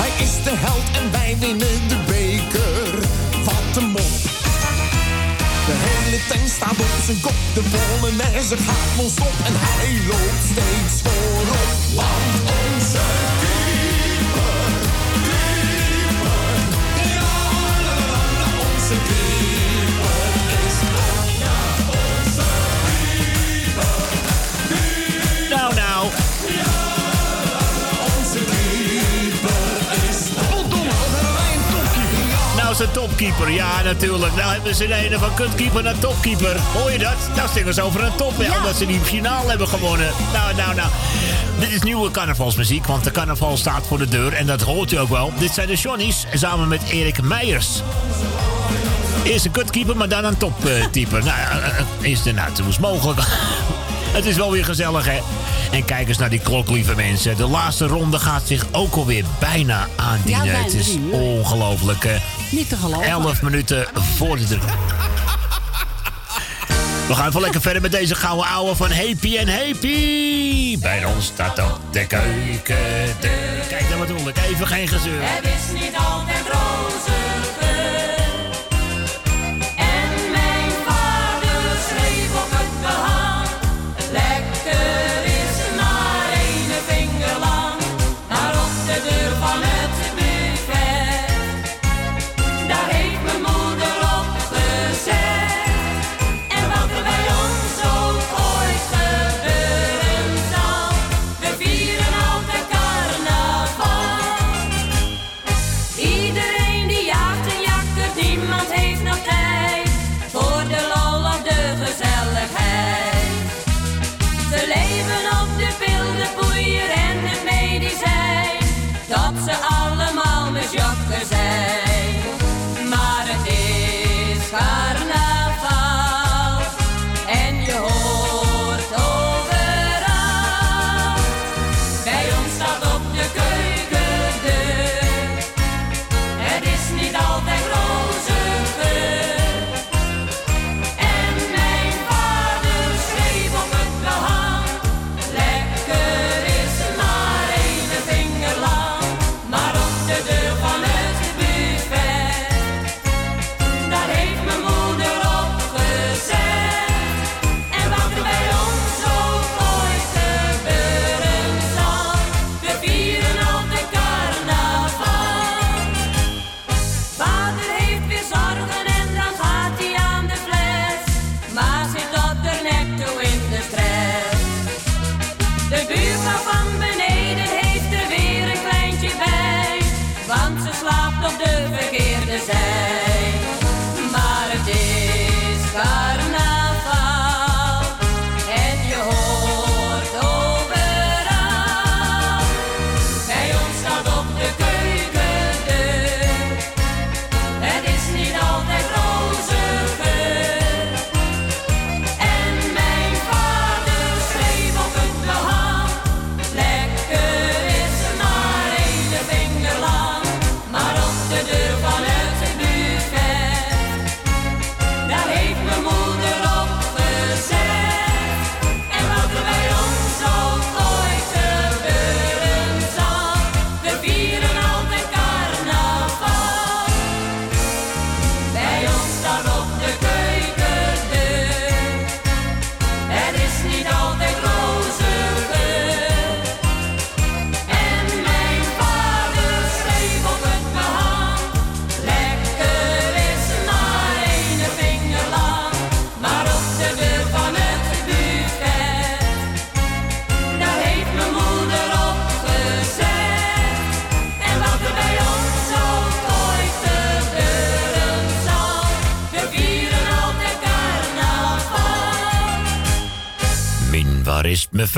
Hij is de held en wij winnen de beker. Wat een mop. De hele tank staat op zijn kop, de Polonaise gaat non-stop en hij loopt steeds voorop. Want onze Is een topkeeper, ja natuurlijk. Nou hebben ze de ene van kutkeeper naar topkeeper. Hoor je dat? Nou zingen ze over een top, ja. omdat ze die finale hebben gewonnen. Nou, nou, nou. Dit is nieuwe carnavalsmuziek, want de carnaval staat voor de deur. En dat hoort u ook wel. Dit zijn de Johnny's, samen met Erik Meijers. Eerst een kutkeeper, maar dan een toptyper. nou, ja, eh, eh, is de nou, is mogelijk. *laughs* Het is wel weer gezellig, hè? En kijk eens naar die klok, lieve mensen. De laatste ronde gaat zich ook alweer bijna aandienen. Ja, het is ongelooflijk. Niet te geloven. 11 minuten voor de druk. We gaan even lekker verder met deze gouden ouwe van Happy en Happy. Bij ons staat op de keuken. De... Kijk nou wat onder. Even geen gezeur. Het is niet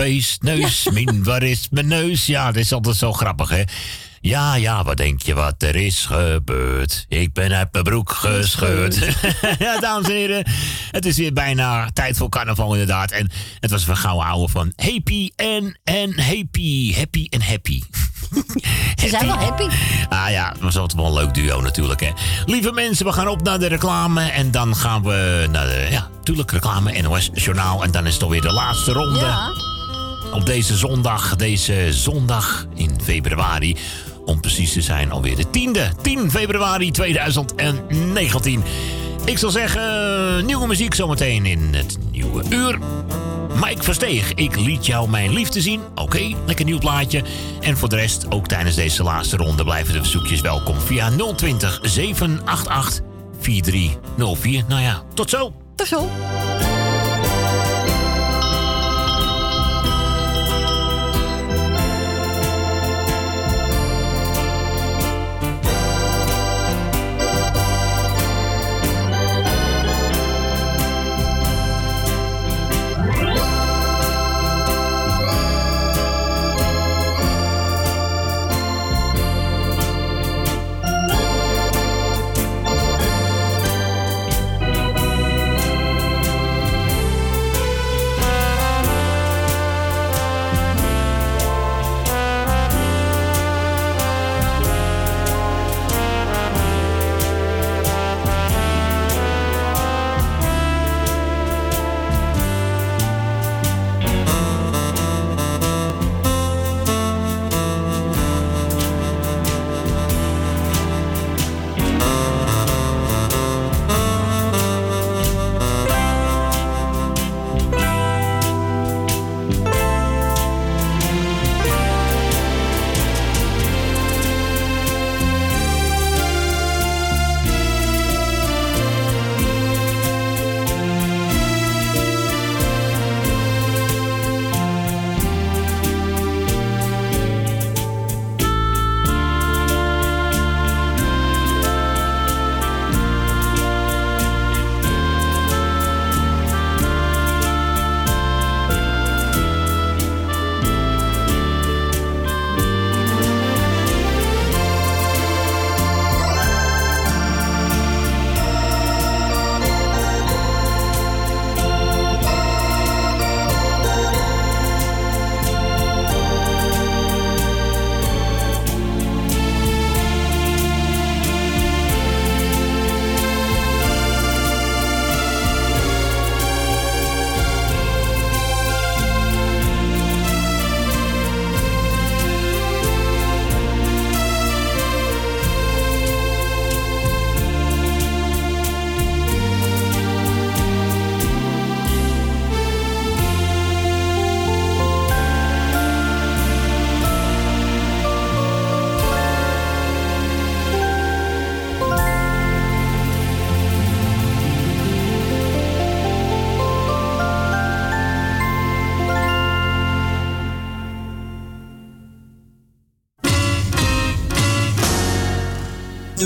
feestneus? Min, waar is mijn neus? Ja, dat is altijd zo grappig, hè? Ja, ja, wat denk je wat er is gebeurd? Ik ben uit mijn broek gescheurd. *laughs* ja, dames en heren, het is weer bijna tijd voor carnaval inderdaad. En het was een gouden ouwe van Happy en, en Happy. Happy en Happy. Ze zijn wel happy. Ah ja, dat was altijd wel een leuk duo natuurlijk, hè. Lieve mensen, we gaan op naar de reclame. En dan gaan we naar de, ja, natuurlijk reclame, NOS Journaal. En dan is het alweer de laatste ronde. Ja. Op deze zondag, deze zondag in februari. Om precies te zijn, alweer de 10e. 10 februari 2019. Ik zal zeggen, nieuwe muziek zometeen in het nieuwe uur. Mike Versteeg, ik liet jou mijn liefde zien. Oké, lekker nieuw plaatje. En voor de rest, ook tijdens deze laatste ronde blijven de verzoekjes welkom via 020 788 4304. Nou ja, tot zo. Tot zo.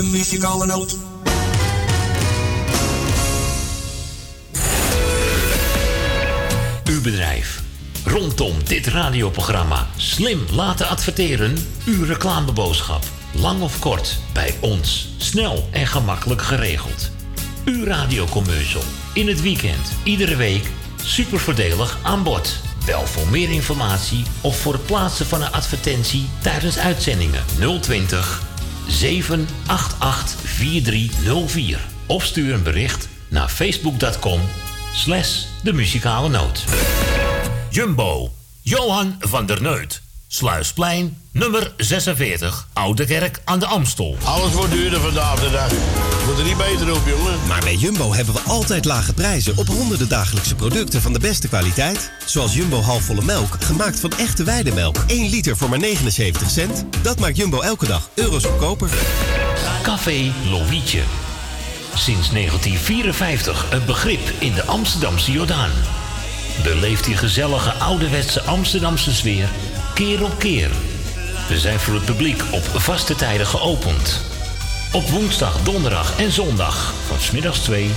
Muzikale noot. Uw bedrijf. Rondom dit radioprogramma slim laten adverteren. Uw reclameboodschap. Lang of kort, bij ons. Snel en gemakkelijk geregeld. Uw radiocommercial. In het weekend, iedere week. Super voordelig aan bod. Bel voor meer informatie of voor het plaatsen van een advertentie tijdens uitzendingen 020 788 4304. Of stuur een bericht naar facebook.com slash de muzikale noot. Jumbo, Johan van der Neut. Sluisplein, nummer 46, Oude Kerk aan de Amstel. Alles wordt duurder vandaag de dag. Wordt er niet beter op, jongen. Maar bij Jumbo hebben we altijd lage prijzen op honderden dagelijkse producten van de beste kwaliteit. Zoals Jumbo halfvolle melk, gemaakt van echte weidemelk. 1 liter voor maar 79 cent. Dat maakt Jumbo elke dag euro's goedkoper. Café Lovietje. Sinds 1954 een begrip in de Amsterdamse Jordaan. Beleeft die gezellige ouderwetse Amsterdamse sfeer keer op keer. We zijn voor het publiek op vaste tijden geopend. Op woensdag, donderdag en zondag van smiddags 2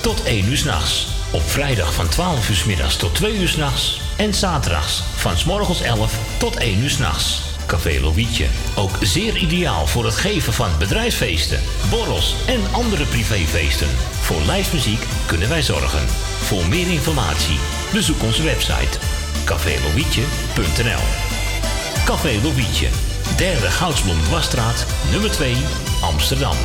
tot 1 uur s'nachts. Op vrijdag van 12 uur 's middags tot 2 uur s'nachts. En zaterdags van 's morgens 11 tot 1 uur s'nachts. Café Lovietje. Ook zeer ideaal voor het geven van bedrijfsfeesten, borrels en andere privéfeesten. Voor lijstmuziek kunnen wij zorgen. Voor meer informatie bezoek onze website cafélovietje.nl Café Lovietje, derde Goudsblom Wasstraat, nummer 2, Amsterdam.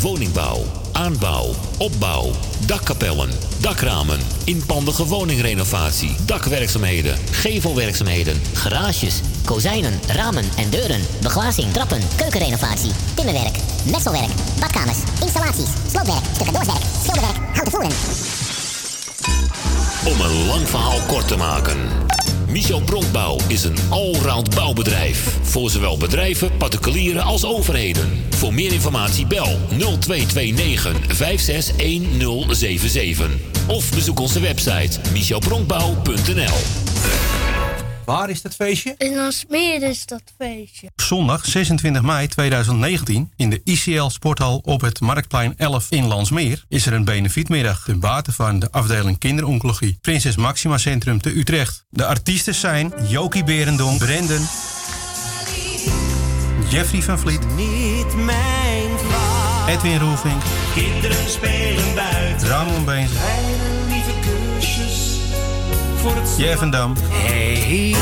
Woningbouw, aanbouw, opbouw, dakkapellen, dakramen, inpandige woningrenovatie, dakwerkzaamheden, gevelwerkzaamheden, Garages, kozijnen, ramen en deuren, beglazing, trappen, keukenrenovatie, timmerwerk, messelwerk, badkamers, installaties, sloopwerk, stucadoorswerk, schilderwerk, houten voeren. Om een lang verhaal kort te maken. Michel Bronkbouw is een allround bouwbedrijf. Voor zowel bedrijven, particulieren als overheden. Voor meer informatie bel 0229 561077. Of bezoek onze website michelbronkbouw.nl Waar is dat feestje? In Alsmeer is dat feestje. Zondag 26 mei 2019 in de ICL Sporthal op het Marktplein 11 in Landsmeer is er een benefietmiddag ten bate van de afdeling kinderoncologie Prinses Maxima Centrum te Utrecht. De artiesten zijn Jokie Berendonk, Brendan, Jeffrey van Vliet, Niet mijn. Edwin Roelvink, Kinderen spelen buiten. Ramon Beens, voor het Jeff en Dam, Hey.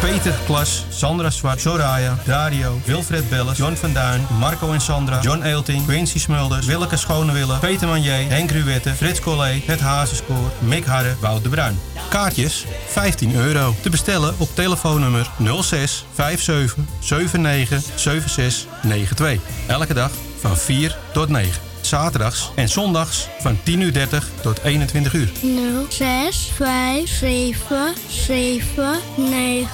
Peter Klas, Sandra Zwart, Soraya, Dario, Wilfred Belles, John van Duin, Marco en Sandra, John Eelting, Quincy Smulders, Willeke Schonewille, Peter Manier, Henk Ruwette, Frits Collé, Het Hazenspoor, Mick Harre, Wout de Bruin. Kaartjes 15 euro. Te bestellen op telefoonnummer 06 57 79 76 92. Elke dag van 4 tot 9. Zaterdags en zondags van 10 uur 30 tot 21 uur. 0, 6, 5, 7, 7, 9,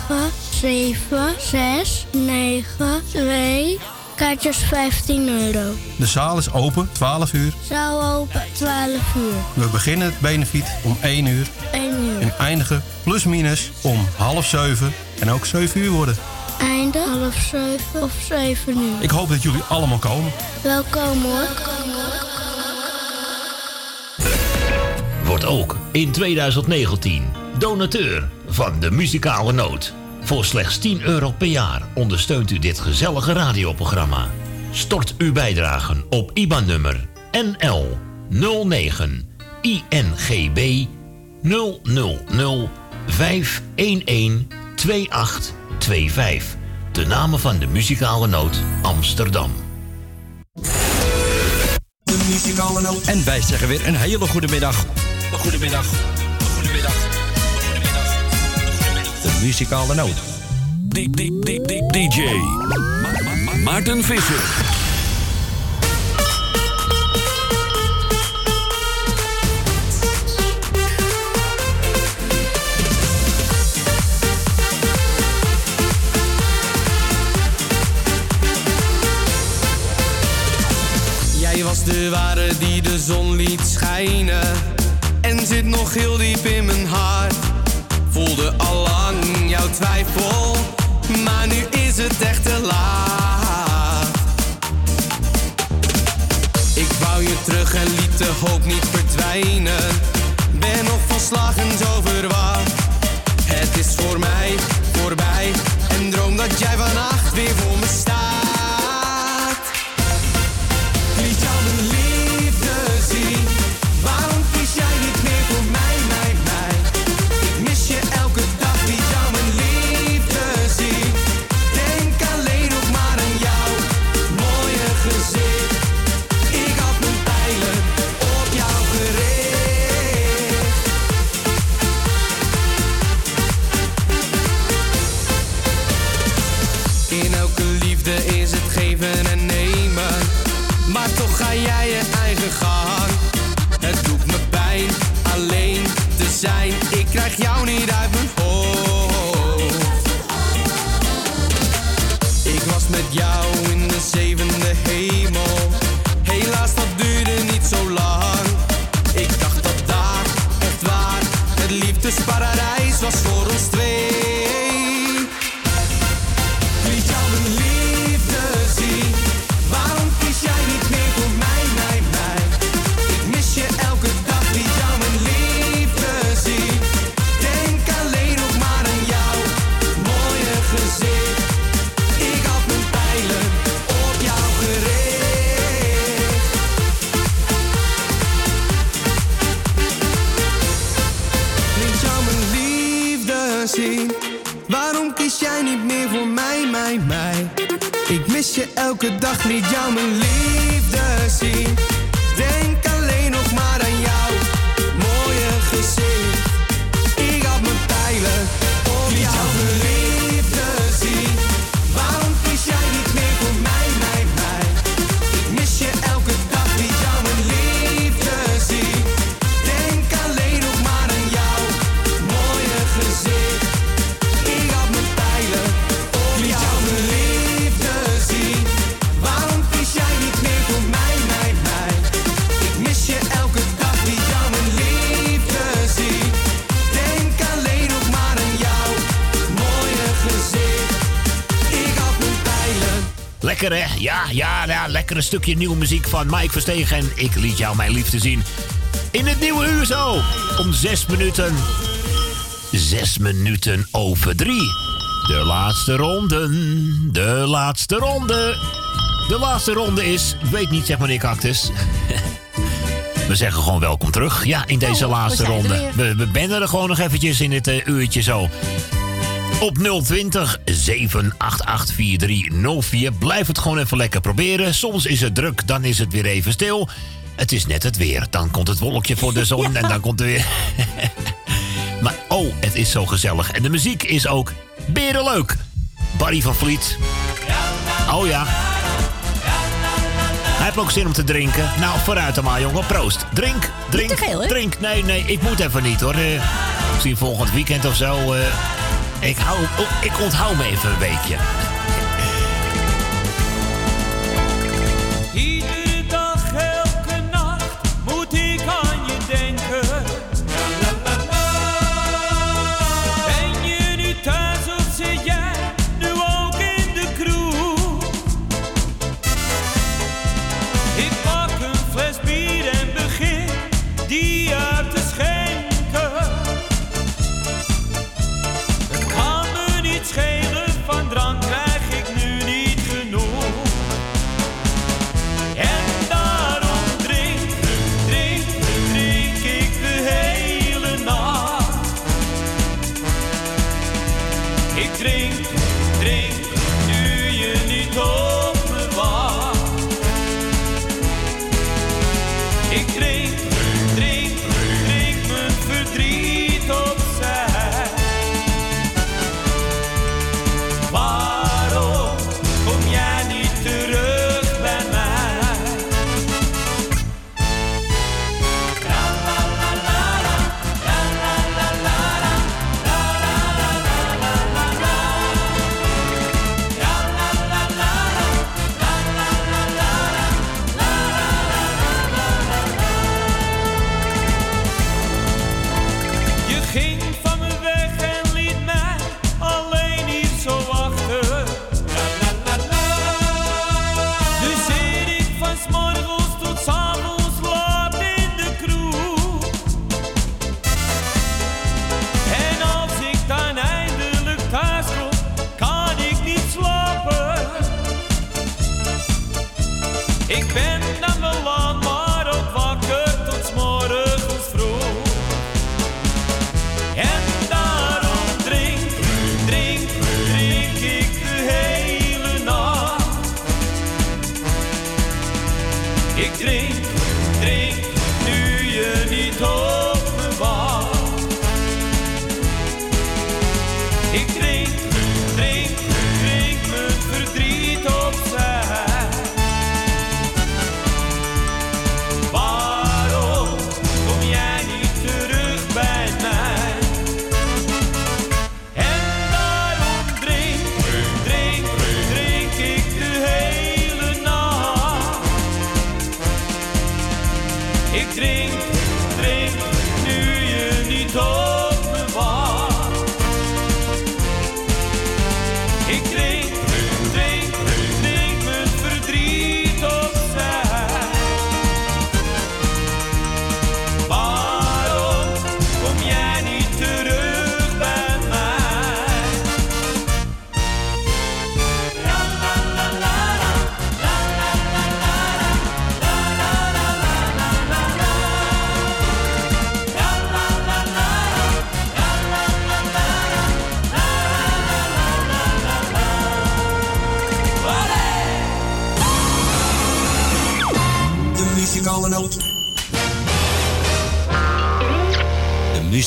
7, 6, 9, 2. Kaartjes 15 euro. De zaal is open 12 uur. Zaal open 12 uur. We beginnen het benefiet om 1 uur 1 uur. en eindigen plus minus om half 7 en ook 7 uur worden. Einde half 7 of 7 uur. Ik hoop dat jullie allemaal komen. Welkom hoor. Wordt ook in 2019 donateur van de muzikale noot. Voor slechts 10 euro per jaar ondersteunt u dit gezellige radioprogramma. Stort uw bijdragen op IBAN-nummer NL 09 INGB 000 511 2825. De namen van de muzikale noot Amsterdam. De muzikale noot. En wij zeggen weer een hele goede middag. Een goede middag. Een goede middag. Een goede middag. De muzikale noot. DJ Maarten Visser. De ware die de zon liet schijnen En zit nog heel diep in mijn hart Voelde allang jouw twijfel, maar nu is het echt te laat. Ik wou je terug en liet de hoop niet verdwijnen. Ben nog van slag en zo verwacht. Het is voor mij voorbij en droom dat jij vannacht weer voor me staat. Krijg jou niet uit ja, ja, lekker een stukje nieuwe muziek van Mike Verstegen. En ik liet jou mijn liefde zien. In het nieuwe uur zo. Om zes minuten. Zes minuten over drie. De laatste ronde. De laatste ronde. De laatste ronde is, ik weet niet, zeg meneer Cactus. *laughs* We zeggen gewoon welkom terug. Ja, in deze Oh, laatste ronde. We, we benden er gewoon nog eventjes in het eh, uurtje zo. Op 020 788 4304. Blijf het gewoon even lekker proberen. Soms is het druk, dan is het weer even stil. Het is net het weer. Dan komt het wolkje voor de zon *laughs* en dan komt er weer. *laughs* maar oh, het is zo gezellig. En de muziek is ook berenleuk. Barry van Vliet. Oh ja. Hij heeft ook zin om te drinken. Nou, vooruit dan maar, jongen. Proost. Drink, drink, te veel, hè? drink. Nee, nee, ik moet even niet, hoor. Eh, misschien volgend weekend of zo. eh, ik, hou, oh, ik onthoud me even een weekje.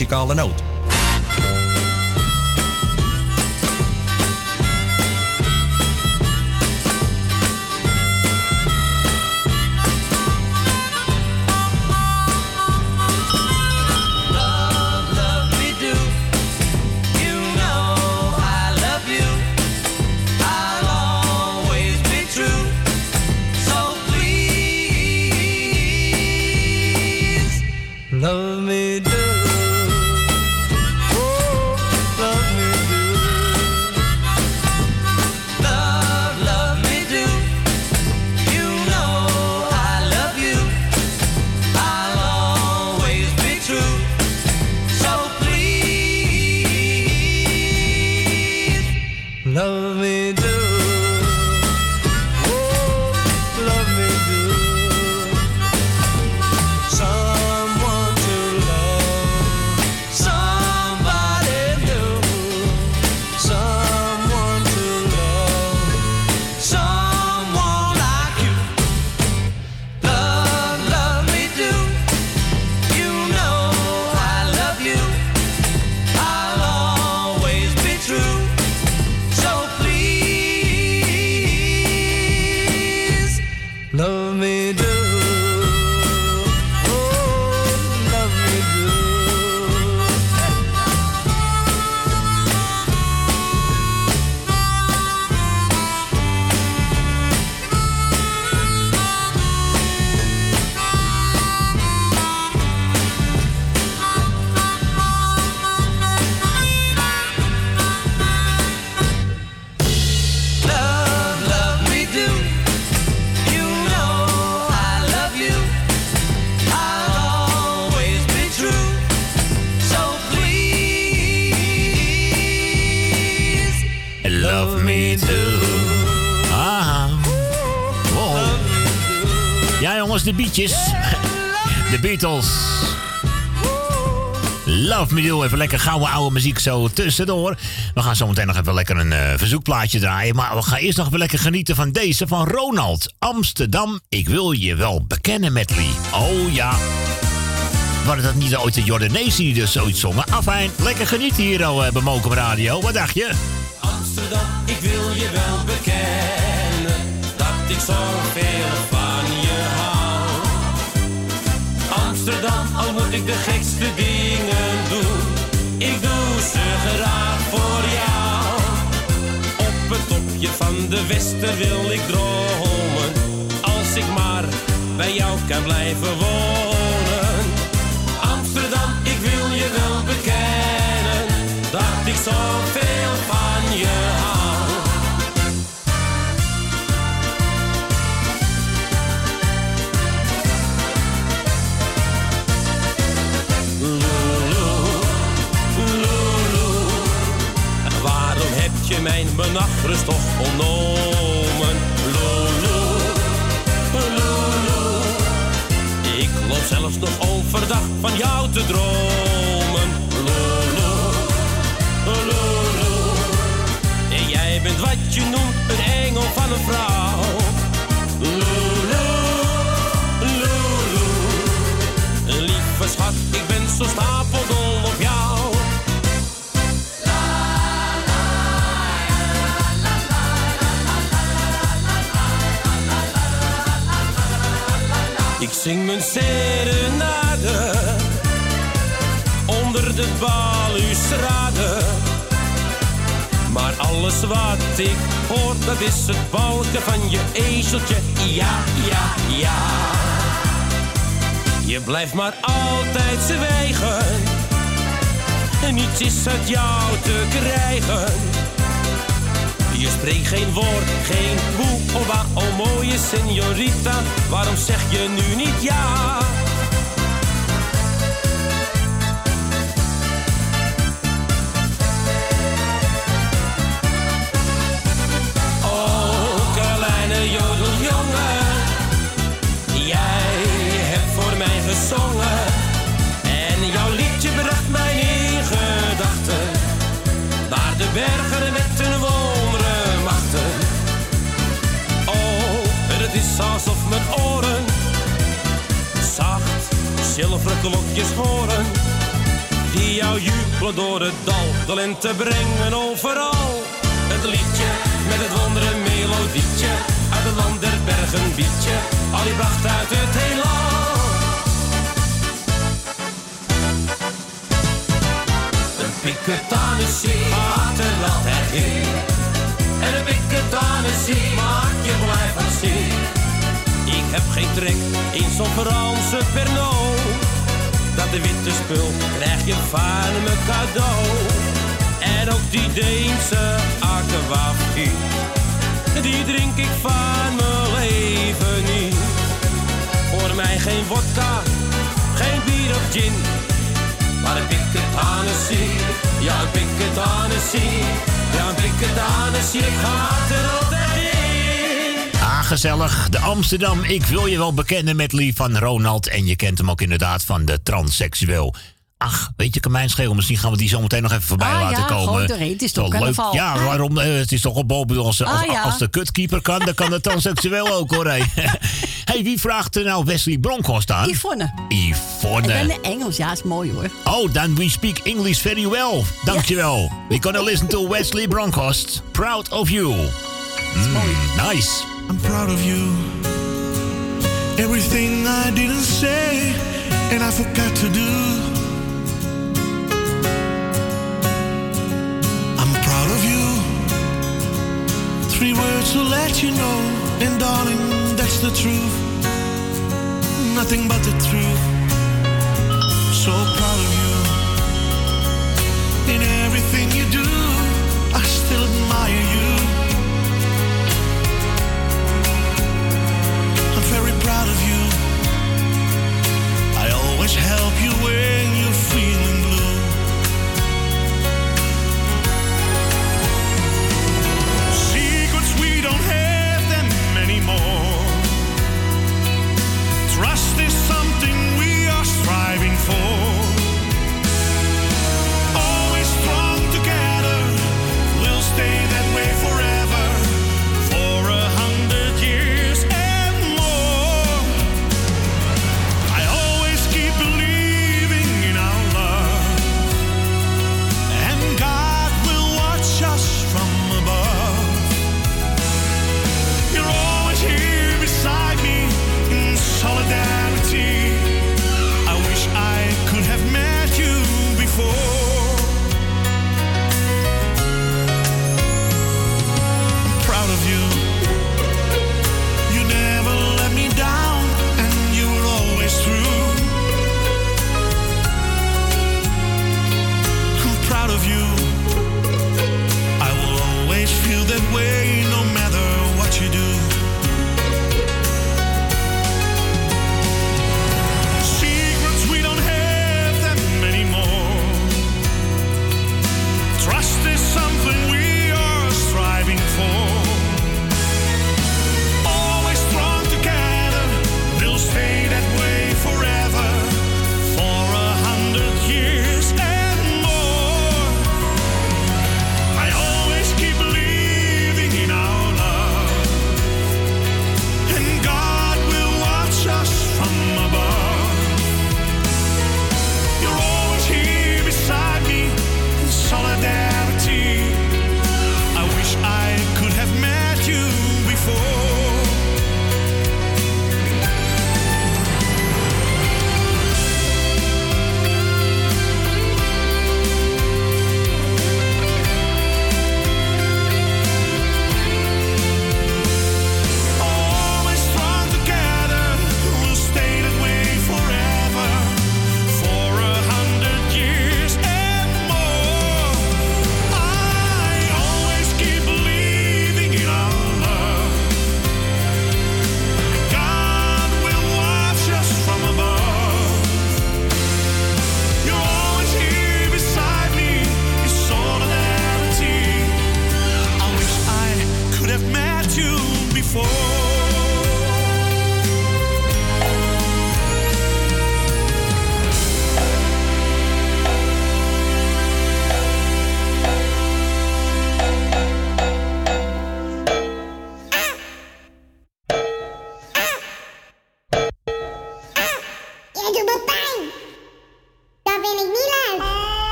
Muzikale noot. De Beatles. Love Me Do. Even lekker gouden oude muziek zo tussendoor. We gaan zo meteen nog even lekker een eh, verzoekplaatje draaien. Maar we gaan eerst nog even lekker genieten van deze van Ronald. Amsterdam, ik wil je wel bekennen, medley. Oh ja. Waren dat niet ooit de Jordanezen die dus zoiets zongen? Afijn, lekker genieten hier al eh, bij Mokum Radio. Wat dacht je? Amsterdam, ik wil je wel bekennen dat ik zoveel van je hou. Amsterdam, al moet ik de gekste dingen doen, ik doe ze graag voor jou. Op het topje van de Westen wil ik dromen, als ik maar bij jou kan blijven wonen. Je mijn benachtrust toch ontnomen? Lulu, Lulu. Ik loop zelfs nog overdag van jou te dromen. Lulu, Lulu. En jij bent wat je noemt een engel van een vrouw. Lulu, Lulu. Lieve schat, ik ben zo stapeldol zing mijn serenade onder de balustrade. Maar alles wat ik hoor, dat is het balken van je ezeltje. Ja, ja, ja. Je blijft maar altijd zwijgen. En niets is uit jou te krijgen. Je spreekt geen woord, geen boe, oh wa, oh mooie señorita. Waarom zeg je nu niet ja? Zacht zilveren klokjes horen. Die jou jubelen door het dal. De lente brengen overal. Het liedje met het wondere melodietje. Uit het land der bergen biedje. Al die pracht uit het heelal. Een piketanissie gaat er altijd in. En een piketanissie maakt je blij van zin. Ik heb geen trek in zo'n Franse Pernod. De witte spul krijg je van me cadeau. En ook die Deense akkewaffie, die drink ik van mijn leven niet. Voor mij geen vodka, geen bier of gin. Maar een piketanissie, ja een piketanissie. Ja een piketanissie, ik gaat er altijd gezellig. De Amsterdam. Ik wil je wel bekennen met Lee van Ronald. En je kent hem ook inderdaad van de transseksueel. Ach, weet je, Kamijn Scheel, misschien gaan we die zo meteen nog even voorbij Ah, laten ja, komen. erheen. Het is toch leuk. Ja, waarom? eh, het is toch op Bob als, als, Ah, ja. als de kutkeeper kan, dan kan de transseksueel ook hoor. Hey. *laughs* hey, wie vraagt er nou Wesley Bronkhorst aan? Yvonne. Yvonne. En dan Engels, ja, is mooi hoor. Oh, then we speak English very well. Dankjewel. We're gonna listen to Wesley Bronkhorst. Proud of you. Mm, nice. I'm proud of you. Everything I didn't say and I forgot to do. I'm proud of you. Three words to let you know, and darling, that's the truth. Nothing but the truth. So proud of you. In everything you do,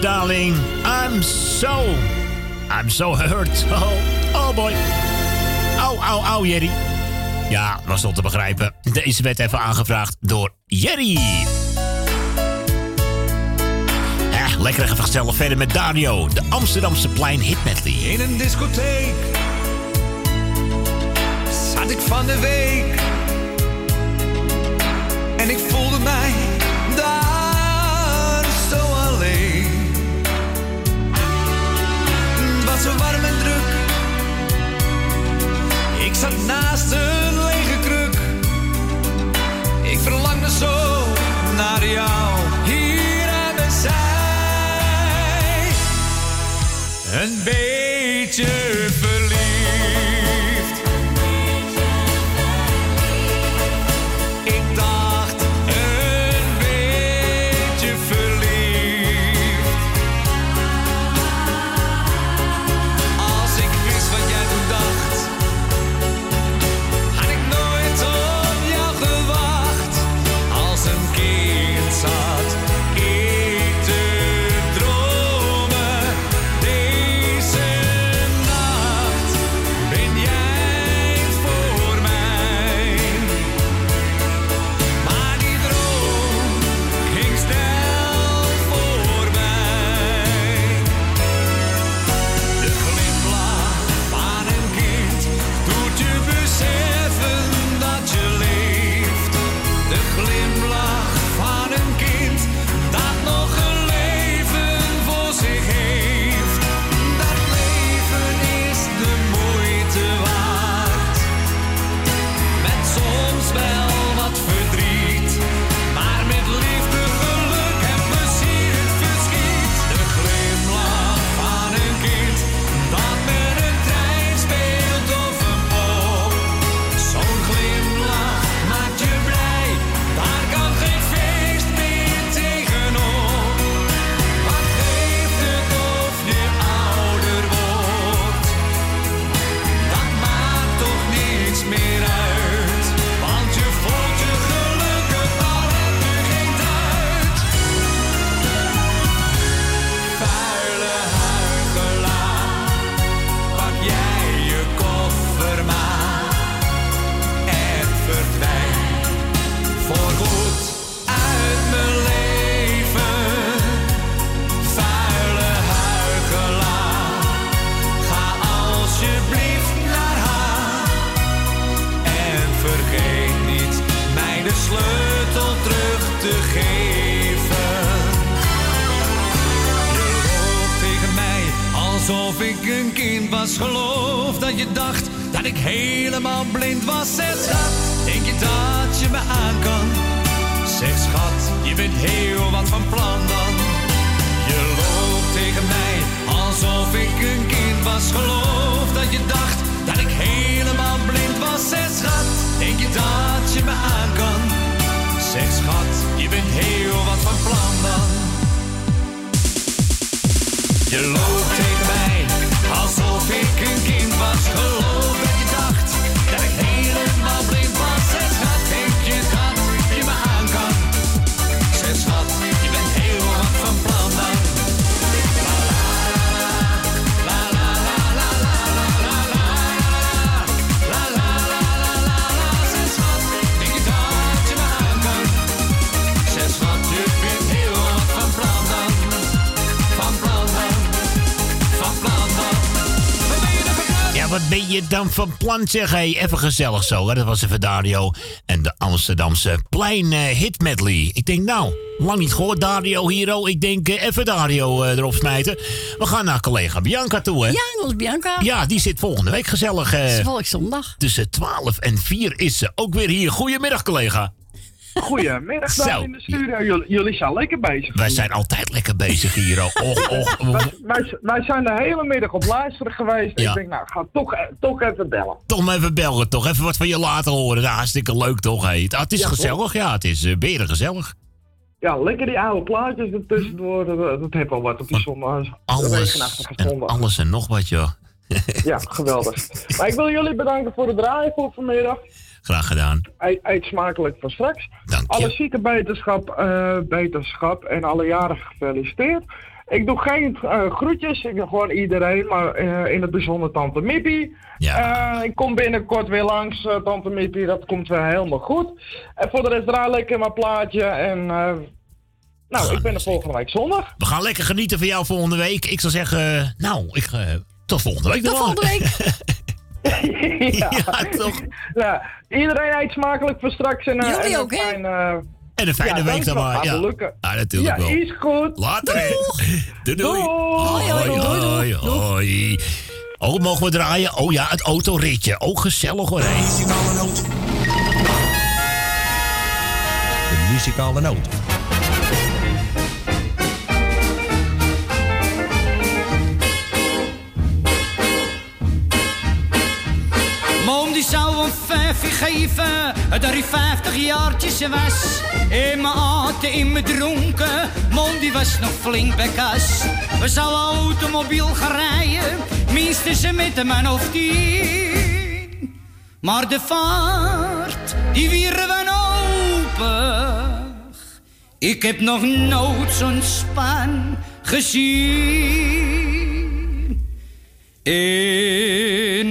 darling. I'm so, I'm so hurt. *laughs* Oh, oh boy. Au, au, au, Jerry. Ja, was al te begrijpen. Deze werd even aangevraagd door Jerry. Eh, lekker even gezellig verder met Dario. De Amsterdamse Plein Hit In een discotheek zat ik van de week. En ik voelde mij zat naast een lege kruk. Ik verlangde zo naar jou, hier aan de zij. Een beetje verliefd. Van plan? Zeg, hey, even gezellig zo. Hè? Dat was even Dario en de Amsterdamse plein eh, hit medley. Ik denk, nou, lang niet gehoord Dario Hero. Ik denk, eh, even Dario eh, erop smijten. We gaan naar collega Bianca toe, hè? Ja, dat is Bianca. Ja, die zit volgende week gezellig. eh, Het is Volkszondag. tussen 12 en 4 is ze ook weer hier. Goedemiddag, collega. Goedemiddag, *laughs* Zo. daar in de studio. Jullie, jullie zijn lekker bezig. Wij zijn altijd lekker bezig hier. *laughs* oh. Och, och. Wij, wij, zijn de hele middag op luisteren geweest. Ja. Ik denk, nou, ga toch, toch even bellen. Toch maar even bellen, toch? Even wat van je laten horen. Nou, hartstikke leuk, toch? Hey. Het, het is Ja, gezellig, ja. Het is uh, beter gezellig. Ja, lekker die oude plaatjes er tussendoor. Dat, dat heeft al wat op die zondag. Alles en alles en nog wat, joh. Ja, geweldig. *laughs* maar ik wil jullie bedanken voor het draaien voor vanmiddag. Graag gedaan. Eet, eet smakelijk voor straks. Alle zieke beterschap, eh, beterschap en alle jarigen gefeliciteerd. Ik doe geen eh, groetjes, ik doe gewoon iedereen, maar eh, in het bijzonder Tante Mippie. Eh, ik kom binnenkort weer langs, Tante Mippie, dat komt weer helemaal goed. En voor de rest draai lekker mijn plaatje en eh, nou, ik ben er volgende week zondag. We gaan lekker genieten van jou volgende week. Ik zou zeggen, nou, ik, tot volgende week. Tot dan maar. *laughs* *laughs* ja. toch? Ja, iedereen eet smakelijk voor straks en, eh, Jullie en ook, hè? fijn, eh, En een fijne ja, week dan maar. Ja. wel lukken. Ja, natuurlijk ja, wel. is goed. Later. Doei, *laughs* doei. Doei. Hoi, hoi, hoi. Oh, mogen we draaien? Oh ja, het autoritje. Ook gezellig hoor. hè. De muzikale noot. Moom die zou een vijfje geven, dat hij vijftig jaartjes was. In mijn aten, in mijn dronken, Moom die was nog flink bij kas. We zouden automobiel gaan rijden, minstens met een man of tien. Maar de vaart, die wieren we open. Ik heb nog nooit zo'n span gezien. We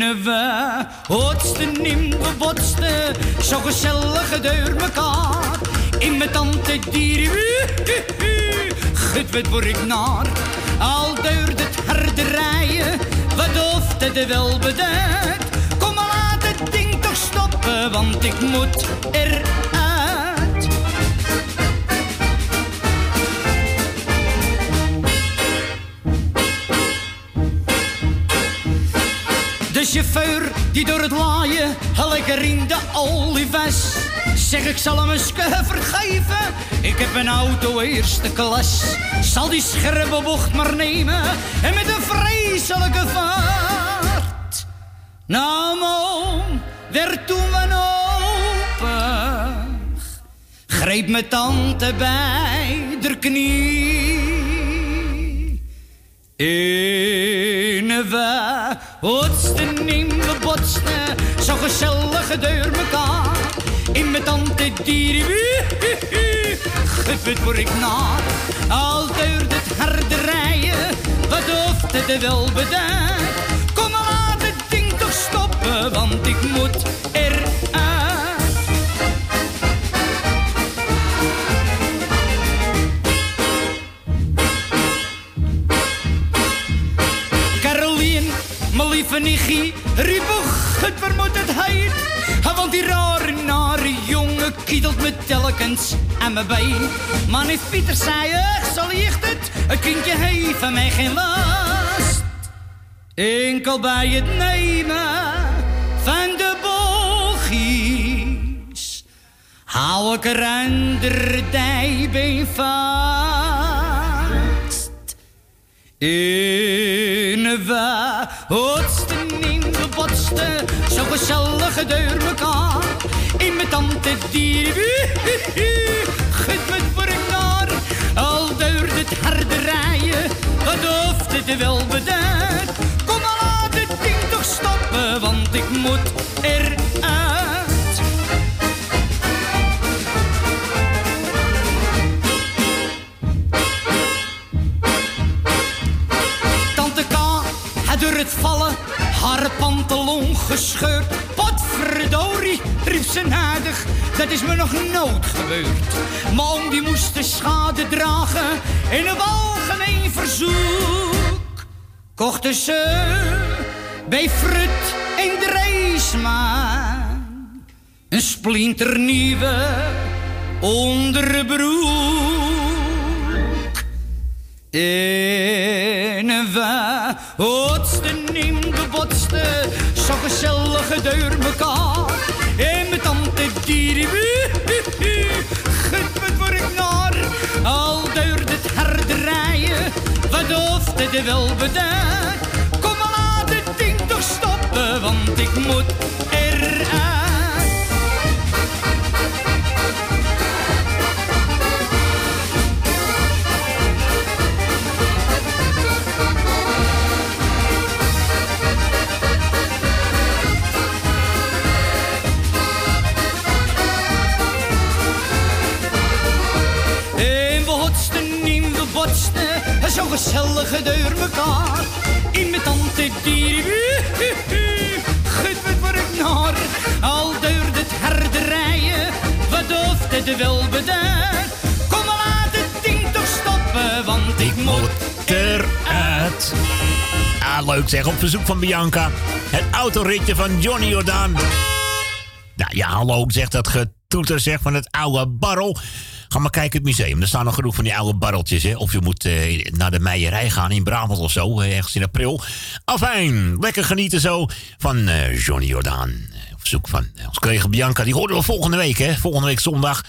hotsten in we botsten, zo gezellig door mekaar. In mijn tante dieren, gut wat word ik naar. Al duurde het harde rijden, wat of het er wel beduidt. Kom maar laat het ding toch stoppen, want ik moet eruit. De chauffeur die door het laaien lekker in de olie was. Zeg ik zal hem eens vergeven. Ik heb een auto eerste klas. Zal die scherpe bocht maar nemen. En met een vreselijke vaart. Nou moom, werd toen we open. Greep mijn tante bij de knie. En we hotsten in we botsten, zo gezellig door mekaar. In mijn tante dieren, gut word ik naar. Al duurde het harde rijden, wat of het er wel beduidt. Kom laat het ding toch stoppen, want ik moet eruit. Nichtje, riep het waar het heen? Want die rare, nare jongen kietelt me telkens aan mijn been. Maar neef Pieter zei, ach, zo ligt het, het kindje heeft van mij geen last. Enkel bij het nemen van de boogjes hou ik er de dijbeen vast. In in zo gezellig door mekaar. In mijn tante dier, gut met naar. Al duurde het harde rijden, wat of het wel beduidt. Kom maar laat het ding toch stoppen, want ik moet eruit. Het vallen haar pantalon gescheurd. Potverdorie, riep ze nadig, dat is me nog nooit gebeurd. Oom die moest de schade dragen in een algemeen verzoek. Kochten ze bij Frut een dreesma. Een splinternieuwe onderbroek. En we zo gezellig deur mekaar. En mijn tante Diri, gut wat word ik naar. Al duurde het herdraaien, wat hoefde de wel bedaard. Kom maar laat het ding toch stoppen, want ik moet eruit. Zo gezellig deur mekaar. In mijn tante die, *laughs* gut wat word ik naar. Al duurde het herdraaien, wat hoefde de wel bedaard. Kom maar laat het ding toch stoppen, want ik moet eruit. Ah, leuk zeg, op verzoek van Bianca. Het autoritje van Johnny Jordaan. Nou ja, hallo, zegt dat getoeter zeg van het oude barrel. Ga maar kijken het museum. Er staan nog genoeg van die oude barreltjes. Hè? Of je moet eh, naar de meijerij gaan in Brabant of zo. eh, ergens in april. Afijn, lekker genieten zo van eh, Johnny Jordaan. Eh, Op verzoek van eh, ons collega Bianca. Die hoorden we volgende week. Hè? Volgende week zondag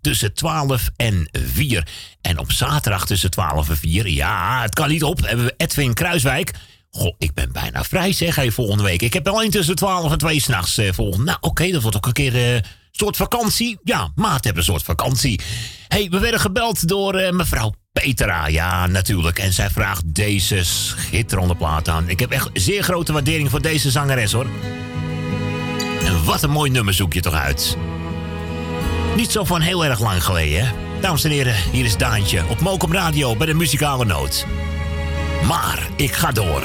tussen 12 en 4. En op zaterdag tussen 12 en 4. Ja, het kan niet op. Hebben we Edwin Kruiswijk. Goh, ik ben bijna vrij zeg, hey, volgende week. Ik heb wel tussen 12 en 2 s'nachts eh, volgende. Nou, oké, dat wordt ook een keer een soort vakantie. Ja, maat hebben een soort vakantie. hey, we werden gebeld door eh, mevrouw Petra. Ja, natuurlijk. En zij vraagt deze schitterende plaat aan. Ik heb echt zeer grote waardering voor deze zangeres, hoor. En wat een mooi nummer zoek je toch uit. Niet zo van heel erg lang geleden, hè? Dames en heren, hier is Daantje op Mokum Radio bij de muzikale noot. Maar ik ga door.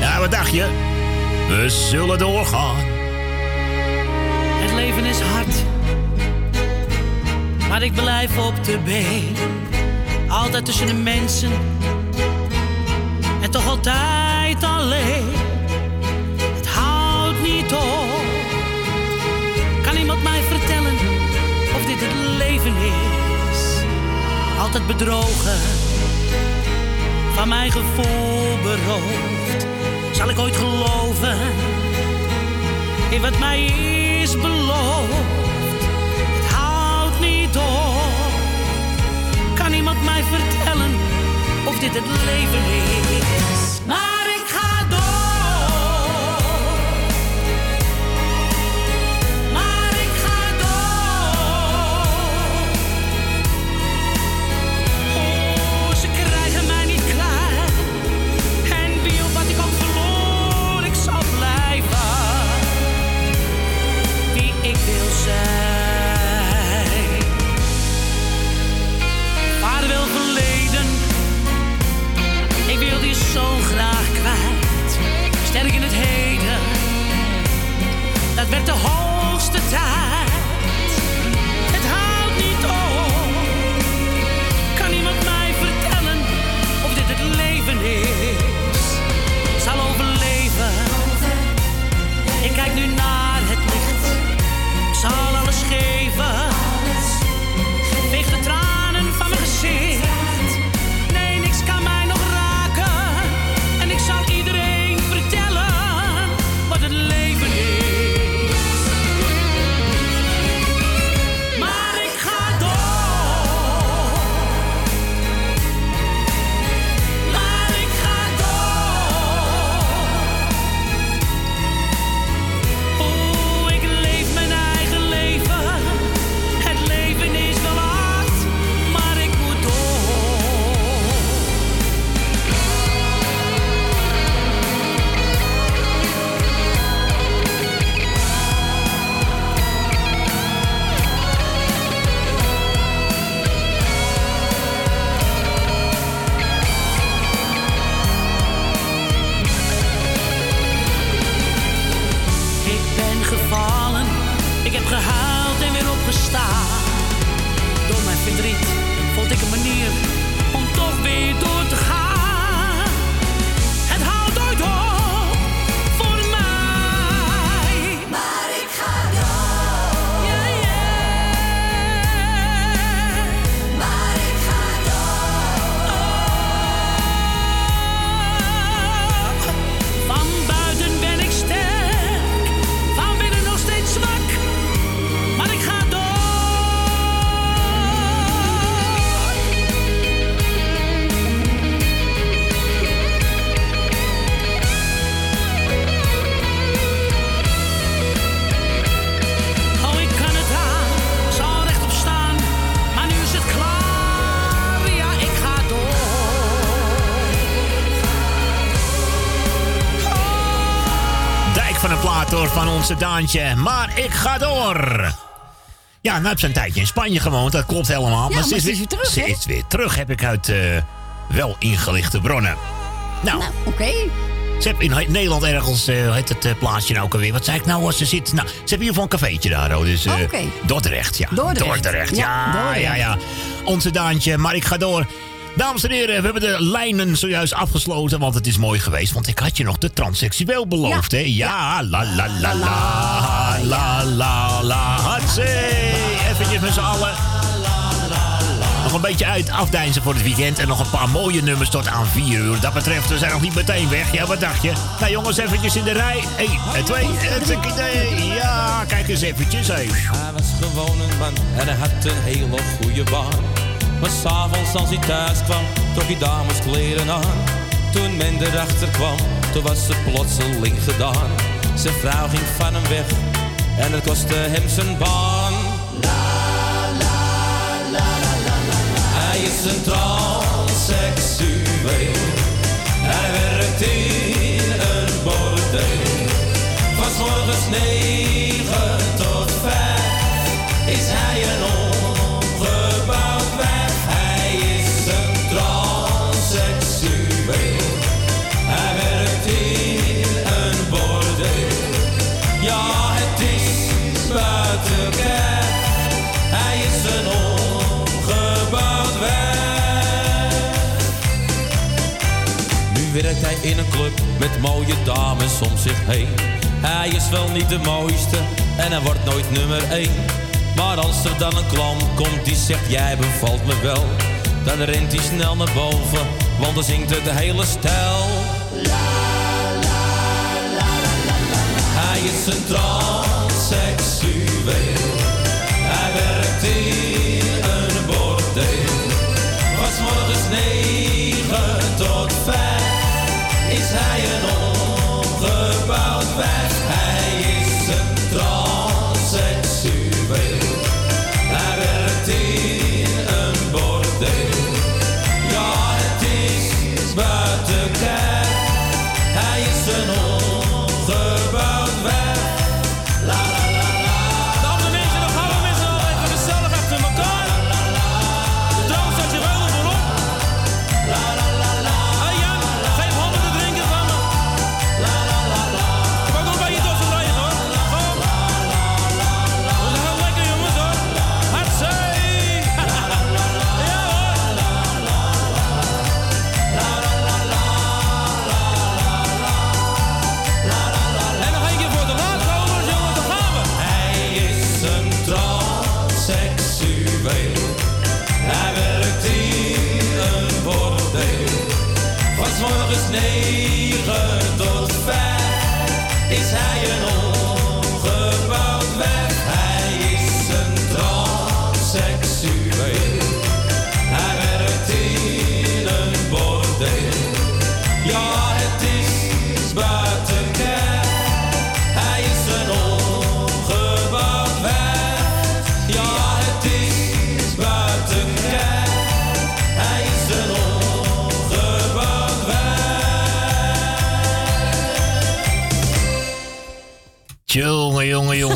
Ja, wat dacht je? We zullen doorgaan. Het leven is hard, maar ik blijf op de been. Altijd tussen de mensen en toch altijd alleen. Het houdt niet op. Kan iemand mij vertellen of dit het leven is? Altijd bedrogen, van mijn gevoel beroofd. Zal ik ooit geloven? in wat mij is beloofd. Kan iemand mij vertellen of dit het leven is? Met de hoogste tijd. Onze Daantje. Maar ik ga door. Ja, nou heb ze een tijdje in Spanje gewoond. Dat klopt helemaal. Ja, maar ze is weer terug, Ze is weer terug, heb ik uit eh, wel ingelichte bronnen. Nou, Oké. ze heeft in Nederland ergens, eh, heet het eh, plaatsje nou ook alweer? Wat zei ik nou als ze zit? Nou, ze hebben in ieder geval een cafeetje daar. Oh, dus, eh, Oké. Dordrecht, ja. Dordrecht. ja. Ja, Dordrecht. ja, ja. Onze Daantje, maar ik ga door. Dames en heren, we hebben de lijnen zojuist afgesloten, want het is mooi geweest. Want ik had je nog de transseksueel beloofd, hè? Ja, la la la la, la la la, hatsé. Eventjes met z'n allen. Nog een beetje uit afdeinzen voor het weekend. En nog een paar mooie nummers tot aan 4 uur. Dat betreft, we zijn nog niet meteen weg. Ja, wat dacht je? Nou jongens, eventjes in de rij. 1 en 2 en 3. Ja, kijk eens eventjes. Hey. Hij was gewoon een man en hij had een hele goede baan. Maar s'avonds als hij thuis kwam, trok hij dameskleren aan. Toen men erachter kwam, toen was ze plotseling gedaan. Zijn vrouw ging van hem weg en het kostte hem zijn baan. Hij is een transseksueel. In een club met mooie dames om zich heen. Hij is wel niet de mooiste en hij wordt nooit nummer één. Maar als er dan een klant komt die zegt jij bevalt me wel, dan rent hij snel naar boven, want dan zingt het hele stijl. Hij is een transseksueel.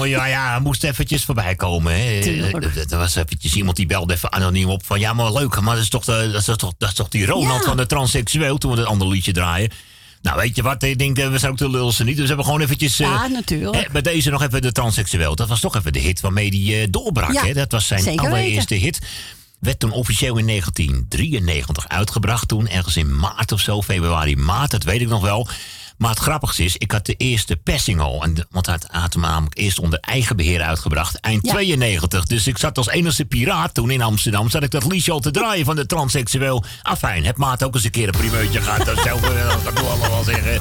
Jongen. Ja, ja, hij moest eventjes voorbij komen. Hè. Tuurlijk. Er was eventjes iemand die belde even anoniem op van... Ja, maar leuk, maar dat is toch, de, dat is toch, dat is toch die Ronald Ja. van de transseksueel... toen we het andere liedje draaien. Nou, weet je wat? Ik denk, eh, we zijn ook de lulste niet. Dus we hebben gewoon eventjes... eh, Ja, natuurlijk. hè, bij deze nog even de transseksueel. Dat was toch even de hit waarmee eh, doorbrak. Ja, hè? Dat was zijn allereerste hit. Werd toen officieel in 1993 uitgebracht. Toen ergens in maart of zo, februari, maart, dat weet ik nog wel. Maar het grappigste is, ik had de eerste persing al. En de- want hij had- hem namelijk eerst onder eigen beheer uitgebracht. Eind Ja. 92. Dus ik zat als enige piraat toen in Amsterdam. Zat ik dat liedje al te draaien van de transseksueel. Afijn, heb maat ook eens een keer een primeurtje gehad. Dat zou eh, ik allemaal zeggen.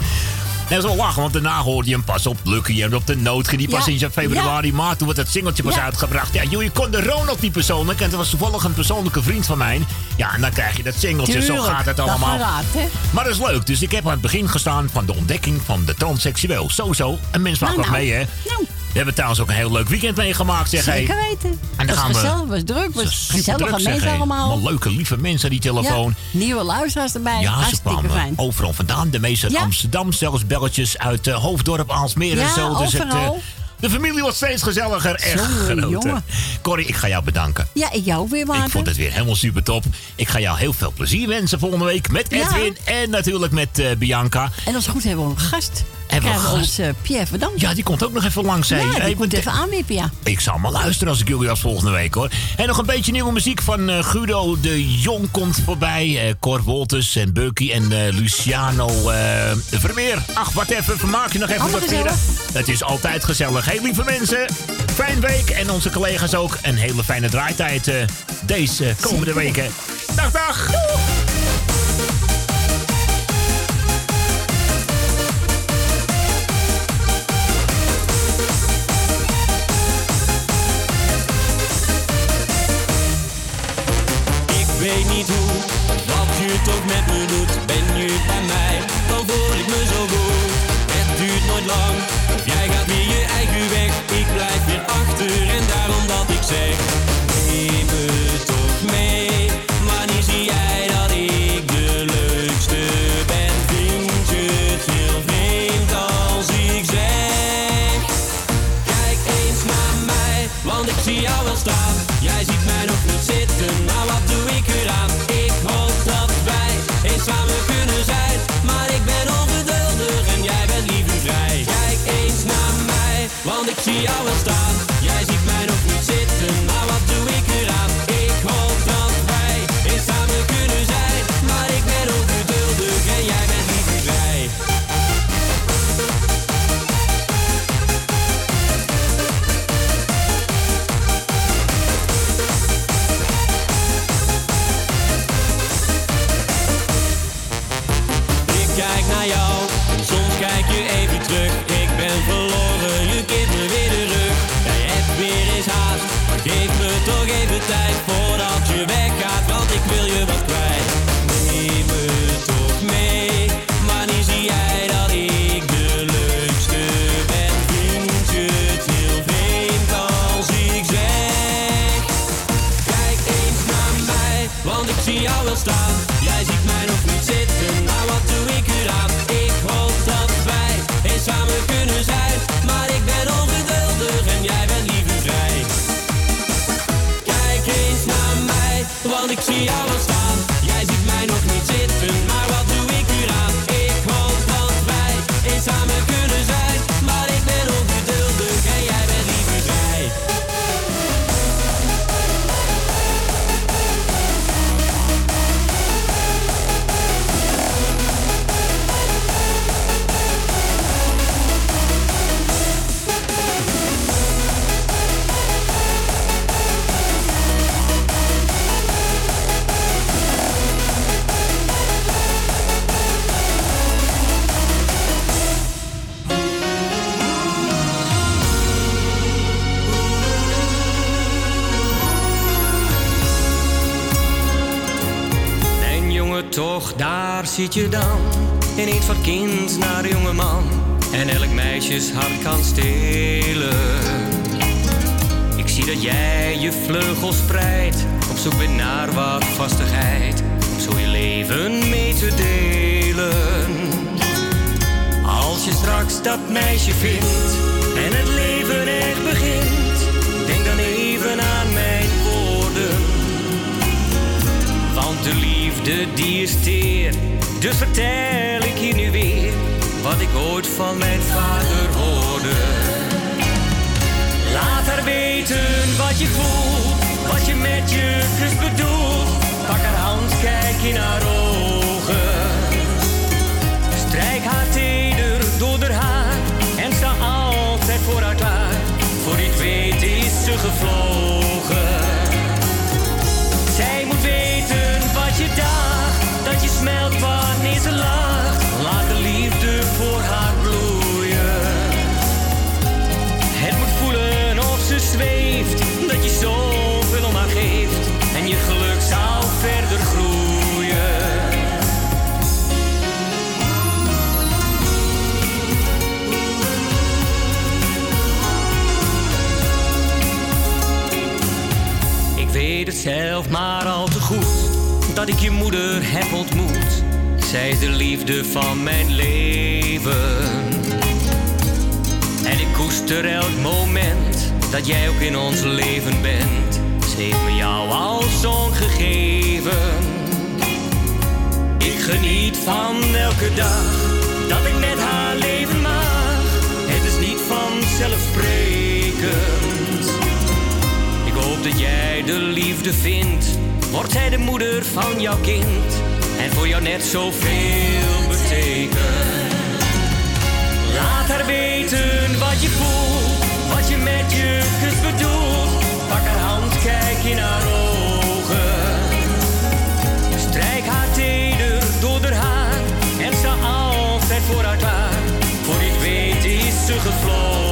Dat is wel lachen, want daarna hoorde je hem pas op Lucky en op de Noodge. Die pas in februari, maart, toen werd het singeltje pas Ja. uitgebracht. Ja, joh, je kon de Ronald niet persoonlijk. En dat was toevallig een persoonlijke vriend van mij. Ja, en dan krijg je dat singeltje. Zo gaat het dat allemaal. gaat? Maar dat is leuk. Dus ik heb aan het begin gestaan van de ontdekking van de transseksueel. Sowieso, een mens maakt Nou, wat nou. mee, hè? Nou. We hebben trouwens ook een heel leuk weekend meegemaakt, zeg hey. Zeker weten. En dan was gaan we- gezellig, was druk, was gezellige druk, zeg, mensen hey. allemaal. Allemaal leuke, lieve mensen, die telefoon. Ja, nieuwe luisteraars erbij. Ja, ze Hartstikke kwamen fijn. overal vandaan. De meeste uit Ja. Amsterdam, zelfs belletjes uit eh, Hoofddorp, Aalsmeer en zo. Dus het, eh, overal. de familie wordt steeds gezelliger. Echt genoten. Corrie, ik ga jou bedanken. Ja, ik jou weer, Maarten. Ik vond het weer helemaal super top. Ik ga jou heel veel plezier wensen volgende week met Ja. Edwin en natuurlijk met eh, Bianca. En als het goed hebben we een gast. Hebben we ons eh, Pierre Verdam. Ja, die komt ook nog even langs. hè. Ja, die Hey, moet even aanwippen, ja. Ik zal maar luisteren als ik jullie was volgende week hoor. En nog een beetje nieuwe muziek van eh, Guido de Jong komt voorbij. Eh Cor Wolters en Bucky en eh, Luciano Vermeer. Ach, wat even, vermaak je nog even Allemaal wat vieren. Het is altijd gezellig. Hey lieve mensen, fijn week. En onze collega's ook een hele fijne draaitijd deze komende weken. Dag, dag. Ik weet niet hoe, wat je toch met me doet. Ben je bij mij, dan voel ik me zo goed. Het duurt nooit lang, jij gaat weer je eigen weg. Ik blijf weer achter en daarom dat ik zeg. Toch, daar zit je dan. Ineens van kind naar jongeman. En elk meisjes hart kan stelen. Ik zie dat jij je vleugels spreidt. Op zoek bent naar wat vastigheid. Om zo je leven mee te delen. Als je straks dat meisje vindt. En het leven echt begint. Liefde die. Dus vertel ik je nu weer wat ik ooit van mijn vader hoorde. Laat haar weten wat je voelt, wat je met je kus bedoelt. Pak haar hand, kijk in haar ogen. Strijk haar teder door haar haar en sta altijd voor haar klaar. Voor het weet is ze gevlogen. Dat ik je moeder heb ontmoet. Zij is de liefde van mijn leven. En ik koester elk moment dat jij ook in ons leven bent. Ze heeft me jou als zoon gegeven. Ik geniet van elke dag dat ik met haar leven mag. Het is niet vanzelfsprekend. Dat jij de liefde vindt. Wordt zij de moeder van jouw kind. En voor jou net zoveel betekent. Laat haar weten wat je voelt. Wat je met je kus bedoelt. Pak haar hand, kijk in haar ogen. Strijk haar teder door haar haar en sta altijd voor haar klaar. Voor ik weet is ze gevlogen.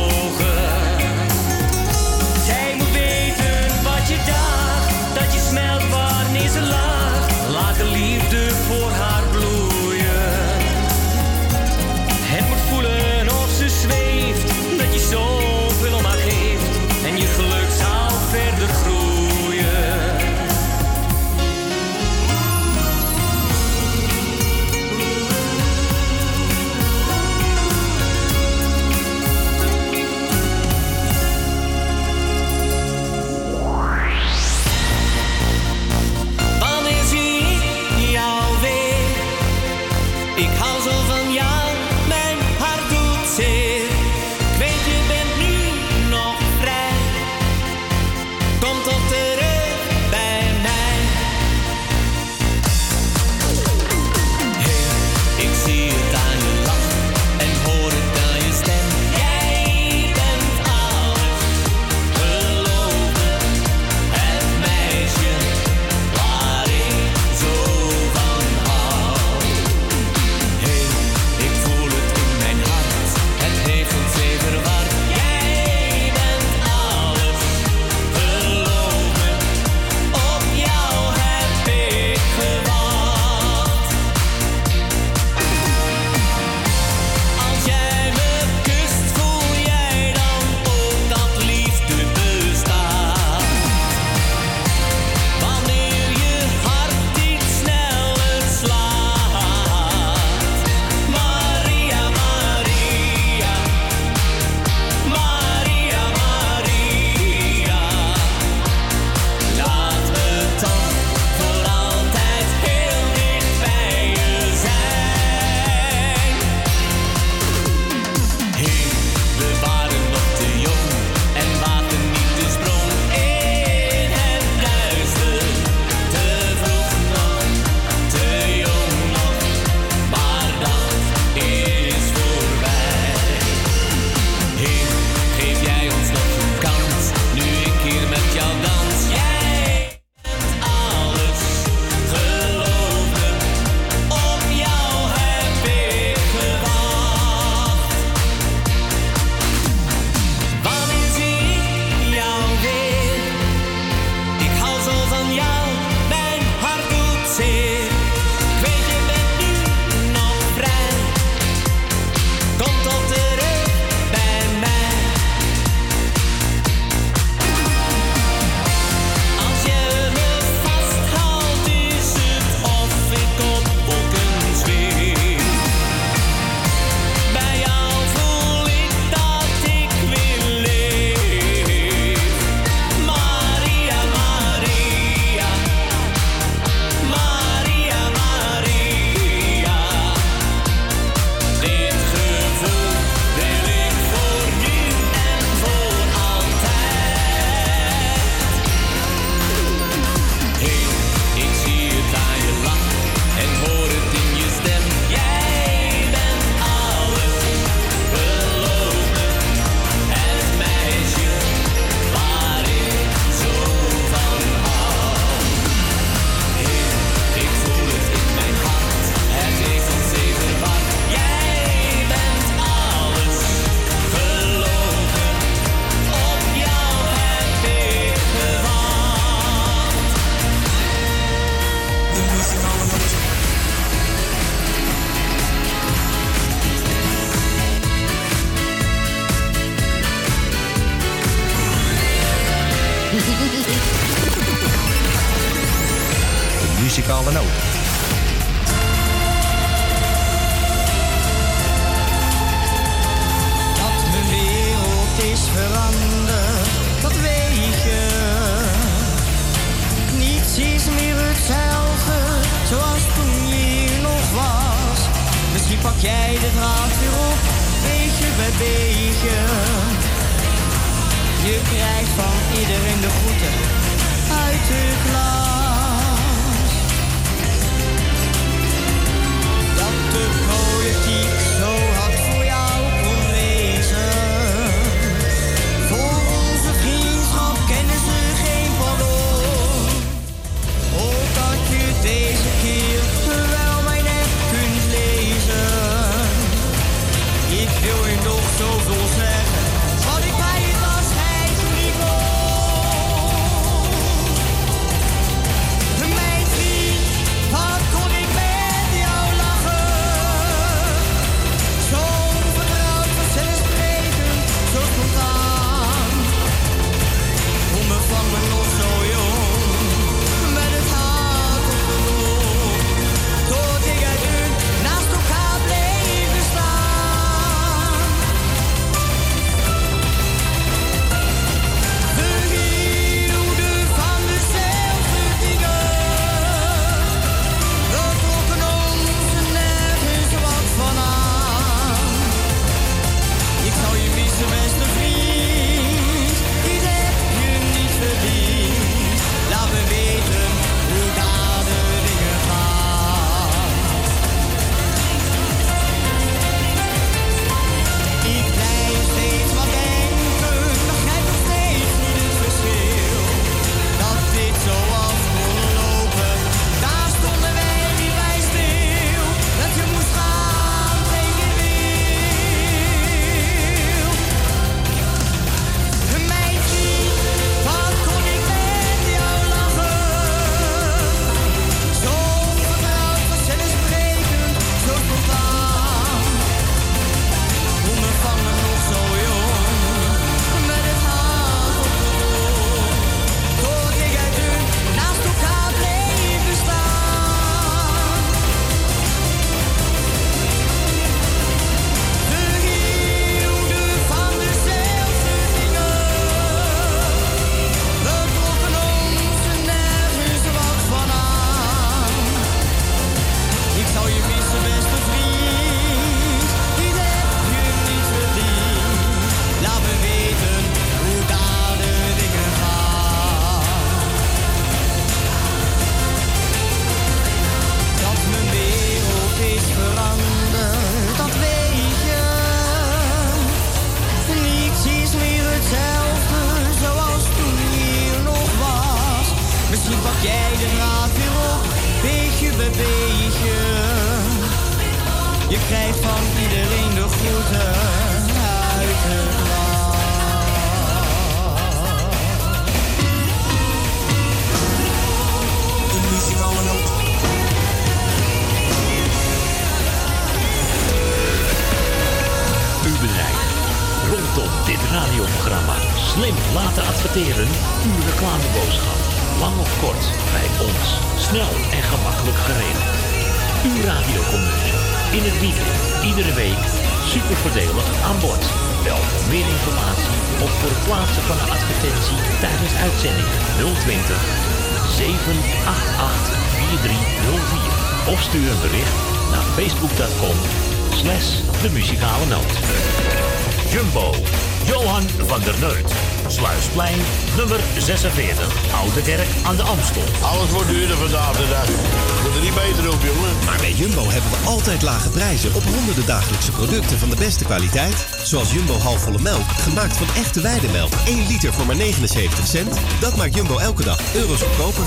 Echte weidemelk, 1 liter voor maar 79 cent. Dat maakt Jumbo elke dag euro's goedkoper.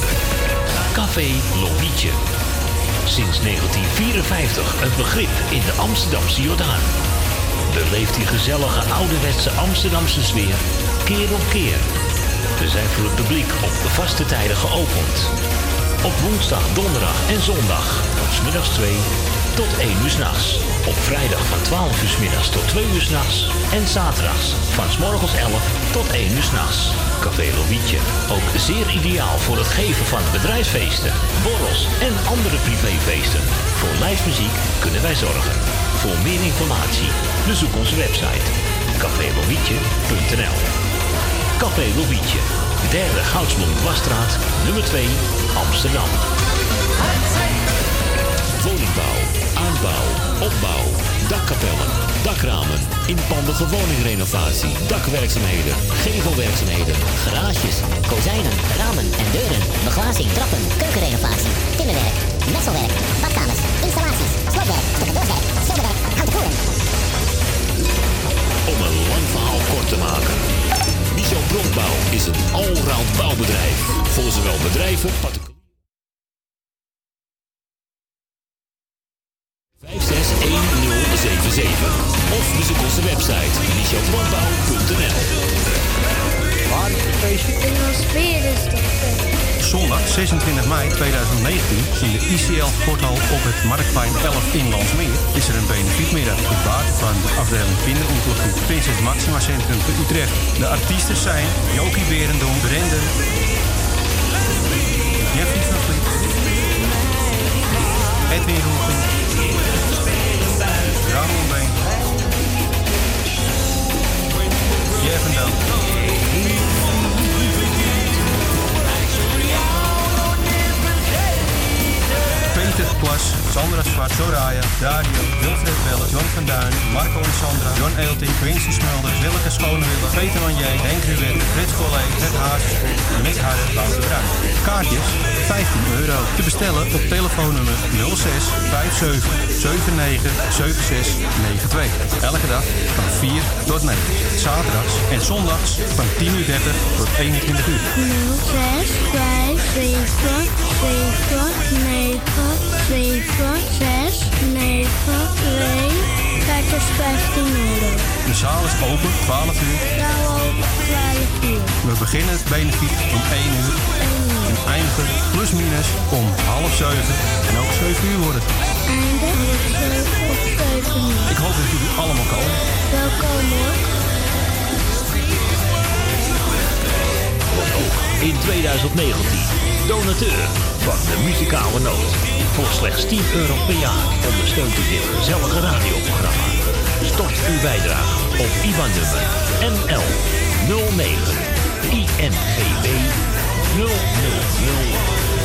Café Lobietje. Sinds 1954 een begrip in de Amsterdamse Jordaan. Beleef die gezellige ouderwetse Amsterdamse sfeer keer op keer. We zijn voor het publiek op de vaste tijden geopend. Op woensdag, donderdag en zondag van middags 2 tot 1 uur s'nachts. Op vrijdag van 12 uur 's middags tot 2 uur s'nachts. En zaterdags van 's morgens 11 tot 1 uur s'nachts. Café Lovietje. Ook zeer ideaal voor het geven van bedrijfsfeesten, borrels en andere privéfeesten. Voor lijstmuziek kunnen wij zorgen. Voor meer informatie bezoek onze website cafélovietje.nl Café Lovietje, derde Goudsblond Wasstraat, nummer 2, Amsterdam. Aanbouw, opbouw, dakkapellen, dakramen, inpandige woningrenovatie, dakwerkzaamheden, gevelwerkzaamheden, Garages, kozijnen, ramen en deuren, beglazing, trappen, keukenrenovatie, timmerwerk, messelwerk, badkamers, installaties, sloopwerk, tussendoorwerk, schilderwerk, houten koeren. Om een lang verhaal kort te maken. Michel Bronkbouw is een allround bouwbedrijf. Voor zowel bedrijven, particulieren. 57 79 76 92. Elke dag van 4 tot 9. Zaterdags en zondags van 10 uur 30 tot 21 uur. 06 5 7 7 9 7 6 9 2 kaartjes 15 euro. De zaal is open 12 uur. Nou ook 12 uur. We beginnen het benefiet om 1 uur en eindigen plus minus om half 7 en ook 7 uur worden. Einde op 7 uur. Ik hoop dat jullie allemaal komen. Welkom hoor. In 2019 donateur van de muzikale noot. Voor slechts 10 euro per jaar ondersteunt u dit gezellige radioprogramma. Stort uw bijdrage op IBAN-nummer NL 09 INGB 000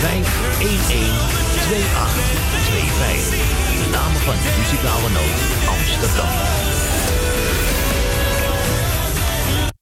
511 2825. De namen van de muzikale noot Amsterdam.